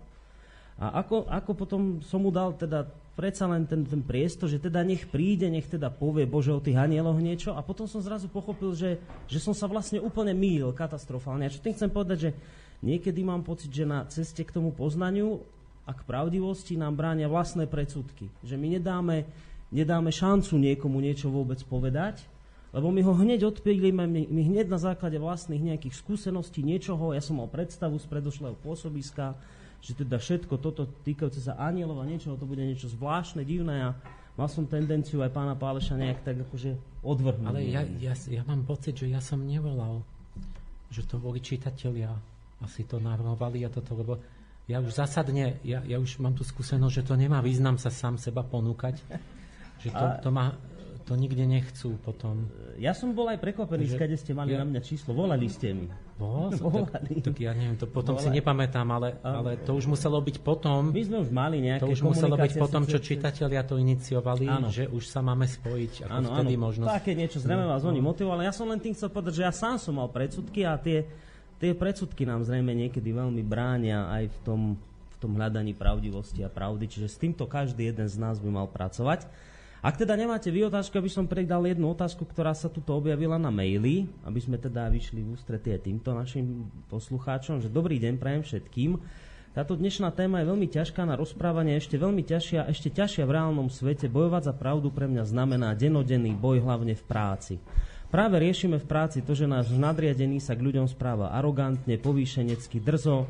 a ako, ako potom som mu dal teda predsa len ten, ten priestor, že teda nech príde, nech teda povie Bože o tých anieloch niečo a potom som zrazu pochopil, že, že som sa vlastne úplne mýlil katastrofálne. A čo tým chcem povedať, že niekedy mám pocit, že na ceste k tomu poznaniu a k pravdivosti nám bránia vlastné predsudky. Že my nedáme, nedáme šancu niekomu niečo vôbec povedať lebo my ho hneď odpílime, my, my hneď na základe vlastných nejakých skúseností, niečoho, ja som mal predstavu z predošlého pôsobiska, že teda všetko toto týkajúce sa anielov a niečoho, to bude niečo zvláštne, divné a mal som tendenciu aj pána Páleša nejak tak akože odvrhnúť. Ale ja, ja, ja mám pocit, že ja som nevolal, že to boli čitatelia, asi to navrhovali a toto, lebo ja už zásadne, ja, ja už mám tu skúsenosť, že to nemá význam sa sám seba ponúkať, že to, to má to nikde nechcú potom. Ja som bol aj prekvapený, že, kade ste mali ja... na mňa číslo. Volali ste mi. Bol? *laughs* Volali. Tak, tak ja neviem, to potom Volali. si nepamätám, ale, ale to už muselo byť potom. My sme už mali nejaké To už muselo byť potom, čo čitatelia to iniciovali, áno. že už sa máme spojiť. Ako áno, vtedy áno. možnosť. Také niečo zrejme vás oni motivovali. Ja som len tým chcel povedať, že ja sám som mal predsudky a tie, tie predsudky nám zrejme niekedy veľmi bránia aj v tom, v tom hľadaní pravdivosti a pravdy. Čiže s týmto každý jeden z nás by mal pracovať. Ak teda nemáte vy otázku, aby som predal jednu otázku, ktorá sa tuto objavila na maili, aby sme teda vyšli v ústretí aj týmto našim poslucháčom, že dobrý deň prajem všetkým. Táto dnešná téma je veľmi ťažká na rozprávanie, ešte veľmi ťažšia, ešte ťažšia v reálnom svete. Bojovať za pravdu pre mňa znamená denodenný boj hlavne v práci. Práve riešime v práci to, že náš nadriadený sa k ľuďom správa arogantne, povýšenecky, drzo,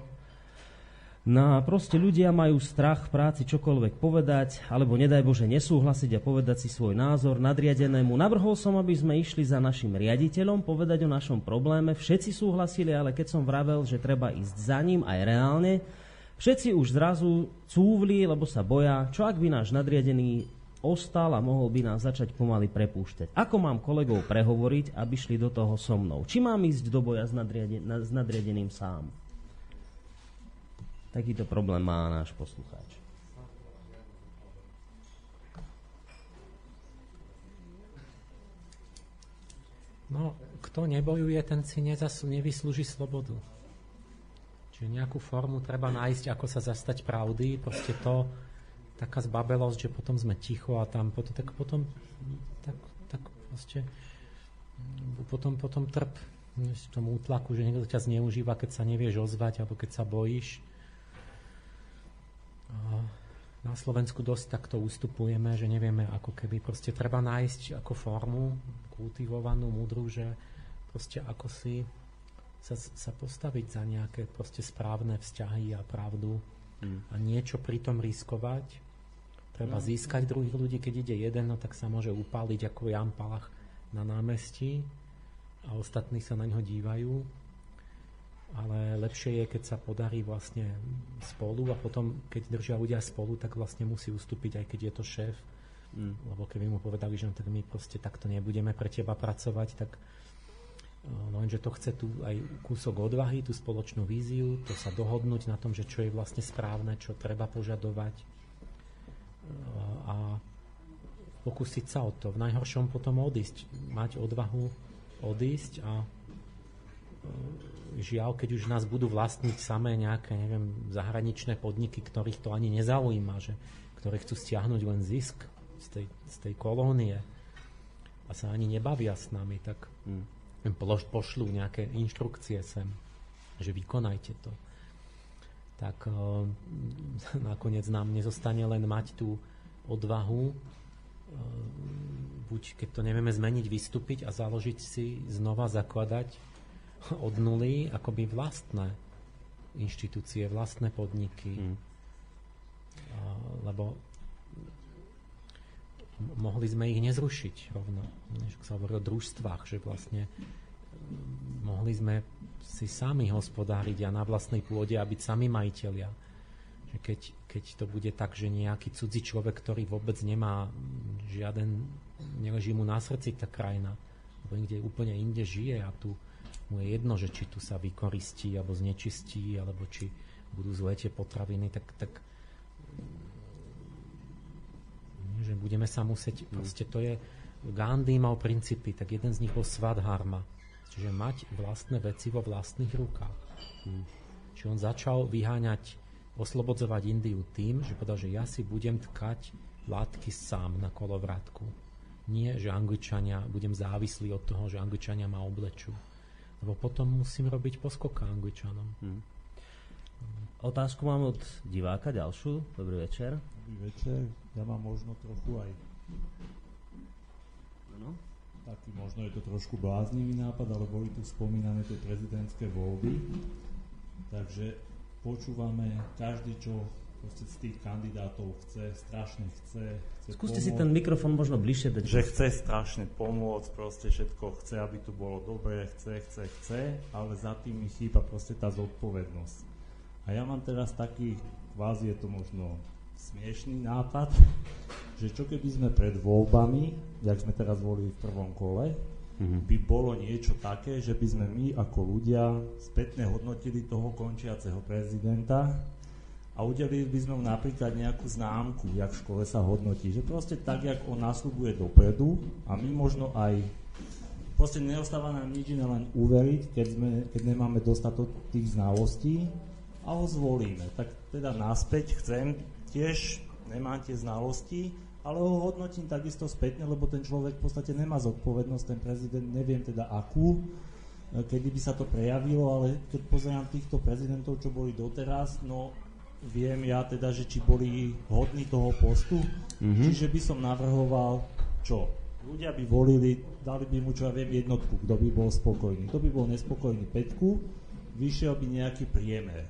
No a proste ľudia majú strach v práci čokoľvek povedať, alebo nedaj Bože nesúhlasiť a povedať si svoj názor nadriadenému. Navrhol som, aby sme išli za našim riaditeľom, povedať o našom probléme. Všetci súhlasili, ale keď som vravel, že treba ísť za ním aj reálne, všetci už zrazu cúvli, lebo sa boja, čo ak by náš nadriadený ostal a mohol by nás začať pomaly prepúšťať. Ako mám kolegov prehovoriť, aby šli do toho so mnou? Či mám ísť do boja s, nadriaden- s nadriadeným sám? Takýto problém má náš poslucháč. No, kto nebojuje, ten si nezas, nevyslúži slobodu. Čiže nejakú formu treba nájsť, ako sa zastať pravdy. Proste to, taká zbabelosť, že potom sme ticho a tam potom, tak potom, tak, tak proste, potom, potom trp v tom útlaku, že niekto ťa zneužíva, keď sa nevieš ozvať, alebo keď sa bojíš na Slovensku dosť takto ustupujeme, že nevieme, ako keby proste treba nájsť ako formu kultivovanú, múdru, že proste ako si sa, sa postaviť za nejaké proste správne vzťahy a pravdu mm. a niečo pri tom riskovať. Treba no. získať druhých ľudí, keď ide jeden, no tak sa môže upáliť ako Jan Palach na námestí a ostatní sa na ňo dívajú ale lepšie je, keď sa podarí vlastne spolu a potom, keď držia ľudia spolu, tak vlastne musí ustúpiť, aj keď je to šéf. Mm. Lebo keby mu povedali, že no, tak my proste takto nebudeme pre teba pracovať, tak no lenže to chce tu aj kúsok odvahy, tú spoločnú víziu, to sa dohodnúť na tom, že čo je vlastne správne, čo treba požadovať. A pokúsiť sa o to. V najhoršom potom odísť. Mať odvahu odísť a e, žiaľ, keď už nás budú vlastniť samé nejaké, neviem, zahraničné podniky, ktorých to ani nezaujíma, že, ktoré chcú stiahnuť len zisk z tej, z tej kolónie a sa ani nebavia s nami, tak hmm. pošlú nejaké inštrukcie sem, že vykonajte to. Tak uh, *laughs* nakoniec nám nezostane len mať tú odvahu Ehm, buď keď to nevieme zmeniť, vystúpiť a založiť si, znova zakladať *laughs* od nuly akoby vlastné inštitúcie, vlastné podniky. Mm. Lebo mohli sme ich nezrušiť rovno. Než sa hovorí o družstvách, že vlastne mohli sme si sami hospodáriť a na vlastnej pôde a byť sami majiteľia. Keď, keď to bude tak, že nejaký cudzí človek, ktorý vôbec nemá žiaden, neleží mu na srdci tá krajina, alebo niekde úplne inde žije a tu mu je jedno, že či tu sa vykoristí, alebo znečistí, alebo či budú zlé tie potraviny, tak, tak že budeme sa musieť, proste to je, Gandhi mal princípy, tak jeden z nich bol Svadharma, čiže mať vlastné veci vo vlastných rukách. Hmm. Čiže on začal vyháňať oslobodzovať Indiu tým, že povedal, že ja si budem tkať látky sám na kolovrátku. Nie, že Angličania, budem závislý od toho, že Angličania ma oblečú. Lebo potom musím robiť poskoka Angličanom. Hmm. Otázku mám od diváka ďalšiu. Dobrý večer. Dobrý večer. Ja mám možno trochu aj no. Taký, možno je to trošku bláznivý nápad, ale boli tu spomínané tie prezidentské voľby. Takže počúvame každý, čo proste z tých kandidátov chce, strašne chce. chce Skúste pomôcť, si ten mikrofón možno bližšie dať. Že chce strašne pomôcť, proste všetko chce, aby to bolo dobré, chce, chce, chce, ale za tým mi chýba proste tá zodpovednosť. A ja mám teraz taký, kvázi je to možno smiešný nápad, že čo keby sme pred voľbami, jak sme teraz volili v prvom kole, mm-hmm. by bolo niečo také, že by sme my ako ľudia spätne hodnotili toho končiaceho prezidenta a udelili by sme mu napríklad nejakú známku, jak v škole sa hodnotí. Že proste tak, jak on nasľubuje dopredu a my možno aj proste neostáva nám nič iné len uveriť, keď, sme, keď nemáme dostatok tých znalostí a ho zvolíme. Tak teda naspäť chcem, tiež nemám tie znalosti, ale ho hodnotím takisto spätne, lebo ten človek v podstate nemá zodpovednosť, ten prezident, neviem teda akú, e, kedy by sa to prejavilo, ale keď pozerám týchto prezidentov, čo boli doteraz, no viem ja teda, že či boli hodní toho postu, mm-hmm. čiže by som navrhoval, čo? Ľudia by volili, dali by mu, čo ja viem, jednotku, kto by bol spokojný. Kto by bol nespokojný, peťku, vyšiel by nejaký priemer.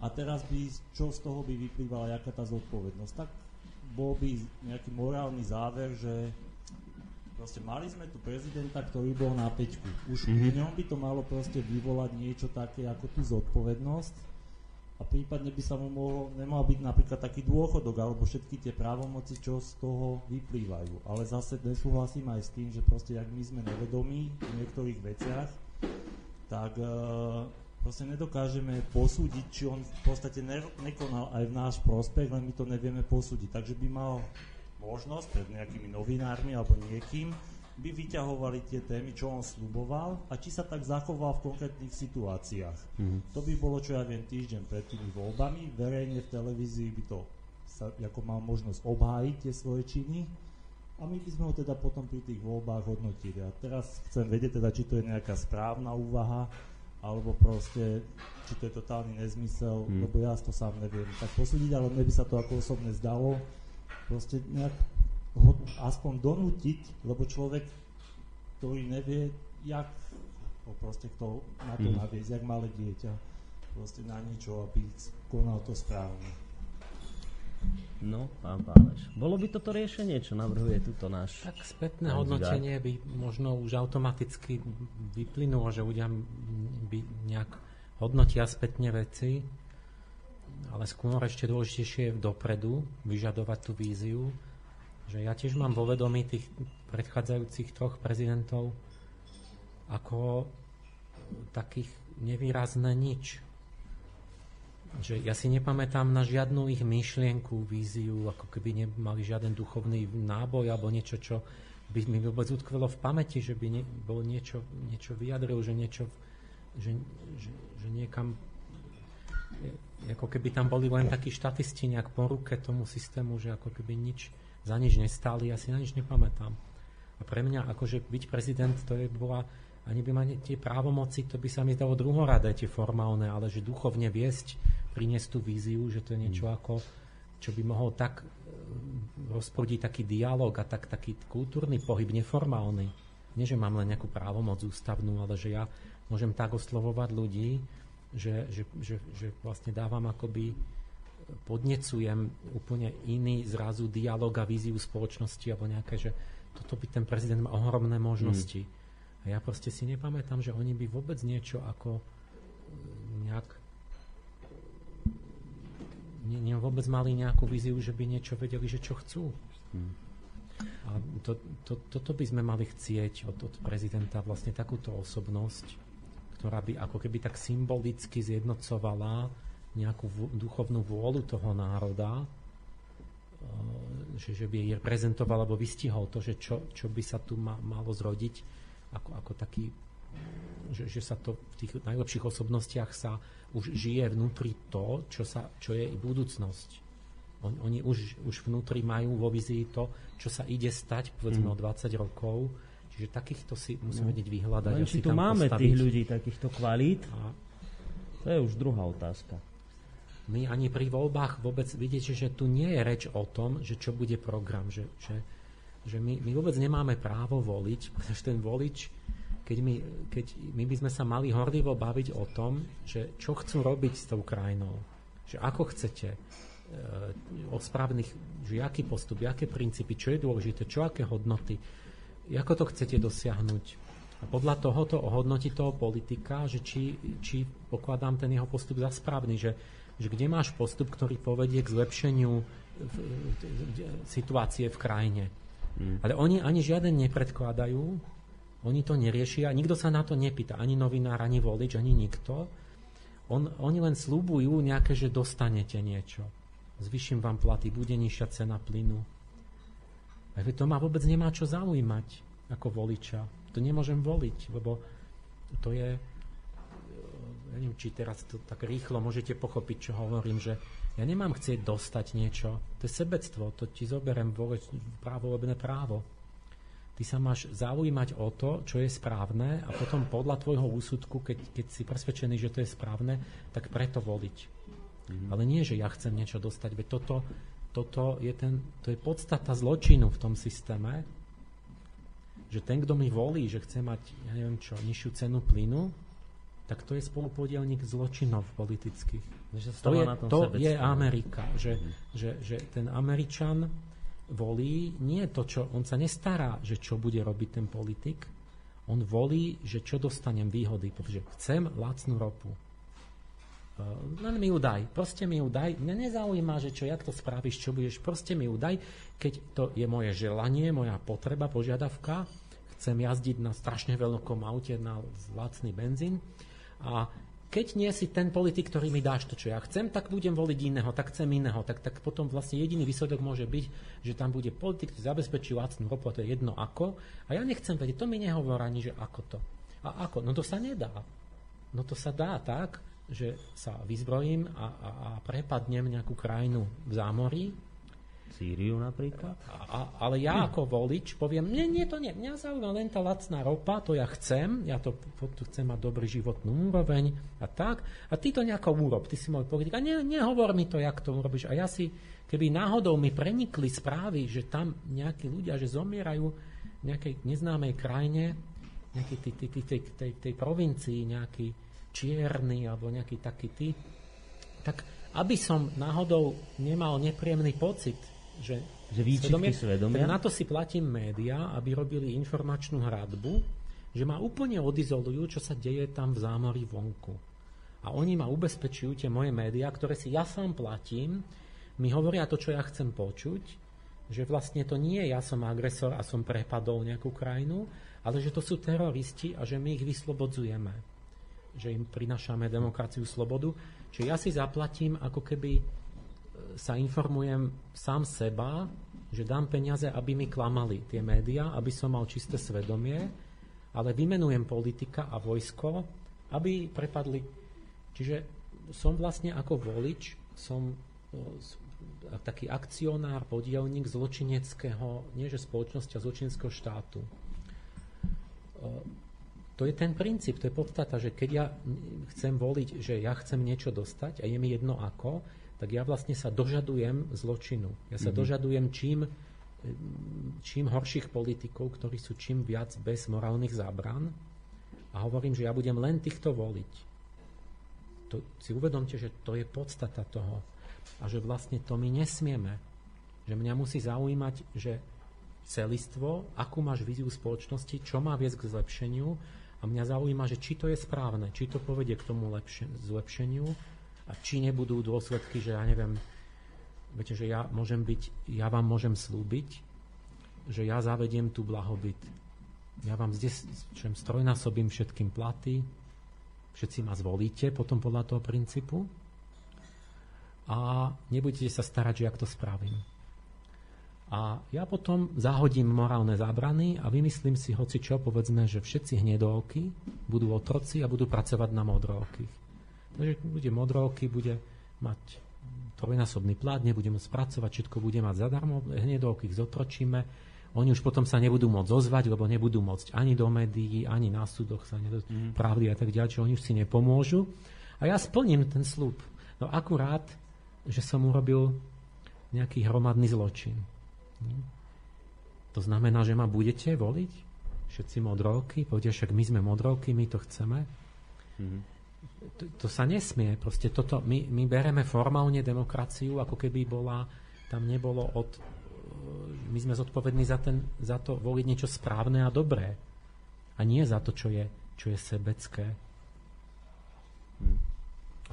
A teraz by, čo z toho by vyplývala, jaká tá zodpovednosť. Tak bol by nejaký morálny záver, že proste mali sme tu prezidenta, ktorý bol na peťku. Už mm-hmm. v ňom by to malo proste vyvolať niečo také ako tú zodpovednosť a prípadne by sa mu mohol, nemal byť napríklad taký dôchodok alebo všetky tie právomoci, čo z toho vyplývajú. Ale zase nesúhlasím aj s tým, že proste ak my sme nevedomí v niektorých veciach, tak uh, proste nedokážeme posúdiť, či on v podstate ne, nekonal aj v náš prospech, len my to nevieme posúdiť. Takže by mal možnosť pred nejakými novinármi alebo niekým, by vyťahovali tie témy, čo on sluboval a či sa tak zachoval v konkrétnych situáciách. Mm-hmm. To by bolo, čo ja viem, týždeň pred tými voľbami. Verejne v televízii by to sa, ako mal možnosť obhájiť tie svoje činy a my by sme ho teda potom pri tých voľbách hodnotili. A teraz chcem vedieť teda, či to je nejaká správna úvaha, alebo proste, či to je totálny nezmysel, hmm. lebo ja to sám neviem tak posúdiť, ale mne by sa to ako osobne zdalo, proste nejak ho aspoň donútiť, lebo človek, ktorý nevie, jak ho proste kto na to hmm. naviesť, jak malé dieťa, proste na niečo, aby konal to správne. No, pán Páleš. Bolo by toto riešenie, čo navrhuje tuto náš... Tak spätné hodnotenie by možno už automaticky vyplynulo, že ľudia by nejak hodnotia spätne veci, ale skôr ešte dôležitejšie je dopredu vyžadovať tú víziu, že ja tiež mám vo vedomí tých predchádzajúcich troch prezidentov ako takých nevýrazné nič že ja si nepamätám na žiadnu ich myšlienku, víziu, ako keby nemali žiaden duchovný náboj alebo niečo, čo by mi vôbec utkvelo v pamäti, že by ne, bol niečo, niečo vyjadril, že niečo, že, že, že niekam ako keby tam boli len takí štatisti nejak po ruke tomu systému, že ako keby nič, za nič nestáli, ja si na nič nepamätám. A pre mňa akože byť prezident, to je bola ani by ma tie právomoci, to by sa mi zdalo druhoradé, tie formálne, ale že duchovne viesť, priniesť tú víziu, že to je niečo mm. ako, čo by mohol tak e, rozprodiť taký dialog a tak, taký kultúrny pohyb, neformálny. Nie, že mám len nejakú právomoc ústavnú, ale že ja môžem tak oslovovať ľudí, že, že, že, že vlastne dávam akoby podnecujem úplne iný zrazu dialog a víziu spoločnosti alebo nejaké, že toto by ten prezident má ohromné možnosti. Mm a ja proste si nepamätám, že oni by vôbec niečo ako e, nejak ne, vôbec mali nejakú víziu, že by niečo vedeli, že čo chcú. Hmm. A to, to, toto by sme mali chcieť od, od prezidenta, vlastne takúto osobnosť, ktorá by ako keby tak symbolicky zjednocovala nejakú v, duchovnú vôľu toho národa, e, že, že by jej reprezentoval alebo vystihol to, že čo, čo by sa tu ma, malo zrodiť ako, ako taký, že, že sa to v tých najlepších osobnostiach sa už žije vnútri to, čo, sa, čo je i budúcnosť. On, oni už, už vnútri majú vo vizii to, čo sa ide stať, povedzme mm. o 20 rokov. Čiže takýchto si musíme no. vedieť vyhľadať. Len či tu máme postaviť. tých ľudí, takýchto kvalít, a to je už druhá otázka. My ani pri voľbách vôbec vidíte, že tu nie je reč o tom, že čo bude program, že, že že my, my vôbec nemáme právo voliť, pretože ten volič, keď my, keď my by sme sa mali horlivo baviť o tom, že čo chcú robiť s tou krajinou, že ako chcete, e, o správnych, že aký postup, aké princípy, čo je dôležité, čo aké hodnoty, ako to chcete dosiahnuť. A podľa tohoto ohodnotí toho politika, že či, či pokladám ten jeho postup za správny, že, že kde máš postup, ktorý povedie k zlepšeniu v, v, v, situácie v krajine Mm. Ale oni ani žiaden nepredkladajú, oni to neriešia, nikto sa na to nepýta, ani novinár, ani volič, ani nikto. On, oni len slúbujú nejaké, že dostanete niečo. Zvyším vám platy, bude nižšia cena plynu. A to ma vôbec nemá čo zaujímať ako voliča. To nemôžem voliť, lebo to je ja neviem, či teraz to tak rýchlo môžete pochopiť, čo hovorím, že ja nemám chcieť dostať niečo. To je sebectvo, to ti zoberiem právo právo. Ty sa máš zaujímať o to, čo je správne a potom podľa tvojho úsudku, keď, keď si presvedčený, že to je správne, tak preto voliť. Mm-hmm. Ale nie, že ja chcem niečo dostať, veď toto, toto je, ten, to je podstata zločinu v tom systéme, že ten, kto mi volí, že chce mať, ja neviem čo, nižšiu cenu plynu, tak to je spolupodielník zločinov politických. To je, to je Amerika, že, mm. že, že ten Američan volí nie to, čo, on sa nestará, že čo bude robiť ten politik, on volí, že čo dostanem výhody, pretože chcem lacnú ropu. Uh, len mi ju daj, proste mi ju daj. Mňa nezaujíma, že čo, jak to spravíš, čo budeš, proste mi ju daj, keď to je moje želanie, moja potreba, požiadavka, chcem jazdiť na strašne veľkom aute na lacný benzín, a keď nie si ten politik, ktorý mi dáš to, čo ja chcem, tak budem voliť iného, tak chcem iného. Tak, tak potom vlastne jediný výsledok môže byť, že tam bude politik, ktorý zabezpečí lacnú ropu, a to je jedno ako. A ja nechcem vedieť, to mi nehovorí ani, že ako to. A ako? No to sa nedá. No to sa dá tak, že sa vyzbrojím a, a, a prepadnem nejakú krajinu v zámorí, Sýriu napríklad? A, ale ja ako volič poviem, nie, nie, to nie, mňa zaujíma len tá lacná ropa, to ja chcem, ja to, to chcem mať dobrý životnú úroveň a tak. A ty to nejako urob, ty si môj politik. A ne, nehovor mi to, jak to urobíš. A ja si, keby náhodou mi prenikli správy, že tam nejakí ľudia, že zomierajú v nejakej neznámej krajine, nejakej tej, tej, tej, tej, tej provincii, nejaký čierny alebo nejaký taký ty, tak aby som náhodou nemal nepríjemný pocit, že, že výčitky svedomia. na to si platím médiá, aby robili informačnú hradbu, že ma úplne odizolujú, čo sa deje tam v zámorí vonku. A oni ma ubezpečujú, tie moje médiá, ktoré si ja sám platím, mi hovoria to, čo ja chcem počuť, že vlastne to nie ja som agresor a som prepadol nejakú krajinu, ale že to sú teroristi a že my ich vyslobodzujeme. že im prinašame demokraciu, slobodu. Čiže ja si zaplatím, ako keby sa informujem sám seba, že dám peniaze, aby mi klamali tie médiá, aby som mal čisté svedomie, ale vymenujem politika a vojsko, aby prepadli. Čiže som vlastne ako volič, som e, taký akcionár, podielník zločineckého, nie že spoločnosti, a zločineckého štátu. E, to je ten princíp, to je podstata, že keď ja chcem voliť, že ja chcem niečo dostať a je mi jedno ako, tak ja vlastne sa dožadujem zločinu. Ja sa mm-hmm. dožadujem čím, čím horších politikov, ktorí sú čím viac bez morálnych zábran a hovorím, že ja budem len týchto voliť. To, si uvedomte, že to je podstata toho a že vlastne to my nesmieme. Že mňa musí zaujímať, že celistvo, akú máš víziu spoločnosti, čo má viesť k zlepšeniu a mňa zaujíma, že či to je správne, či to povedie k tomu lepše, zlepšeniu a či nebudú dôsledky, že ja neviem, viete, že ja môžem byť, ja vám môžem slúbiť, že ja zavediem tu blahobyt. Ja vám zdes, strojnásobím všetkým platy, všetci ma zvolíte potom podľa toho princípu a nebudete sa starať, že jak to spravím. A ja potom zahodím morálne zábrany a vymyslím si hoci čo, povedzme, že všetci hnedolky budú otroci a budú pracovať na modrovky. Takže bude modrovky, bude mať trojnásobný plat, nebude môcť pracovať, všetko bude mať zadarmo, hnedolky ich zotročíme, oni už potom sa nebudú môcť ozvať, lebo nebudú môcť ani do médií, ani na súdoch sa nedo... mm. pravdy a tak ďalej, čiže oni už si nepomôžu. A ja splním ten slúb. No akurát, že som urobil nejaký hromadný zločin. To znamená, že ma budete voliť? Všetci modrovky? Povedia, však my sme modrovky, my to chceme. Mm-hmm. To, to sa nesmie. Proste toto, my, my bereme formálne demokraciu, ako keby bola, tam nebolo od... My sme zodpovední za, ten, za to voliť niečo správne a dobré. A nie za to, čo je, čo je sebecké. Hm.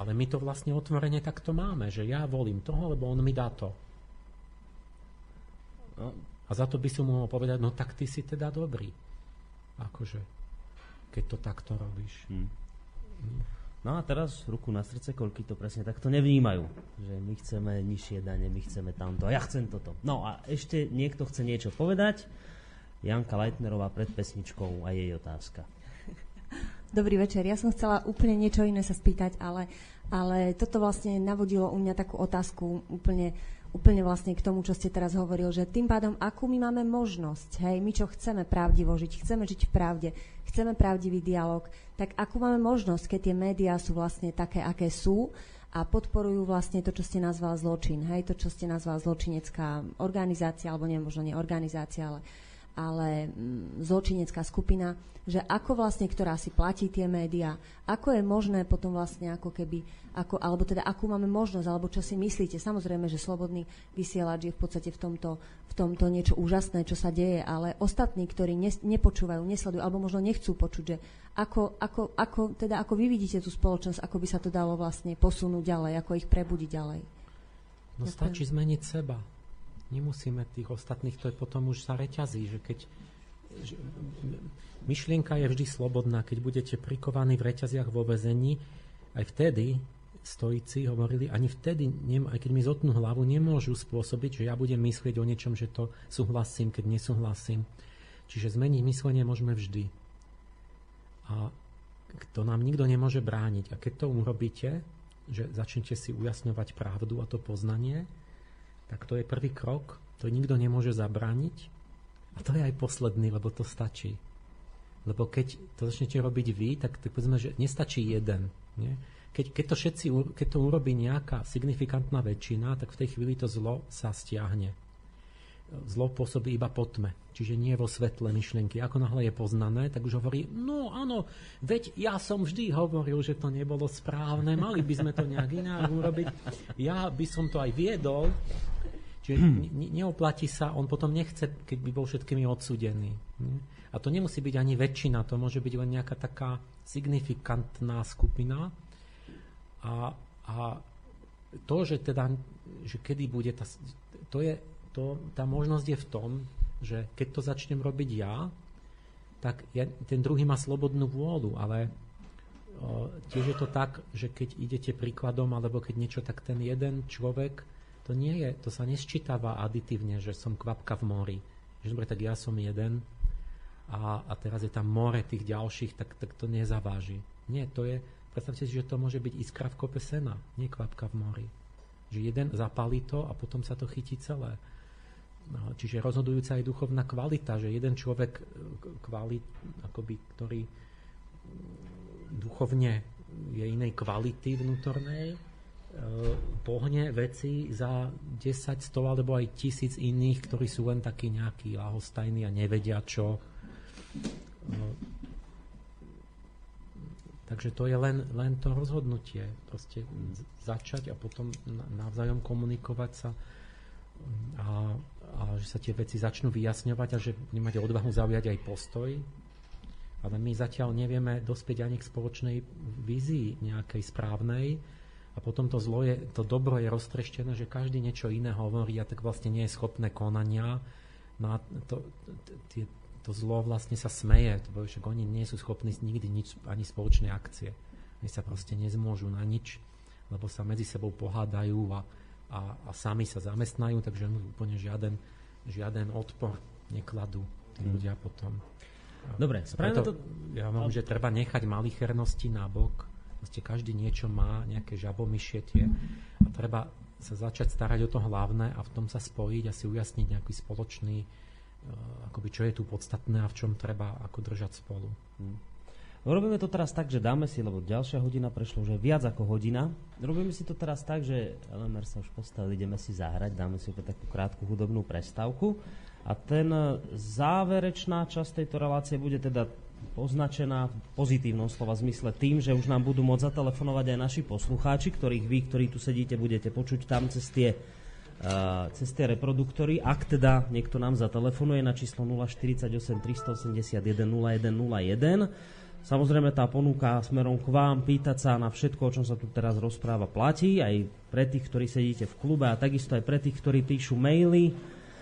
Ale my to vlastne otvorene takto máme, že ja volím toho, lebo on mi dá to. No, a za to by som mohol povedať, no tak ty si teda dobrý. Akože, keď to takto robíš. Hmm. No a teraz ruku na srdce, koľky to presne takto nevnímajú. Že my chceme nižšie dane, my chceme tamto a ja chcem toto. No a ešte niekto chce niečo povedať. Janka Leitnerová pred pesničkou a jej otázka. Dobrý večer. Ja som chcela úplne niečo iné sa spýtať, ale, ale toto vlastne navodilo u mňa takú otázku úplne úplne vlastne k tomu, čo ste teraz hovoril, že tým pádom, akú my máme možnosť, hej, my čo chceme pravdivo žiť, chceme žiť v pravde, chceme pravdivý dialog, tak akú máme možnosť, keď tie médiá sú vlastne také, aké sú a podporujú vlastne to, čo ste nazval zločin, hej, to, čo ste nazval zločinecká organizácia, alebo nie, možno nie organizácia, ale ale mm, zločinecká skupina, že ako vlastne, ktorá si platí tie médiá, ako je možné potom vlastne ako keby, ako, alebo teda akú máme možnosť, alebo čo si myslíte. Samozrejme, že slobodný vysielač je v podstate v tomto, v tomto niečo úžasné, čo sa deje, ale ostatní, ktorí ne, nepočúvajú, nesledujú, alebo možno nechcú počuť, že ako, ako, ako, teda ako vy vidíte tú spoločnosť, ako by sa to dalo vlastne posunúť ďalej, ako ich prebudiť ďalej. No stačí zmeniť seba nemusíme tých ostatných, to je potom už sa reťazí, že keď že, myšlienka je vždy slobodná, keď budete prikovaní v reťaziach vo vezení, aj vtedy stojíci hovorili, ani vtedy, aj keď mi zotnú hlavu, nemôžu spôsobiť, že ja budem myslieť o niečom, že to súhlasím, keď nesúhlasím. Čiže zmeniť myslenie môžeme vždy. A to nám nikto nemôže brániť. A keď to urobíte, že začnete si ujasňovať pravdu a to poznanie, tak to je prvý krok, to nikto nemôže zabrániť a to je aj posledný, lebo to stačí. Lebo keď to začnete robiť vy, tak, tak povedzme, že nestačí jeden. Nie? Keď, keď, to všetci, keď to urobí nejaká signifikantná väčšina, tak v tej chvíli to zlo sa stiahne. Zlo pôsobí iba po tme, čiže nie vo svetle myšlienky. Ako náhle je poznané, tak už hovorí, no áno, veď ja som vždy hovoril, že to nebolo správne, mali by sme to nejak inak urobiť. Ja by som to aj viedol, Čiže ne, neoplatí sa, on potom nechce, keď by bol všetkými odsúdený. A to nemusí byť ani väčšina, to môže byť len nejaká taká signifikantná skupina. A, a to, že teda, že kedy bude tá, to je, to, tá možnosť je v tom, že keď to začnem robiť ja, tak ja, ten druhý má slobodnú vôľu, ale tiež je to tak, že keď idete príkladom, alebo keď niečo, tak ten jeden človek, to nie je, to sa nesčítava aditívne, že som kvapka v mori. Že dobre, tak ja som jeden a, a teraz je tam more tých ďalších, tak, tak to nezaváži. Nie, to je, predstavte si, že to môže byť iskra v kope sena, nie kvapka v mori. Že jeden zapálí to a potom sa to chytí celé. No, čiže rozhodujúca je duchovná kvalita, že jeden človek, e, kvalit, akoby, ktorý duchovne je inej kvality vnútornej, pohne veci za 10, 100 alebo aj tisíc iných, ktorí sú len takí nejakí lahostajní a nevedia čo. E, takže to je len, len to rozhodnutie. Proste začať a potom navzájom komunikovať sa a, a že sa tie veci začnú vyjasňovať a že nemáte odvahu zaujať aj postoj ale my zatiaľ nevieme dospieť ani k spoločnej vízii nejakej správnej a potom to zlo je, to dobro je roztreštené, že každý niečo iné hovorí a tak vlastne nie je schopné konania. No a to, to, to zlo vlastne sa smeje, to že oni nie sú schopní nikdy nič, ani spoločné akcie. Oni sa proste nezmôžu na nič, lebo sa medzi sebou pohádajú a, a, a sami sa zamestnajú, takže úplne žiaden, žiaden odpor nekladú tí mm. ľudia potom. Dobre, spravíme to... Ja mám, že treba nechať malichernosti na bok. Proste každý niečo má, nejaké žabomyšietie a treba sa začať starať o to hlavné a v tom sa spojiť a si ujasniť nejaký spoločný, uh, akoby čo je tu podstatné a v čom treba ako držať spolu. Hmm. Robíme to teraz tak, že dáme si, lebo ďalšia hodina prešlo už viac ako hodina. Robíme si to teraz tak, že LMR sa už postavil, ideme si zahrať, dáme si opäť takú krátku hudobnú prestávku. A ten e, záverečná časť tejto relácie bude teda označená v pozitívnom slova zmysle tým, že už nám budú môcť zatelefonovať aj naši poslucháči, ktorých vy, ktorí tu sedíte, budete počuť tam cez tie, uh, cez tie reproduktory. Ak teda niekto nám zatelefonuje na číslo 048 381 0101, Samozrejme tá ponuka smerom k vám pýtať sa na všetko, o čom sa tu teraz rozpráva, platí aj pre tých, ktorí sedíte v klube a takisto aj pre tých, ktorí píšu maily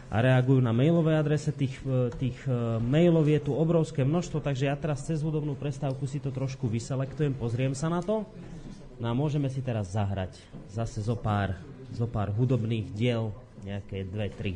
a reagujú na mailové adrese. Tých, e, tých e, mailov je tu obrovské množstvo, takže ja teraz cez hudobnú prestávku si to trošku vyselektujem, pozriem sa na to. No a môžeme si teraz zahrať zase zo pár, zo pár hudobných diel, nejaké dve, tri.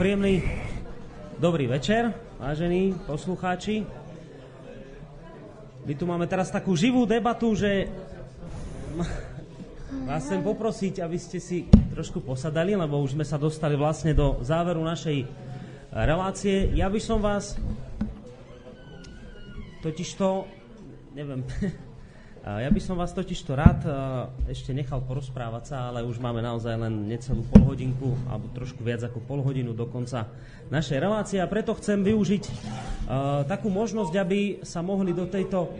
príjemný dobrý večer, vážení poslucháči. My tu máme teraz takú živú debatu, že vás chcem poprosiť, aby ste si trošku posadali, lebo už sme sa dostali vlastne do záveru našej relácie. Ja by som vás totižto, neviem, *laughs* Ja by som vás totiž to rád ešte nechal porozprávať sa, ale už máme naozaj len necelú polhodinku, alebo trošku viac ako polhodinu do konca našej relácie. A preto chcem využiť uh, takú možnosť, aby sa mohli do tejto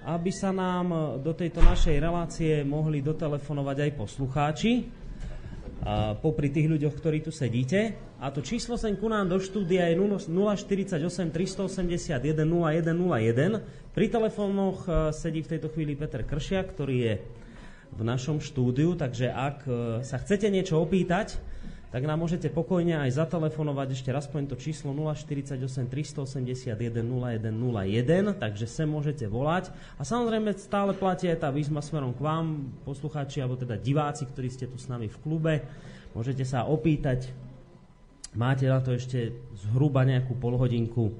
aby sa nám do tejto našej relácie mohli dotelefonovať aj poslucháči popri tých ľuďoch, ktorí tu sedíte. A to číslo sem ku nám do štúdia je 048 381 0101. Pri telefónoch e, sedí v tejto chvíli Peter Kršia, ktorý je v našom štúdiu, takže ak e, sa chcete niečo opýtať, tak nám môžete pokojne aj zatelefonovať ešte raz poviem to číslo 048 381 0101, takže sem môžete volať. A samozrejme stále platí aj tá výzma smerom k vám, poslucháči, alebo teda diváci, ktorí ste tu s nami v klube. Môžete sa opýtať, máte na to ešte zhruba nejakú polhodinku e,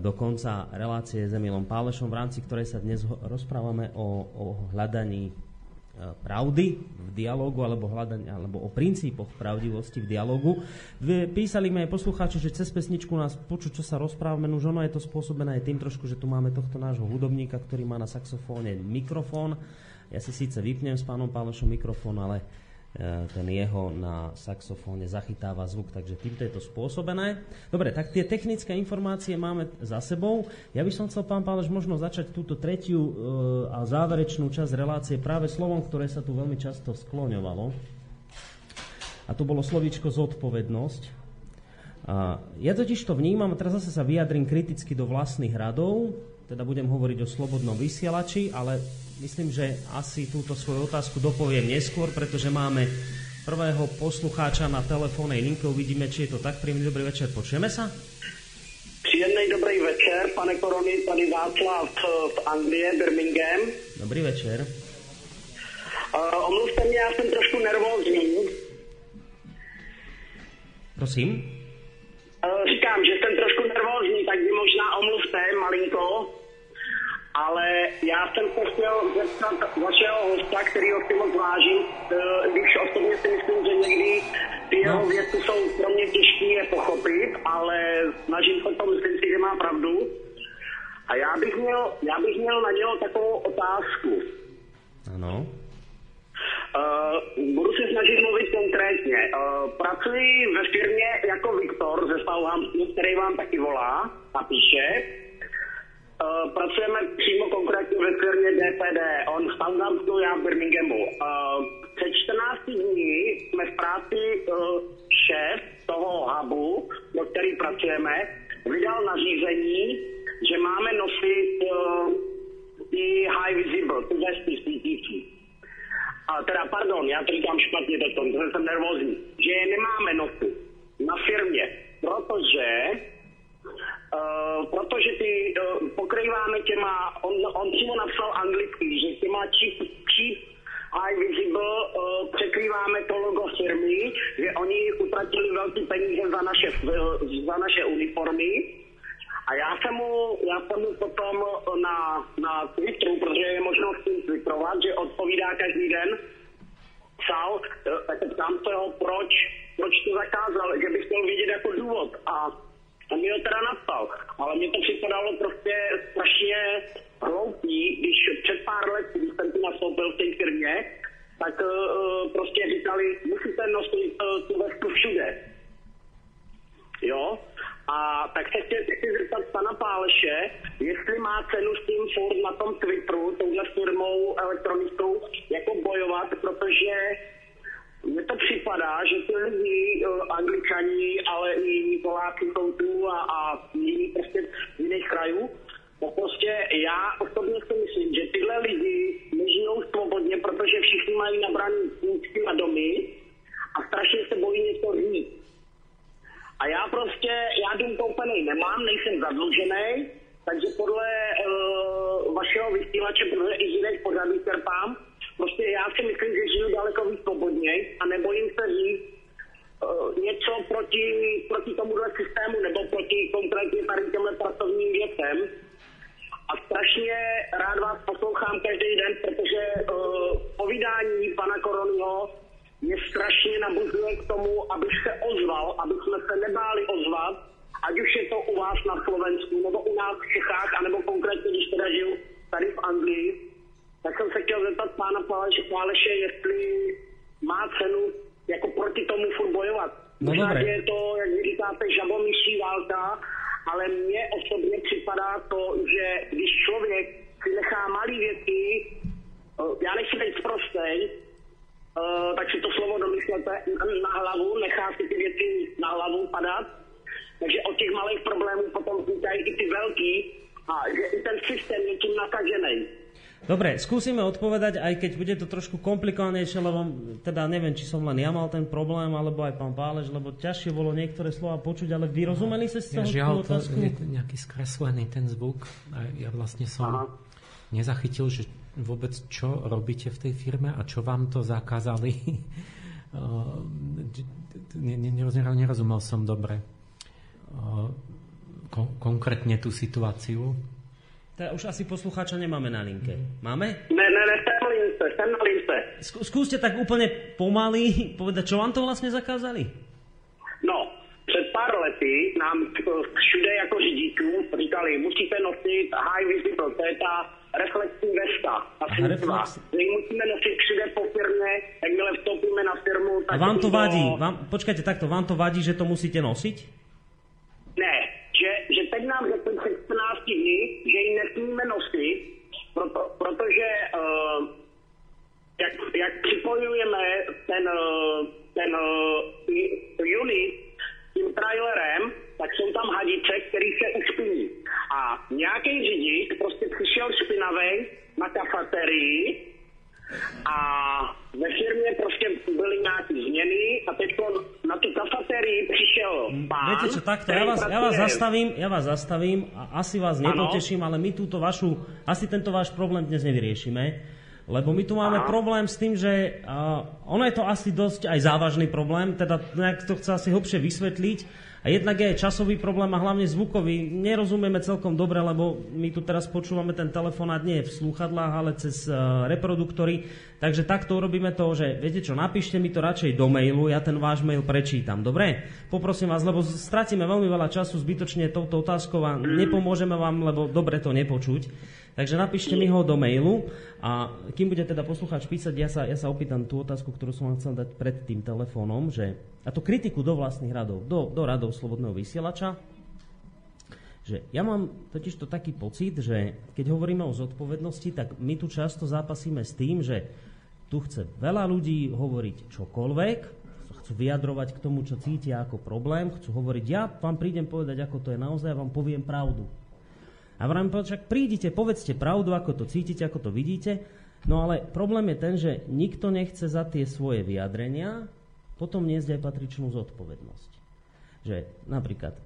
do konca relácie s Emilom Pálešom, v rámci ktorej sa dnes rozprávame o, o hľadaní pravdy v dialogu alebo, hľadania, alebo o princípoch pravdivosti v dialogu. Písali mi aj poslucháči, že cez pesničku nás počuť, čo sa rozprávame, už ono je to spôsobené aj tým trošku, že tu máme tohto nášho hudobníka, ktorý má na saxofóne mikrofón. Ja si síce vypnem s pánom Pálošom mikrofón, ale ten jeho na saxofóne zachytáva zvuk, takže týmto je to spôsobené. Dobre, tak tie technické informácie máme za sebou. Ja by som chcel, pán Páleš, možno začať túto tretiu e, a záverečnú časť relácie práve slovom, ktoré sa tu veľmi často skloňovalo. A to bolo slovíčko zodpovednosť. A ja totiž to vnímam, a teraz zase sa vyjadrím kriticky do vlastných radov, teda budem hovoriť o slobodnom vysielači, ale Myslím, že asi túto svoju otázku dopoviem neskôr, pretože máme prvého poslucháča na telefónnej linke. Uvidíme, či je to tak. Príjemný dobrý večer. Počujeme sa? Příjemný dobrý večer, pane Korony, tady Václav v Anglie, Birmingham. Dobrý večer. Uh, omluvte mě, já jsem trošku nervózní. Prosím? Uh, říkám, že jsem trošku nervózní, tak vy možná omluvte malinko ale já jsem se chtěl zeptat vašeho hosta, který ho si moc vážím, eh, když osobně si myslím, že někdy ty jeho no. věci jsou pro mě těžké je pochopit, ale snažím se to, myslím si, že má pravdu. A já bych měl, já bych měl na něho takovou otázku. Ano. Uh, budu se snažit mluvit konkrétně. Uh, pracuji ve firmě jako Viktor ze Southamptonu, který vám taky volá a píše. Uh, pracujeme přímo konkrétně ve firmě DPD. On Southamptonu, já v Birminghamu. Uh, před 14 dní jsme v práci uh, šéf toho hubu, do který pracujeme, vydal nařízení, že máme nosit uh, i high visible, ty vesty svítící. A teda, pardon, já to říkám špatně to jsem nervózní, že je nemáme nosit na firmě, protože Uh, protože ty uh, pokrýváme těma, on, on přímo napsal anglicky, že těma cheap, cheap high visible uh, překrýváme to logo firmy, že oni utratili velké peníze za naše, za naše uniformy. A já jsem mu, já jsem mu potom na, na Twitteru, protože je možno s tím twitterovat, že odpovídá každý den, psal, tak ptám se ho, proč, proč to zakázal, že bych chtěl vidět jako důvod. A on mi ho teda napsal, ale mně to připadalo prostě strašně hloupý, když před pár let, když jsem tu nastoupil v té firmě, tak uh, prostě říkali, musíte nosit uh, tu vestu všude. Jo? A tak se chci, chci zeptat pana Páleše, jestli má cenu s tím furt na tom Twitteru, touhle firmou elektronickou, jako bojovat, protože mně to připadá, že ty lidi, uh, angličani, ale i Poláci jsou tu a, a jiní prostě z jiných krajů, No prostě já osobně si myslím, že tyhle lidi nežijou svobodně, protože všichni mají nabraný půjčky na domy a strašně se bojí něco říct. A já prostě, já dům koupený nemám, nejsem zadlužený, takže podle uh, vašeho vysílače, protože i jiných pořadů čerpám, Prostě já si myslím, že žiju daleko svobodně a nebojím se říct uh, něco proti, proti tomuhle systému nebo proti konkrétně tady těmhle pracovním věcem. A strašně rád vás poslouchám každý den, protože uh, povídání pana Koronyho mě strašně nabuzuje k tomu, abych se ozval, aby jsme se nebáli ozvat, ať už je to u vás na Slovensku, nebo u nás v Čechách, anebo konkrétně, když teda žiju tady v Anglii, tak jsem se chtěl zeptat pána Páleše, jestli má cenu jako proti tomu furt bojovat. No Možná, že je to, jak vy říkáte, žabomyší válka, ale mně osobně připadá to, že když člověk si nechá malý věci, eh, já nechci být prostej, eh, tak si to slovo domyslete na hlavu, nechá si ty věci na hlavu padat, takže od těch malých problémů potom vznikají i ty velký a že i ten systém je tím nakažený. Dobre, skúsime odpovedať, aj keď bude to trošku komplikovanejšie, lebo teda neviem, či som len ja mal ten problém, alebo aj pán Pálež, lebo ťažšie bolo niektoré slova počuť, ale vyrozumeli sa z Ja toho žiaľ, tú to otázku? je nejaký skreslený ten zvuk. A ja vlastne som Aha. nezachytil, že vôbec čo robíte v tej firme a čo vám to zakázali. *laughs* Ne- ne- nerozumel, som dobre kon- konkrétne tú situáciu. Teda už asi poslucháča nemáme na linke. Máme? Ne, ne, ne, jsem na lince, jsem na lince. Skú- Skúste tak úplne pomaly *laughs* povedať, čo vám to vlastne zakázali? No, před pár lety nám všude jako řidičům říkali, musíte nosit high visible, to je ta reflexní vesta. Světla. reflex. My musíme nosit všude po firmě, jakmile vstoupíme na firmu. A tak vám to vadí? Vám, počkajte takto, vám to vadí, že to musíte nosiť? Ne, že, že teď nám řekli před 14 dny, že ji nesmíme nosit, proto, protože uh, jak, jak připojujeme ten, uh, ten uh, unit tím trailerem, tak jsou tam hadice, které se ušpiní. A nějaký řidič prostě přišel špinavý na kafeterii a ve firmě prostě byly nějaké změny a teď na tu kafeterii přišel pán, Viete čo, takto, ja vás, ja vás zastavím, ja vás zastavím a asi vás nepoteším, ale my túto vašu, asi tento váš problém dnes nevyriešime, lebo my tu máme problém s tým, že uh, ono je to asi dosť aj závažný problém, teda nejak to chce asi hlbšie vysvetliť, a jednak je aj časový problém a hlavne zvukový. Nerozumieme celkom dobre, lebo my tu teraz počúvame ten telefonát nie v slúchadlách, ale cez uh, reproduktory. Takže takto urobíme to, že viete čo, napíšte mi to radšej do mailu, ja ten váš mail prečítam. Dobre? Poprosím vás, lebo stratíme veľmi veľa času zbytočne touto otázkou a nepomôžeme vám, lebo dobre to nepočuť. Takže napíšte mi ho do mailu a kým bude teda poslucháč písať, ja sa, ja sa opýtam tú otázku, ktorú som vám chcel dať pred tým telefónom, že, a to kritiku do vlastných radov, do, do radov Slobodného vysielača, že ja mám totiž to taký pocit, že keď hovoríme o zodpovednosti, tak my tu často zápasíme s tým, že tu chce veľa ľudí hovoriť čokoľvek, chcú vyjadrovať k tomu, čo cítia ako problém, chcú hovoriť, ja vám prídem povedať, ako to je naozaj, ja vám poviem pravdu. A vrajím, však prídite, povedzte pravdu, ako to cítite, ako to vidíte, no ale problém je ten, že nikto nechce za tie svoje vyjadrenia potom niesť aj patričnú zodpovednosť. Že napríklad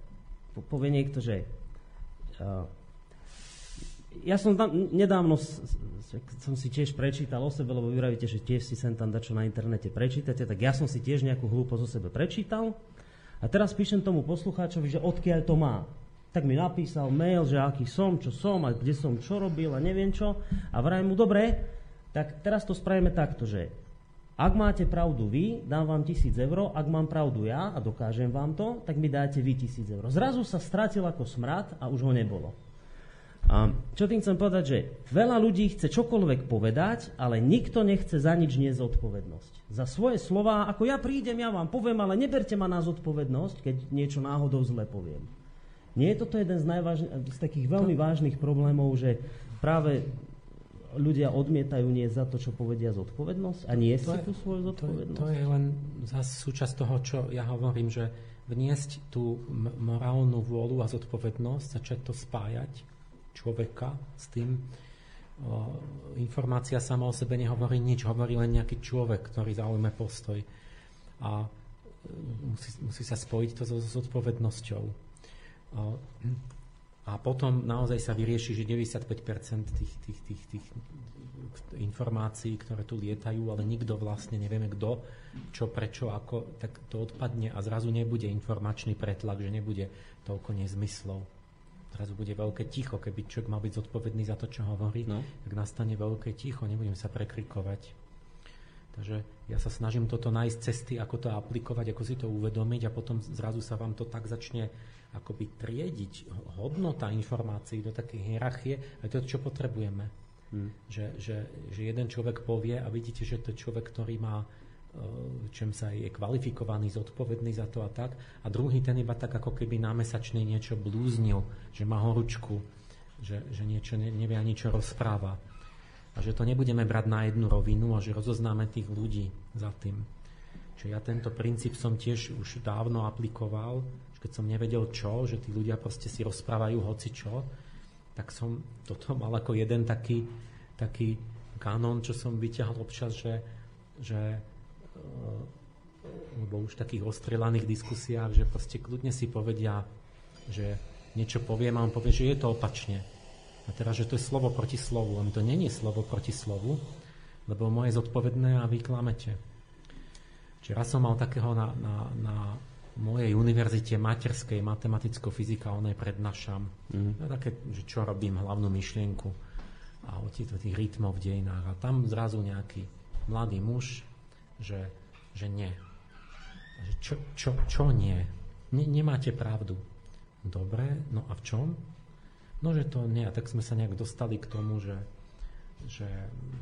po- povie niekto, že uh, ja som tam nedávno som si tiež prečítal o sebe, lebo vy vravíte, že tiež si sem tam dačo na internete prečítate, tak ja som si tiež nejakú hlúposť o sebe prečítal a teraz píšem tomu poslucháčovi, že odkiaľ to má. Tak mi napísal mail, že aký som, čo som a kde som čo robil a neviem čo. A vrajem mu, dobre, tak teraz to spravíme takto, že ak máte pravdu vy, dám vám tisíc eur, ak mám pravdu ja a dokážem vám to, tak mi dáte vy tisíc eur. Zrazu sa stratil ako smrad a už ho nebolo. A čo tým chcem povedať, že veľa ľudí chce čokoľvek povedať, ale nikto nechce za nič nie zodpovednosť. Za svoje slova, ako ja prídem, ja vám poviem, ale neberte ma na zodpovednosť, keď niečo náhodou zle poviem. Nie je toto jeden z, najvážne, z takých veľmi vážnych problémov, že práve ľudia odmietajú nie za to, čo povedia zodpovednosť a nie si tú svoju to, zodpovednosť? to je len zase súčasť toho, čo ja hovorím, že vniesť tú morálnu vôľu a zodpovednosť, začať to spájať človeka s tým. O, informácia sama o sebe nehovorí nič, hovorí len nejaký človek, ktorý zaujme postoj. A e, musí, musí sa spojiť to so so zodpovednosťou. A potom naozaj sa vyrieši, že 95% tých, tých, tých, tých informácií, ktoré tu lietajú, ale nikto vlastne nevieme kto, čo, prečo, ako, tak to odpadne a zrazu nebude informačný pretlak, že nebude toľko nezmyslov. Zrazu bude veľké ticho, keby človek mal byť zodpovedný za to, čo hovorí, no. tak nastane veľké ticho, nebudem sa prekrikovať. Takže ja sa snažím toto nájsť cesty, ako to aplikovať, ako si to uvedomiť a potom zrazu sa vám to tak začne akoby triediť hodnota informácií do takej hierarchie, a to čo potrebujeme. Hmm. Že, že, že jeden človek povie a vidíte, že to je človek, ktorý má e, čím sa je kvalifikovaný, zodpovedný za to a tak. A druhý ten iba tak ako keby námesačný niečo blúznil, že má horúčku, že, že niečo ne, nevie ani čo rozpráva. A že to nebudeme brať na jednu rovinu a že rozoznáme tých ľudí za tým. Čiže ja tento princíp som tiež už dávno aplikoval, keď som nevedel čo, že tí ľudia proste si rozprávajú hoci čo, tak som toto *laughs* mal ako jeden taký, taký kanón, čo som vyťahol občas, že, že eh, lebo už v takých ostrelaných diskusiách, že proste kľudne si povedia, že niečo poviem a on povie, že je to opačne. A teraz, že to je slovo proti slovu. Len to není slovo proti slovu, lebo moje zodpovedné a vy klamete. Čiže raz som mal takého na, na, na mojej univerzite materskej matematicko-fyzikálnej prednášam. Mm. No, také, že čo robím, hlavnú myšlienku a o tých, tých rytmov v dejinách. A tam zrazu nejaký mladý muž, že, že nie. Že čo, čo, čo nie? Ne, nemáte pravdu. Dobre, no a v čom? No, že to nie. A tak sme sa nejak dostali k tomu, že, že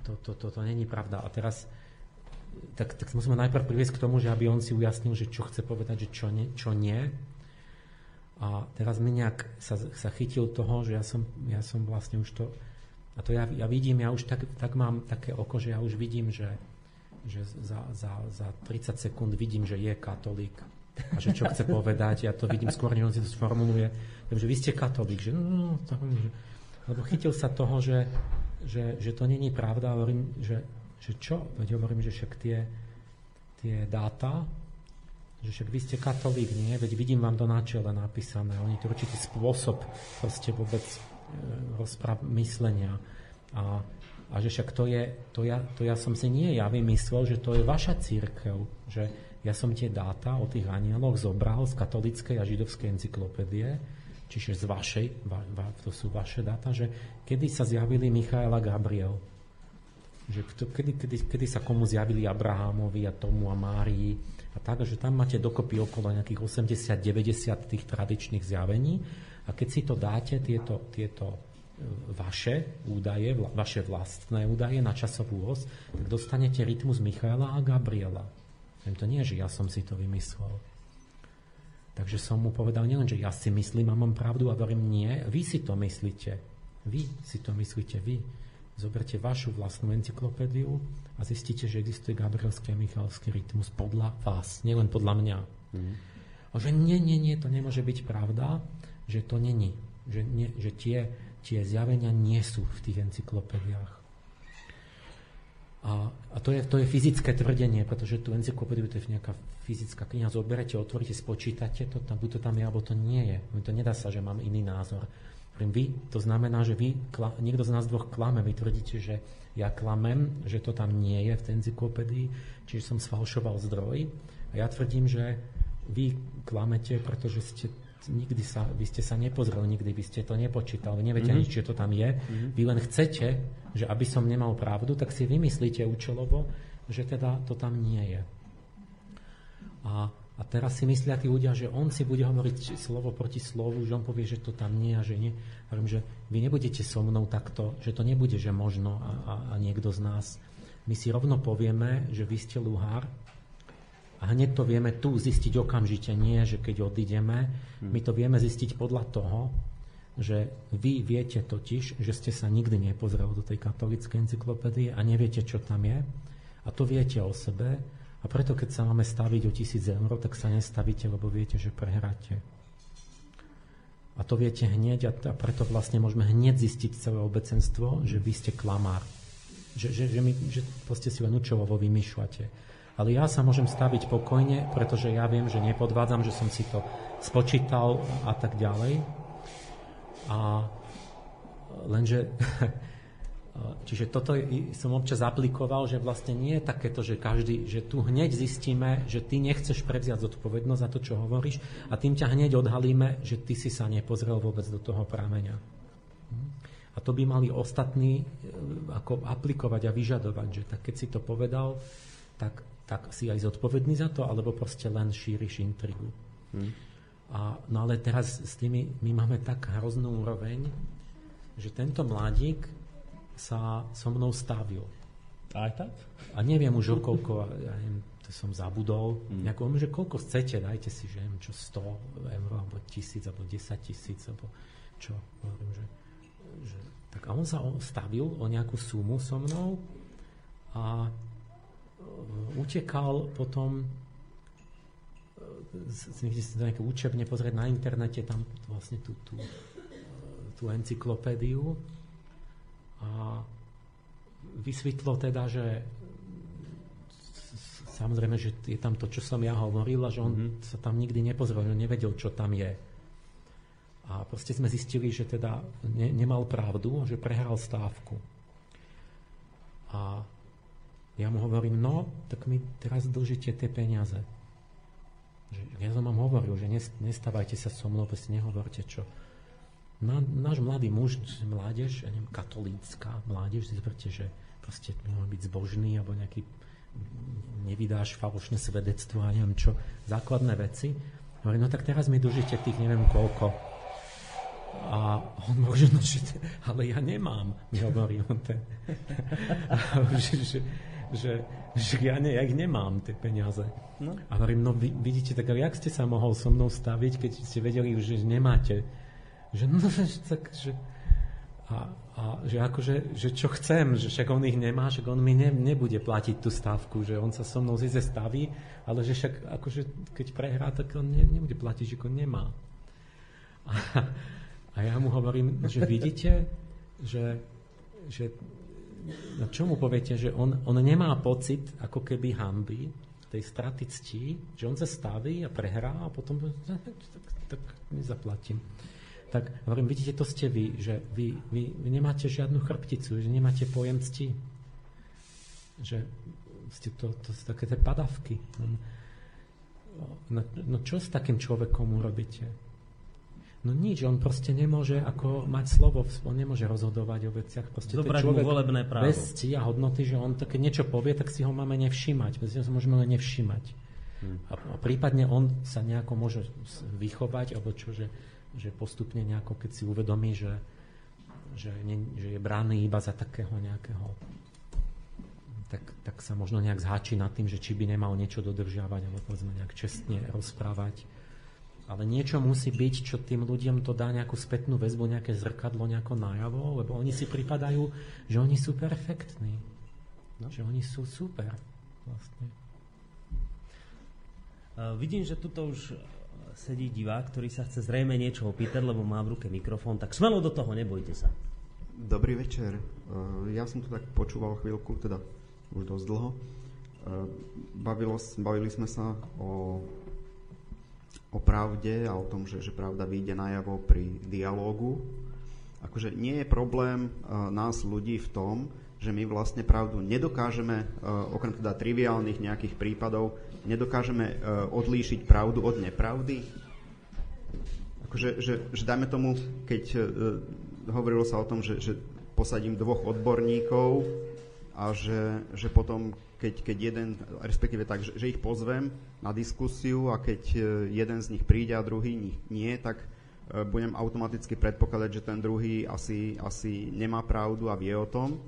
to, to, to, to není pravda. A teraz tak, tak musíme najprv priviesť k tomu, že aby on si ujasnil, že čo chce povedať, že čo nie. Čo nie. A teraz mi nejak sa, sa chytil toho, že ja som, ja som vlastne už to, a to ja, ja vidím, ja už tak, tak mám také oko, že ja už vidím, že, že za, za, za 30 sekúnd vidím, že je katolík a že čo chce povedať, ja to vidím skôr, než on si to sformuluje, že vy ste katolík, že, no, to, že lebo chytil sa toho, že, že, že to není pravda, hovorím, že že čo? Veď hovorím, že však tie, tie dáta, že však vy ste katolík, nie? Veď vidím vám to na čele napísané. Oni to určitý spôsob proste vôbec e, rozpráv myslenia. A, a že však to je, to ja, to ja som si nie ja vymyslel, že to je vaša církev, že ja som tie dáta o tých anieloch zobral z katolickej a židovskej encyklopédie, čiže z vašej, va, va, to sú vaše dáta, že kedy sa zjavili Michael a Gabriel, že kedy, kedy, kedy sa komu zjavili Abrahamovi a tomu a Márii a tak, že tam máte dokopy okolo nejakých 80-90 tých tradičných zjavení a keď si to dáte, tieto, tieto e, vaše údaje, vaše vlastné údaje na časovú os, tak dostanete rytmus Michaela a Gabriela. To nie, že ja som si to vymyslel. Takže som mu povedal nielen, že ja si myslím a mám pravdu a hovorím, nie, vy si to myslíte. Vy si to myslíte, vy. Zoberte vašu vlastnú encyklopédiu a zistíte, že existuje Gabrielský a Michalský rytmus podľa vás, nielen podľa mňa. Mm. A že nie, nie, nie, to nemôže byť pravda, že to není. Že, nie, že tie, tie zjavenia nie sú v tých encyklopédiách. A, a to, je, to je fyzické tvrdenie, pretože tú encyklopédiu to je nejaká fyzická kniha, zoberete, otvoríte, spočítate to, tam, buď to tam je, alebo to nie je. To nedá sa, že mám iný názor. Vy, to znamená, že vy, niekto z nás dvoch klame, vy tvrdíte, že ja klamem, že to tam nie je v tej encyklopédii, čiže som sfalšoval zdroj. A ja tvrdím, že vy klamete, pretože ste nikdy sa, vy ste sa nepozreli, nikdy by ste to nepočítali, neviete mm-hmm. ani, či to tam je. Mm-hmm. Vy len chcete, že aby som nemal pravdu, tak si vymyslíte účelovo, že teda to tam nie je. A a teraz si myslia tí ľudia, že on si bude hovoriť slovo proti slovu, že on povie, že to tam nie a že nie. Hovorím, že vy nebudete so mnou takto, že to nebude, že možno a, a, a niekto z nás. My si rovno povieme, že vy ste luhár a hneď to vieme tu zistiť okamžite, nie, že keď odídeme, hm. my to vieme zistiť podľa toho, že vy viete totiž, že ste sa nikdy nepozreli do tej katolíckej encyklopédie a neviete, čo tam je. A to viete o sebe a preto, keď sa máme staviť o tisíc eur, tak sa nestavíte, lebo viete, že prehráte. A to viete hneď a, a preto vlastne môžeme hneď zistiť celé obecenstvo, že vy ste klamár. Že, že, že, my, že proste si len učovovo vymýšľate. Ale ja sa môžem staviť pokojne, pretože ja viem, že nepodvádzam, že som si to spočítal a tak ďalej. A lenže *laughs* Čiže toto som občas aplikoval, že vlastne nie je takéto, že každý, že tu hneď zistíme, že ty nechceš prevziať zodpovednosť za to, čo hovoríš a tým ťa hneď odhalíme, že ty si sa nepozrel vôbec do toho prámeňa. Hm? A to by mali ostatní e, ako aplikovať a vyžadovať, že tak keď si to povedal, tak, tak si aj zodpovedný za to, alebo proste len šíriš intrigu. Hmm. A, no ale teraz s tými, my máme tak hroznú úroveň, že tento mladík sa so mnou stavil. Aj tak? A neviem už o koľko, ja neviem, to som zabudol. Mm. Nejako, že koľko chcete, dajte si, že neviem, čo 100 eur, alebo tisíc, alebo 10 tisíc, alebo čo. Hovorím, že, že, tak a on sa stavil o nejakú sumu so mnou a e, utekal potom e, si to nejaké učebne pozrieť na internete, tam vlastne tú, tú, e, tú encyklopédiu a vysvetlo teda, že samozrejme, že je tam to, čo som ja hovoril a že on mm-hmm. sa tam nikdy nepozrel, že nevedel, čo tam je. A proste sme zistili, že teda ne, nemal pravdu, že prehral stávku. A ja mu hovorím, no, tak mi teraz dlžíte tie peniaze. Že, ja som vám hovoril, že nestávajte sa so mnou, proste nehovorte čo náš mladý muž, mládež, ja neviem, katolícka mládež, si zoberte, že proste môže byť zbožný alebo nejaký nevydáš falošné svedectvo a neviem čo, základné veci. Hovorí, no tak teraz mi dužite tých neviem koľko. A on *laughs* môže, no, že, ale ja nemám, mi hovorí on ten. *laughs* že, že, že, že ja, ne, ja ich nemám, tie peniaze. No. A hovorím, no vy, vidíte, tak jak ste sa mohol so mnou staviť, keď ste vedeli, že nemáte že no, tak, že, a, a že akože, že čo chcem, že však on ich nemá, však on mi ne, nebude platiť tú stávku, že on sa so mnou zize staví, ale že však akože keď prehrá, tak on ne, nebude platiť, že on nemá. A, a ja mu hovorím, že vidíte, že, že no čo mu poviete, že on, on nemá pocit ako keby hamby, tej straty cti, že on sa staví a prehrá a potom tak, tak nezaplatím tak hovorím, vidíte, to ste vy, že vy, vy, vy nemáte žiadnu chrbticu, že nemáte pojem cti. Že ste to, to sú také tie padavky. No, no čo s takým človekom urobíte? No nič, on proste nemôže ako mať slovo, on nemôže rozhodovať o veciach. Proste Zobrať mu volebné právo. Bez cti a hodnoty, že on keď niečo povie, tak si ho máme nevšímať. Bez sa môžeme len nevšímať. Hmm. A, a prípadne on sa nejako môže vychovať, alebo čo, že že postupne nejako, keď si uvedomí, že, že, ne, že je brány iba za takého nejakého tak, tak sa možno nejak zháči nad tým, že či by nemal niečo dodržiavať alebo povedzme nejak čestne rozprávať. Ale niečo musí byť, čo tým ľuďom to dá nejakú spätnú väzbu, nejaké zrkadlo nejako najavo, lebo oni si pripadajú, že oni sú perfektní. No. Že oni sú super. Vlastne. Uh, vidím, že tuto už sedí divák, ktorý sa chce zrejme niečo opýtať, lebo má v ruke mikrofón, tak smelo do toho, nebojte sa. Dobrý večer. E, ja som tu tak počúval chvíľku, teda už dosť dlho. E, bavilo, bavili sme sa o, o pravde a o tom, že, že pravda vyjde najavo pri dialógu. Akože nie je problém e, nás ľudí v tom, že my vlastne pravdu nedokážeme, okrem teda triviálnych nejakých prípadov, nedokážeme uh, odlíšiť pravdu od nepravdy? Akože, že, že dajme tomu, keď uh, hovorilo sa o tom, že, že posadím dvoch odborníkov a že, že potom, keď, keď jeden, respektíve tak, že, že ich pozvem na diskusiu a keď jeden z nich príde a druhý nie, tak budem automaticky predpokladať, že ten druhý asi, asi nemá pravdu a vie o tom.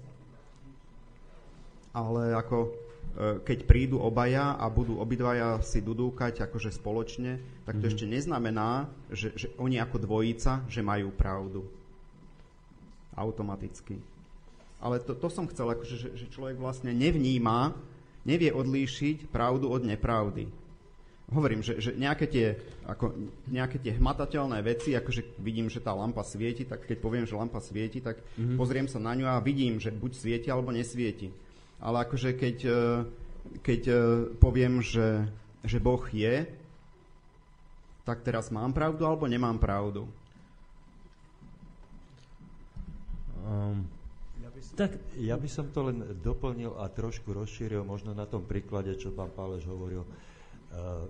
Ale ako E, keď prídu obaja a budú obidvaja si dudúkať akože spoločne, tak to mm-hmm. ešte neznamená, že, že oni ako dvojica, že majú pravdu. Automaticky. Ale to, to som chcel, akože, že, že človek vlastne nevníma, nevie odlíšiť pravdu od nepravdy. Hovorím, že, že nejaké, tie, ako, nejaké tie hmatateľné veci, akože vidím, že tá lampa svieti, tak keď poviem, že lampa svieti, tak mm-hmm. pozriem sa na ňu a vidím, že buď svieti alebo nesvieti ale akože keď, e, keď e, poviem, že, že Boh je, tak teraz mám pravdu alebo nemám pravdu? Um, Tak ja by som to len doplnil a trošku rozšíril možno na tom príklade, čo pán Páleš hovoril. Uh,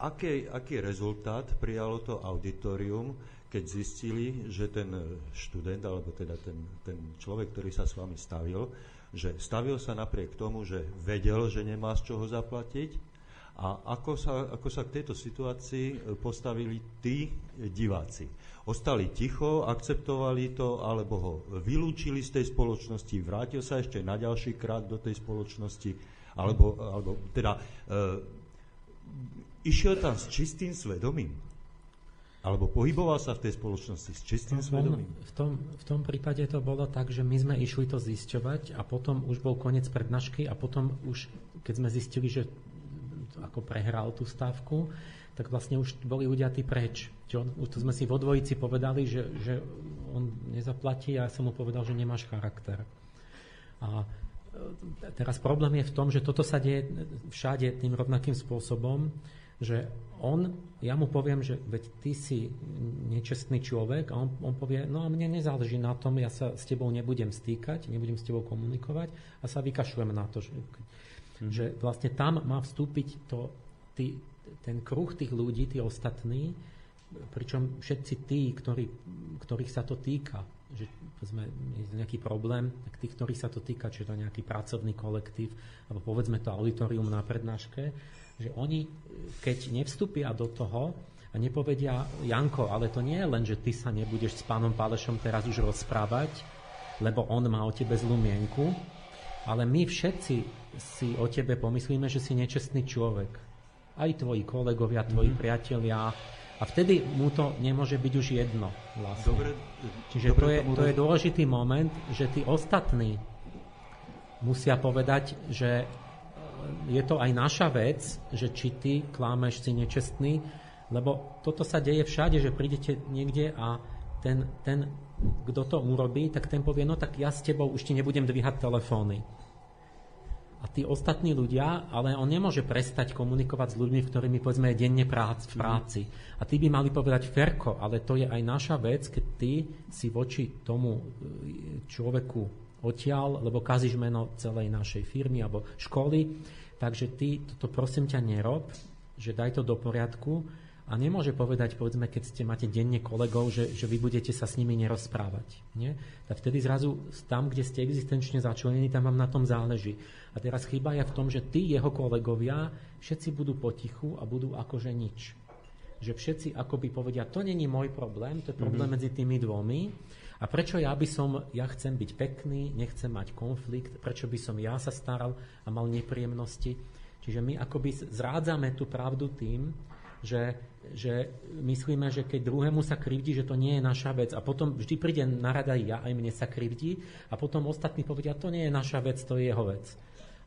aký, aký rezultát prijalo to auditorium, keď zistili, že ten študent, alebo teda ten, ten človek, ktorý sa s vami stavil, že stavil sa napriek tomu, že vedel, že nemá z čoho zaplatiť, a ako sa, ako sa k tejto situácii postavili tí diváci? ostali ticho, akceptovali to, alebo ho vylúčili z tej spoločnosti, vrátil sa ešte na ďalší krát do tej spoločnosti, alebo, alebo teda e, išiel tam s čistým svedomím. Alebo pohyboval sa v tej spoločnosti s čistým svedomím? V tom, v tom prípade to bolo tak, že my sme išli to zisťovať a potom už bol koniec prednášky a potom už, keď sme zistili, že ako prehral tú stávku, tak vlastne už boli ľudia tí preč. Už to sme si vo dvojici povedali, že, že on nezaplatí a ja som mu povedal, že nemáš charakter. A e, teraz problém je v tom, že toto sa deje všade tým rovnakým spôsobom, že on, ja mu poviem, že veď ty si nečestný človek a on, on povie, no a mne nezáleží na tom, ja sa s tebou nebudem stýkať, nebudem s tebou komunikovať a sa vykašľujem na to, že, mm. že vlastne tam má vstúpiť to, ty, ten kruh tých ľudí, tí ostatní, pričom všetci tí, ktorí, ktorých sa to týka, že sme nejaký problém, tak tých, ktorých sa to týka, či je to nejaký pracovný kolektív, alebo povedzme to auditorium na prednáške, že oni, keď nevstúpia do toho a nepovedia, Janko, ale to nie je len, že ty sa nebudeš s pánom Pálešom teraz už rozprávať, lebo on má o tebe zlú mienku, ale my všetci si o tebe pomyslíme, že si nečestný človek aj tvoji kolegovia, tvoji mm-hmm. priatelia. A vtedy mu to nemôže byť už jedno. Vlastne. Dobre, Čiže dobre, to, je, to je dôležitý moment, že tí ostatní musia povedať, že je to aj naša vec, že či ty klámeš si nečestný, lebo toto sa deje všade, že prídete niekde a ten, ten kto to urobí, tak ten povie, no tak ja s tebou už ti nebudem dvíhať telefóny a tí ostatní ľudia, ale on nemôže prestať komunikovať s ľuďmi, ktorými povedzme je denne prác, v práci. A tí by mali povedať, Ferko, ale to je aj naša vec, keď ty si voči tomu e, človeku odtiaľ, lebo kazíš meno celej našej firmy alebo školy, takže ty toto prosím ťa nerob, že daj to do poriadku a nemôže povedať, povedzme, keď ste máte denne kolegov, že, že vy budete sa s nimi nerozprávať. Nie? Tak vtedy zrazu tam, kde ste existenčne začlenení, tam vám na tom záleží. A teraz chyba je v tom, že tí jeho kolegovia všetci budú potichu a budú akože nič. Že všetci akoby povedia, to není môj problém, to je problém mm-hmm. medzi tými dvomi. A prečo ja by som, ja chcem byť pekný, nechcem mať konflikt, prečo by som ja sa staral a mal nepríjemnosti. Čiže my akoby zrádzame tú pravdu tým, že, že myslíme, že keď druhému sa krivdí, že to nie je naša vec a potom vždy príde na rada ja, aj mne sa krivdí a potom ostatní povedia, to nie je naša vec, to je jeho vec.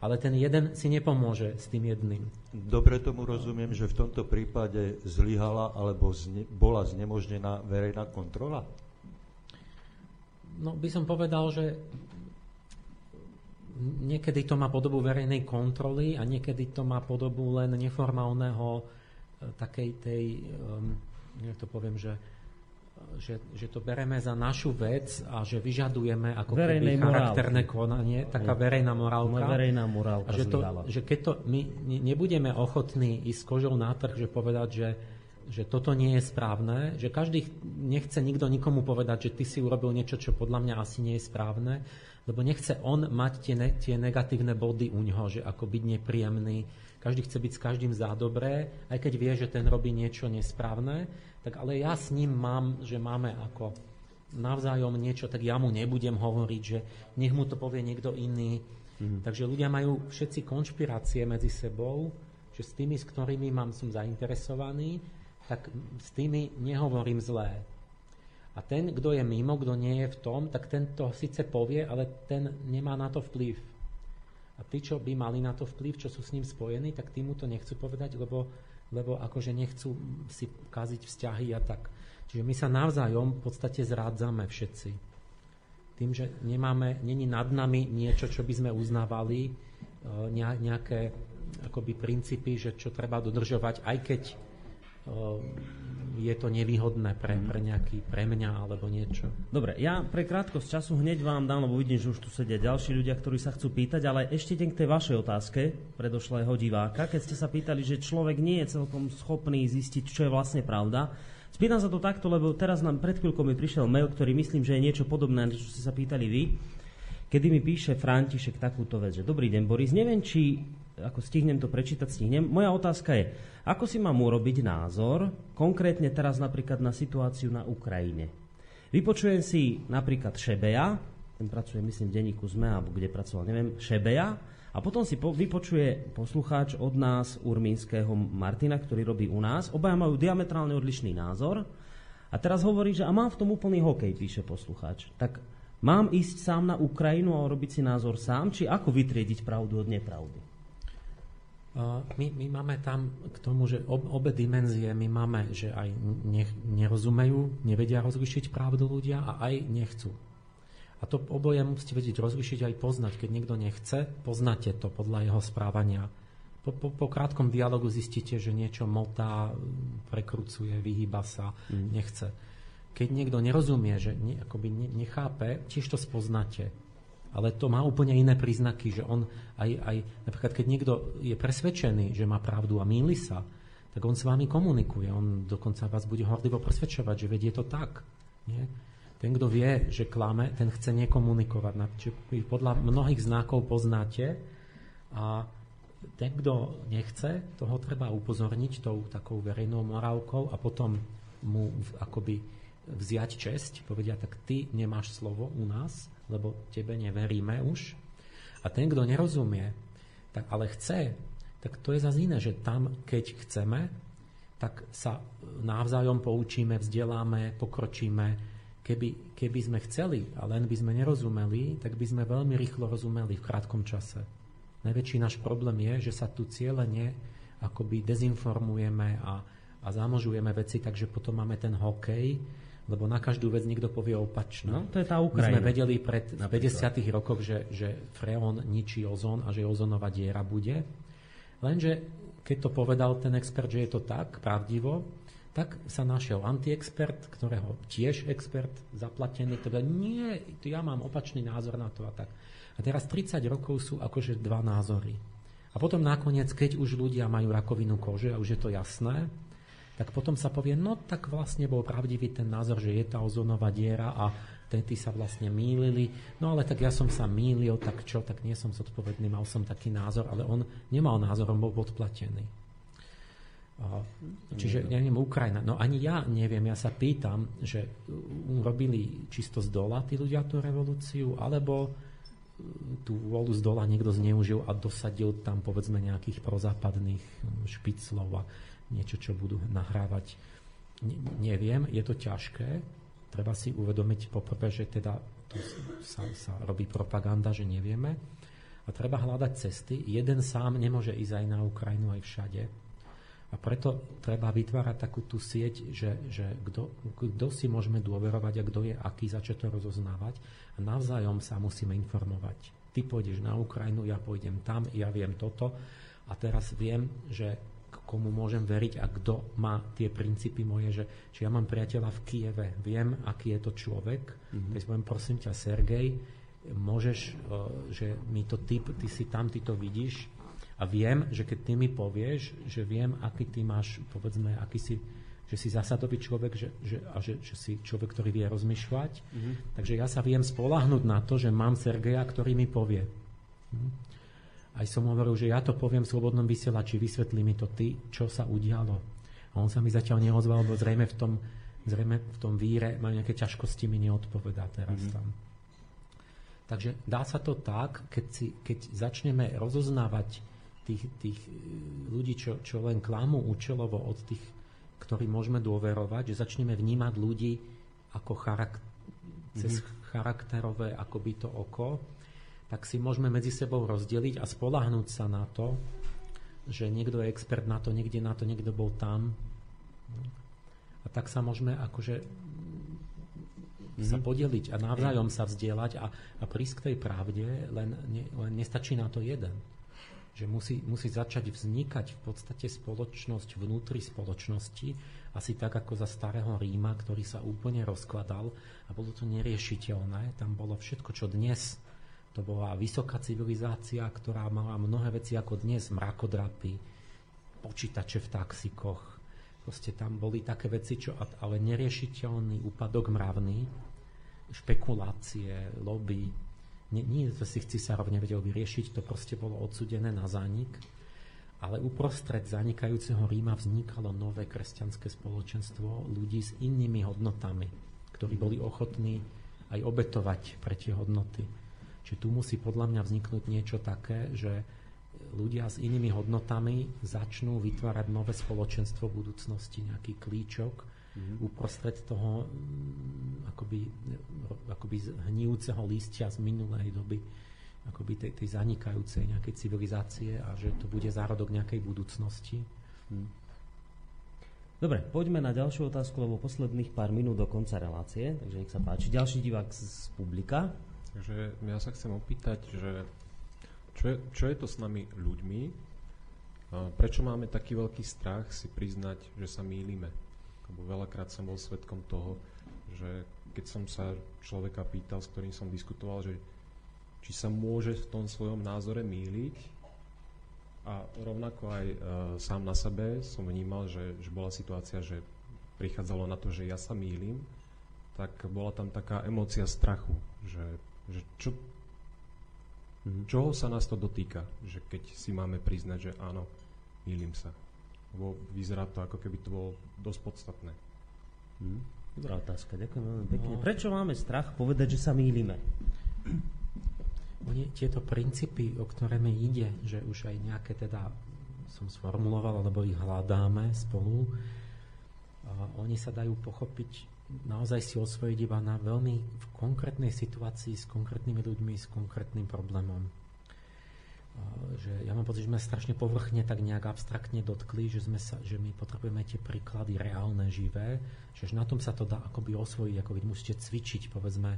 Ale ten jeden si nepomôže s tým jedným. Dobre tomu rozumiem, že v tomto prípade zlyhala alebo zne, bola znemožnená verejná kontrola? No by som povedal, že niekedy to má podobu verejnej kontroly a niekedy to má podobu len neformálneho takej tej, um, jak to poviem, že, že, že to bereme za našu vec a že vyžadujeme ako Verejnej keby charakterné morálky. konanie, taká verejná morálka. Verejná morálka a že, to, že keď to my nebudeme ochotní ísť s kožou na trh, že povedať, že že toto nie je správne, že každý nechce nikto nikomu povedať, že ty si urobil niečo, čo podľa mňa asi nie je správne, lebo nechce on mať tie, ne, tie negatívne body u ňoho, že ako byť nepríjemný, každý chce byť s každým za dobré, aj keď vie, že ten robí niečo nesprávne, tak ale ja s ním mám, že máme ako navzájom niečo, tak ja mu nebudem hovoriť, že nech mu to povie niekto iný. Mm. Takže ľudia majú všetci konšpirácie medzi sebou, že s tými, s ktorými mám, som zainteresovaný, tak s tými nehovorím zlé. A ten, kto je mimo, kto nie je v tom, tak ten to síce povie, ale ten nemá na to vplyv. A tí, čo by mali na to vplyv, čo sú s ním spojení, tak tí mu to nechcú povedať, lebo, lebo akože nechcú si kaziť vzťahy a tak. Čiže my sa navzájom v podstate zrádzame všetci. Tým, že nemáme, není nad nami niečo, čo by sme uznávali, e, nejaké akoby princípy, že čo treba dodržovať, aj keď je to nevýhodné pre, pre, nejaký, pre mňa alebo niečo. Dobre, ja pre krátkosť času hneď vám dám, lebo vidím, že už tu sedia ďalší ľudia, ktorí sa chcú pýtať, ale ešte ten k tej vašej otázke predošlého diváka, keď ste sa pýtali, že človek nie je celkom schopný zistiť, čo je vlastne pravda. Spýtam sa to takto, lebo teraz nám pred chvíľkou mi prišiel mail, ktorý myslím, že je niečo podobné, čo ste sa pýtali vy, kedy mi píše František takúto vec, že dobrý deň Boris, neviem, či ako stihnem to prečítať, stihnem. Moja otázka je, ako si mám urobiť názor, konkrétne teraz napríklad na situáciu na Ukrajine. Vypočujem si napríklad Šebeja, ten pracuje, myslím, v denníku ZME, alebo kde pracoval, neviem, Šebeja, a potom si po, vypočuje poslucháč od nás, Urmínskeho Martina, ktorý robí u nás. Obaja majú diametrálne odlišný názor. A teraz hovorí, že a mám v tom úplný hokej, píše poslucháč. Tak mám ísť sám na Ukrajinu a urobiť si názor sám, či ako vytriediť pravdu od nepravdy? My, my máme tam k tomu, že ob, obe dimenzie my máme, že aj nech, nerozumejú, nevedia rozlišiť pravdu ľudia a aj nechcú. A to oboje musíte vedieť rozlišiť aj poznať. Keď niekto nechce, poznáte to podľa jeho správania. Po, po, po krátkom dialogu zistíte, že niečo motá, prekrucuje, vyhýba sa, mm. nechce. Keď niekto nerozumie, že ne, akoby nechápe, tiež to spoznáte ale to má úplne iné príznaky, že on aj, aj napríklad keď niekto je presvedčený, že má pravdu a míli sa, tak on s vami komunikuje, on dokonca vás bude horlivo presvedčovať, že vedie to tak. Nie? Ten, kto vie, že klame, ten chce nekomunikovať. Čiže podľa mnohých znakov poznáte a ten, kto nechce, toho treba upozorniť tou takou verejnou morálkou a potom mu akoby vziať česť, povedia, tak ty nemáš slovo u nás, lebo tebe neveríme už. A ten, kto nerozumie, tak ale chce, tak to je zase iné, že tam, keď chceme, tak sa navzájom poučíme, vzdeláme, pokročíme. Keby, keby sme chceli a len by sme nerozumeli, tak by sme veľmi rýchlo rozumeli v krátkom čase. Najväčší náš problém je, že sa tu cieľene akoby dezinformujeme a, a zamožujeme veci, takže potom máme ten hokej, lebo na každú vec niekto povie opačne. No, to je tá Ukrajina. My sme vedeli pred Napríklad. 50 rokoch, že, že freón ničí ozón a že ozonová diera bude. Lenže keď to povedal ten expert, že je to tak pravdivo, tak sa našiel antiexpert, ktorého tiež expert zaplatený, ktorý nie, ja mám opačný názor na to a tak. A teraz 30 rokov sú akože dva názory. A potom nakoniec, keď už ľudia majú rakovinu kože a už je to jasné, tak potom sa povie, no tak vlastne bol pravdivý ten názor, že je tá ozónová diera a tety sa vlastne mýlili. No ale tak ja som sa mýlil, tak čo, tak nie som zodpovedný, mal som taký názor, ale on nemal názor, on bol podplatený. Čiže, ja neviem, Ukrajina. No ani ja neviem, ja sa pýtam, že robili čisto z dola tí ľudia tú revolúciu, alebo tú volu z dola niekto zneužil a dosadil tam povedzme nejakých prozápadných špiclov a niečo, čo budú nahrávať. Ne, neviem, je to ťažké. Treba si uvedomiť poprvé, že teda tu sa, sa robí propaganda, že nevieme. A treba hľadať cesty. Jeden sám nemôže ísť aj na Ukrajinu, aj všade. A preto treba vytvárať takú tú sieť, že, že kto si môžeme dôverovať a kto je aký, začať to rozoznávať. A navzájom sa musíme informovať. Ty pôjdeš na Ukrajinu, ja pôjdem tam, ja viem toto. A teraz viem, že komu môžem veriť a kto má tie princípy moje, že či ja mám priateľa v Kieve, viem, aký je to človek, mm-hmm. keď poviem, prosím ťa, Sergej, môžeš, e, že mi to ty, ty si tam, ty to vidíš a viem, že keď ty mi povieš, že viem, aký ty máš, povedzme, aký si že si zasadový človek že, že, a že, že si človek, ktorý vie rozmýšľať. Mm-hmm. Takže ja sa viem spolahnuť na to, že mám Sergeja, ktorý mi povie. Hm? Aj som hovoril, že ja to poviem v slobodnom vysielači, vysvetlí mi to ty, čo sa udialo. A on sa mi zatiaľ neozval, lebo zrejme v tom, zrejme v tom víre má nejaké ťažkosti, mi neodpovedá teraz mm-hmm. tam. Takže dá sa to tak, keď, si, keď začneme rozoznávať tých, tých e, ľudí, čo, čo len klamú účelovo od tých, ktorí môžeme dôverovať, že začneme vnímať ľudí ako charak- mm-hmm. cez charakterové akoby to oko tak si môžeme medzi sebou rozdeliť a spolahnúť sa na to, že niekto je expert na to, niekde na to, niekto bol tam. A tak sa môžeme akože mm-hmm. sa podeliť a navzájom sa vzdielať a, a prísť k tej pravde, len, ne, len nestačí na to jeden. že musí, musí začať vznikať v podstate spoločnosť vnútri spoločnosti, asi tak ako za starého Ríma, ktorý sa úplne rozkladal a bolo to neriešiteľné. Tam bolo všetko, čo dnes to bola vysoká civilizácia, ktorá mala mnohé veci ako dnes, mrakodrapy, počítače v taxikoch. Proste tam boli také veci, čo, ale neriešiteľný úpadok mravný, špekulácie, lobby. Nie, nie to si cisárov nevedel vyriešiť, to proste bolo odsudené na zánik. Ale uprostred zanikajúceho Ríma vznikalo nové kresťanské spoločenstvo ľudí s inými hodnotami, ktorí boli ochotní aj obetovať pre tie hodnoty. Čiže tu musí podľa mňa vzniknúť niečo také, že ľudia s inými hodnotami začnú vytvárať nové spoločenstvo budúcnosti, nejaký klíčok mm-hmm. uprostred toho mm, akoby, akoby hnijúceho lístia z minulej doby, akoby tej, tej zanikajúcej nejakej civilizácie a že to bude zárodok nejakej budúcnosti. Mm. Dobre, poďme na ďalšiu otázku, lebo posledných pár minút do konca relácie, takže nech sa páči. Ďalší divák z publika. Takže ja sa chcem opýtať, že čo je, čo je to s nami ľuďmi? Prečo máme taký veľký strach si priznať, že sa mýlime? Lebo veľakrát som bol svetkom toho, že keď som sa človeka pýtal, s ktorým som diskutoval, že či sa môže v tom svojom názore míliť a rovnako aj e, sám na sebe som vnímal, že, že bola situácia, že prichádzalo na to, že ja sa mýlim, tak bola tam taká emócia strachu, že že čo, čoho sa nás to dotýka, že keď si máme priznať, že áno, milím sa. Lebo vyzerá to, ako keby to bolo dosť podstatné. Hmm. Dobrá otázka, ďakujem veľmi pekne. No. Prečo máme strach povedať, že sa mýlime? Oni, tieto princípy, o ktoré mi ide, že už aj nejaké teda som sformuloval, alebo ich hľadáme spolu, oni sa dajú pochopiť naozaj si osvojiť iba na veľmi v konkrétnej situácii s konkrétnymi ľuďmi, s konkrétnym problémom. Že ja mám pocit, že sme strašne povrchne tak nejak abstraktne dotkli, že, sme sa, že my potrebujeme tie príklady reálne, živé, že na tom sa to dá akoby osvojiť, ako vy musíte cvičiť, povedzme,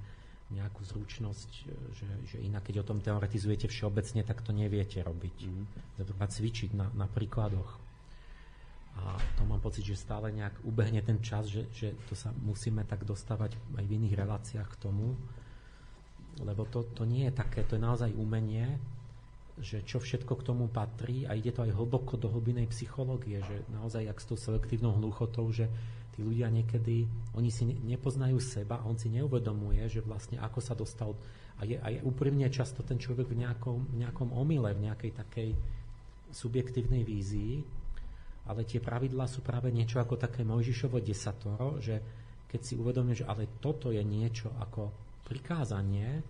nejakú zručnosť, že, že inak, keď o tom teoretizujete všeobecne, tak to neviete robiť. Mm. Treba cvičiť na, na príkladoch. A to mám pocit, že stále nejak ubehne ten čas, že, že to sa musíme tak dostávať aj v iných reláciách k tomu, lebo to, to nie je také, to je naozaj umenie, že čo všetko k tomu patrí a ide to aj hlboko do hlbinej psychológie, že naozaj jak s tou selektívnou hluchotou, že tí ľudia niekedy, oni si nepoznajú seba a on si neuvedomuje, že vlastne ako sa dostal. A je, a je úprimne často ten človek v nejakom, v nejakom omyle, v nejakej takej subjektívnej vízii ale tie pravidlá sú práve niečo ako také Mojžišovo desatoro, že keď si uvedomíš, že ale toto je niečo ako prikázanie,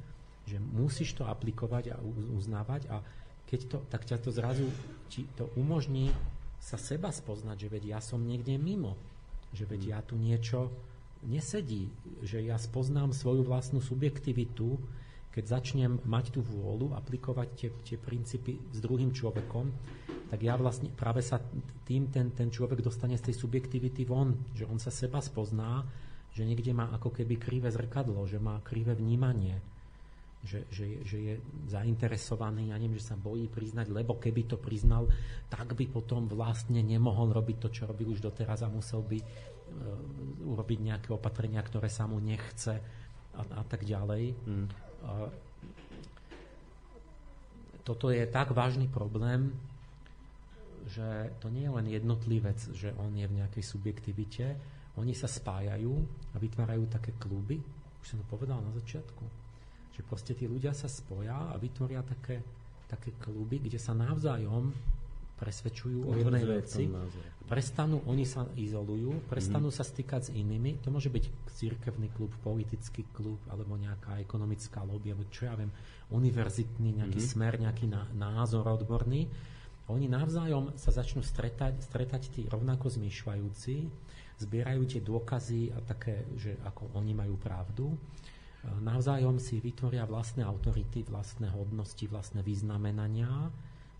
že musíš to aplikovať a uznávať a keď to, tak ťa to zrazu ti to umožní sa seba spoznať, že veď ja som niekde mimo, že veď ja tu niečo nesedí, že ja spoznám svoju vlastnú subjektivitu, keď začnem mať tú vôľu, aplikovať tie, tie princípy s druhým človekom, tak ja vlastne práve sa tým ten, ten človek dostane z tej subjektivity von, že on sa seba spozná, že niekde má ako keby krivé zrkadlo, že má krivé vnímanie, že, že, že je zainteresovaný, ja neviem, že sa bojí priznať, lebo keby to priznal, tak by potom vlastne nemohol robiť to, čo robil už doteraz a musel by uh, urobiť nejaké opatrenia, ktoré sa mu nechce a, a tak ďalej. Mm toto je tak vážny problém, že to nie je len jednotlivec, že on je v nejakej subjektivite, oni sa spájajú a vytvárajú také kluby, už som to povedal na začiatku, že proste tí ľudia sa spoja a vytvoria také, také kluby, kde sa navzájom presvedčujú o jednej veci. Prestanú, oni sa izolujú, prestanú mm. sa stýkať s inými. To môže byť církevný klub, politický klub, alebo nejaká ekonomická lobby, alebo čo ja viem, univerzitný nejaký mm. smer, nejaký názor odborný. Oni navzájom sa začnú stretať, stretať tí rovnako zmýšľajúci, zbierajú tie dôkazy a také, že ako oni majú pravdu. Navzájom si vytvoria vlastné autority, vlastné hodnosti, vlastné vyznamenania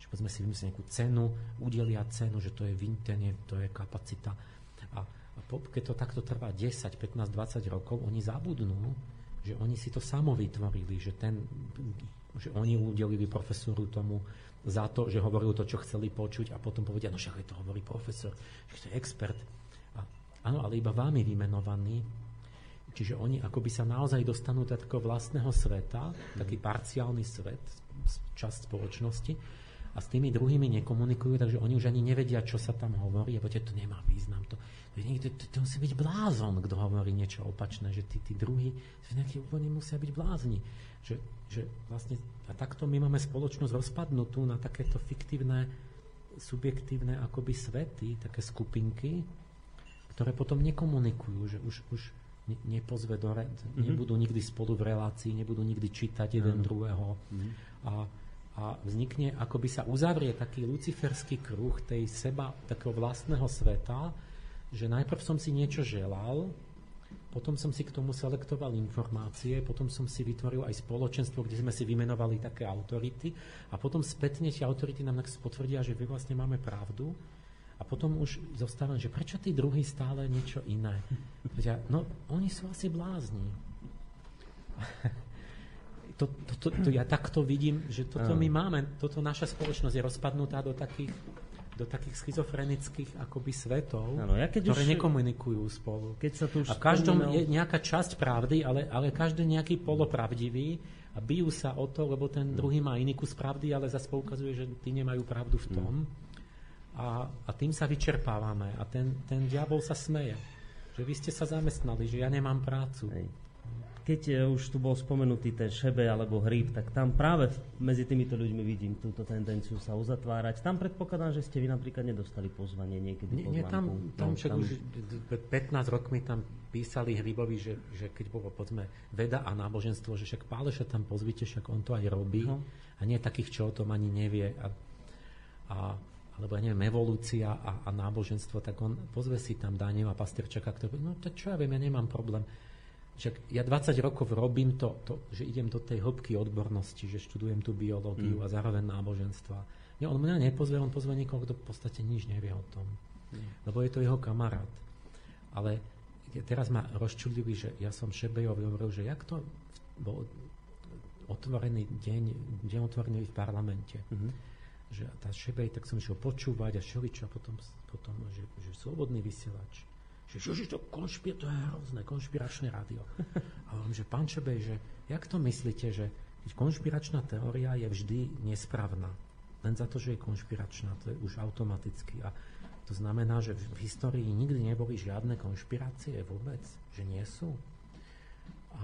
že povedzme si vymyslieť nejakú cenu, udelia cenu, že to je vintenie, to je kapacita. A, a po, keď to takto trvá 10, 15, 20 rokov, oni zabudnú, že oni si to samo vytvorili, že ten že oni udelili profesoru tomu za to, že hovoril to, čo chceli počuť a potom povedia, no však to hovorí profesor, že to je expert. A, áno, ale iba vámi vymenovaný. Čiže oni akoby sa naozaj dostanú do takého vlastného sveta, taký parciálny svet, časť spoločnosti a s tými druhými nekomunikujú, takže oni už ani nevedia, čo sa tam hovorí, a to nemá význam. To, to, to, to musí byť blázon, kto hovorí niečo opačné, že tí, tí druhí, nejakí úplne musia byť blázni. Že, že vlastne, a takto my máme spoločnosť rozpadnutú na takéto fiktívne, subjektívne akoby svety, také skupinky, ktoré potom nekomunikujú, že už, už ne, nepozve do re, mm-hmm. nebudú nikdy spolu v relácii, nebudú nikdy čítať jeden mm-hmm. druhého. Mm-hmm. A, a vznikne, akoby sa uzavrie taký luciferský kruh tej seba, takého vlastného sveta, že najprv som si niečo želal, potom som si k tomu selektoval informácie, potom som si vytvoril aj spoločenstvo, kde sme si vymenovali také autority a potom spätne tie autority nám potvrdia, že vy vlastne máme pravdu a potom už zostávam, že prečo tí druhí stále niečo iné? No, oni sú asi blázni. To, to, to, to, ja takto vidím, že toto my máme, toto naša spoločnosť je rozpadnutá do takých do takých schizofrenických akoby svetov, ano, ja keď ktoré už, nekomunikujú spolu. Keď sa tu už a v každom spomínal... je nejaká časť pravdy, ale, ale každý nejaký polopravdivý a bijú sa o to, lebo ten druhý má iný kus pravdy, ale zase poukazuje, že tí nemajú pravdu v tom. Mm. A, a tým sa vyčerpávame. A ten, ten diabol sa smeje. Že vy ste sa zamestnali, že ja nemám prácu. Hej keď e, už tu bol spomenutý ten šebe alebo hríb, tak tam práve medzi týmito ľuďmi vidím túto tendenciu sa uzatvárať. Tam predpokladám, že ste vy napríklad nedostali pozvanie niekedy. Nie, nie tam, tam, však tam... už 15 rokmi tam písali Hrybovi, že, že keď bolo povedzme veda a náboženstvo, že však Páleša tam pozvite, však on to aj robí. No. A nie takých, čo o tom ani nevie. A, a alebo ja neviem, evolúcia a, a náboženstvo, tak on pozve si tam Daniela Pasterčaka, ktorý no tak čo ja viem, ja nemám problém však ja 20 rokov robím to, to, že idem do tej hĺbky odbornosti, že študujem tú biológiu mm. a zároveň náboženstva. Nie, on mňa nepozve, on pozve niekoho, kto v podstate nič nevie o tom. Mm. Lebo je to jeho kamarát. Ale teraz ma rozčudili, že ja som Šebejovi hovoril, že jak to bol otvorený deň, deň otvorený v parlamente. Mm-hmm. Že tá Šebej, tak som išiel počúvať a šeličo a potom, potom že, že slobodný vysielač že, že to, konšpir, to je hrozné, konšpiračné rádio. A on, že pán Čebej, že jak to myslíte, že konšpiračná teória je vždy nesprávna. Len za to, že je konšpiračná, to je už automaticky. A to znamená, že v histórii nikdy neboli žiadne konšpirácie vôbec, že nie sú. A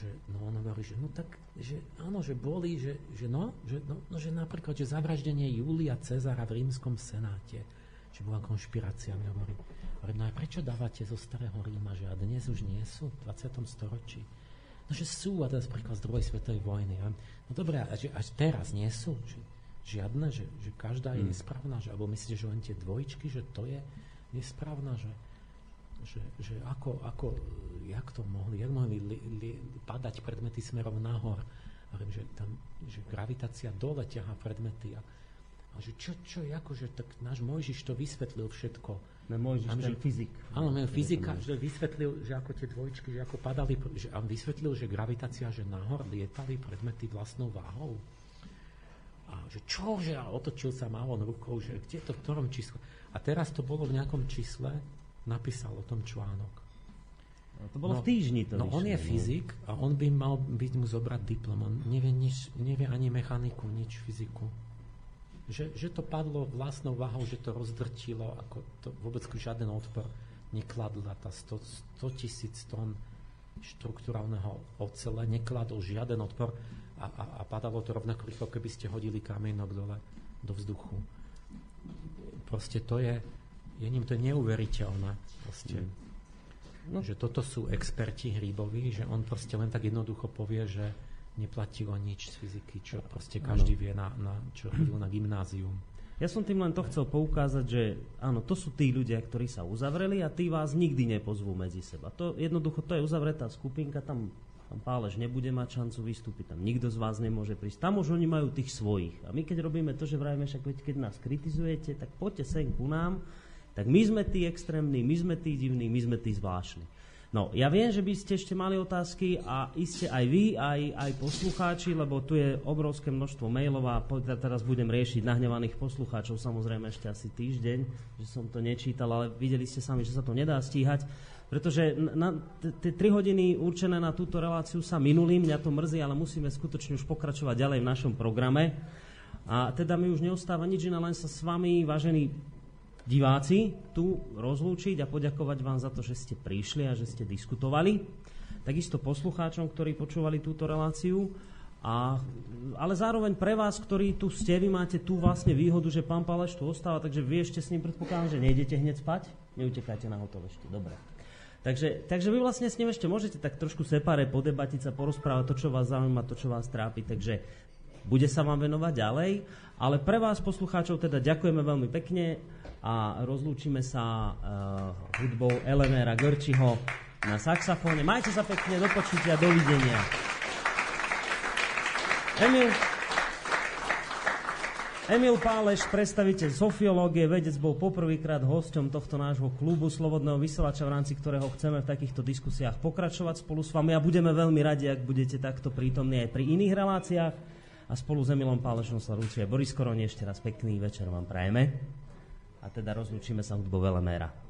že, no on hovorí, že no tak, že áno, že boli, že, že no, že, no, no, že napríklad, že zavraždenie Júlia Cezara v rímskom senáte, že bola konšpirácia, mi hovorí. No a prečo dávate zo starého Ríma, že a dnes už nie sú v 20. storočí? No, že sú, a teraz príklad z druhej svetovej vojny. A, no dobré, a že až teraz nie sú? Že, žiadne, že, že každá je hmm. nesprávna, že, alebo myslíte, že len tie dvojčky, že to je nesprávna, že, že, že ako, ako, jak to mohli, jak mohli li, li, padať predmety smerom nahor. Hovorím, že, tam, že gravitácia dole ťaha predmety. A, a že čo, čo, akože, tak náš Mojžiš to vysvetlil všetko No Mojžiš, ten že, fyzik. Áno, ten fyzika, že vysvetlil, že ako tie dvojčky, že ako padali, že on vysvetlil, že gravitácia, že nahor lietali predmety vlastnou váhou. A že čo, že a otočil sa mávon rukou, že kde to, v ktorom čísle. A teraz to bolo v nejakom čísle, napísal o tom článok. No, to bolo no, v týždni to No vyšlo, on je no. fyzik a on by mal byť mu zobrať diplom. On nevie, nič, nevie ani mechaniku, nič fyziku že, že to padlo vlastnou váhou, že to rozdrtilo, ako to vôbec žiaden odpor nekladla tá 100, 100 tisíc tón štruktúrálneho ocele, nekladol žiaden odpor a, a, a padalo to rovnako rýchlo, keby ste hodili kamienok dole do vzduchu. Proste to je, je ním to neuveriteľné. Proste. Mm. No. Že toto sú experti hríboví, že on proste len tak jednoducho povie, že neplatilo nič z fyziky, čo proste každý ano. vie, na, na, čo chodil na gymnázium. Ja som tým len to chcel poukázať, že áno, to sú tí ľudia, ktorí sa uzavreli a tí vás nikdy nepozvú medzi seba. To jednoducho, to je uzavretá skupinka, tam, tam Pálež nebude mať šancu vystúpiť, tam nikto z vás nemôže prísť. Tam už oni majú tých svojich. A my keď robíme to, že vrajme, však keď nás kritizujete, tak poďte sem ku nám, tak my sme tí extrémni, my sme tí divní, my sme tí zvláštni. No, ja viem, že by ste ešte mali otázky a iste aj vy, aj, aj poslucháči, lebo tu je obrovské množstvo mailov a teraz budem riešiť nahnevaných poslucháčov samozrejme ešte asi týždeň, že som to nečítal, ale videli ste sami, že sa to nedá stíhať, pretože na, tie 3 hodiny určené na túto reláciu sa minuli, mňa to mrzí, ale musíme skutočne už pokračovať ďalej v našom programe. A teda mi už neostáva nič iné, len sa s vami, vážení diváci tu rozlúčiť a poďakovať vám za to, že ste prišli a že ste diskutovali. Takisto poslucháčom, ktorí počúvali túto reláciu. A, ale zároveň pre vás, ktorí tu ste, vy máte tu vlastne výhodu, že pán Paleš tu ostáva, takže vy ešte s ním predpokladám, že nejdete hneď spať, neutekáte na hotel ešte, dobre. Takže, takže vy vlastne s ním ešte môžete tak trošku separe podebatiť sa, porozprávať to, čo vás zaujíma, to, čo vás trápi, takže bude sa vám venovať ďalej. Ale pre vás, poslucháčov, teda ďakujeme veľmi pekne a rozlúčime sa uh, hudbou Elenéra Görčiho na saxofóne. Majte sa pekne, do počutia, dovidenia. Emil, Emil Páleš, predstaviteľ sofiológie, vedec, bol poprvýkrát hosťom tohto nášho klubu Slobodného vysielača, v rámci ktorého chceme v takýchto diskusiách pokračovať spolu s vami a budeme veľmi radi, ak budete takto prítomní aj pri iných reláciách. A spolu s Emilom Pálešom sa rúčuje Boris Koroni. Ešte raz pekný večer vám prajeme a teda rozlúčime sa hudbou Veleméra.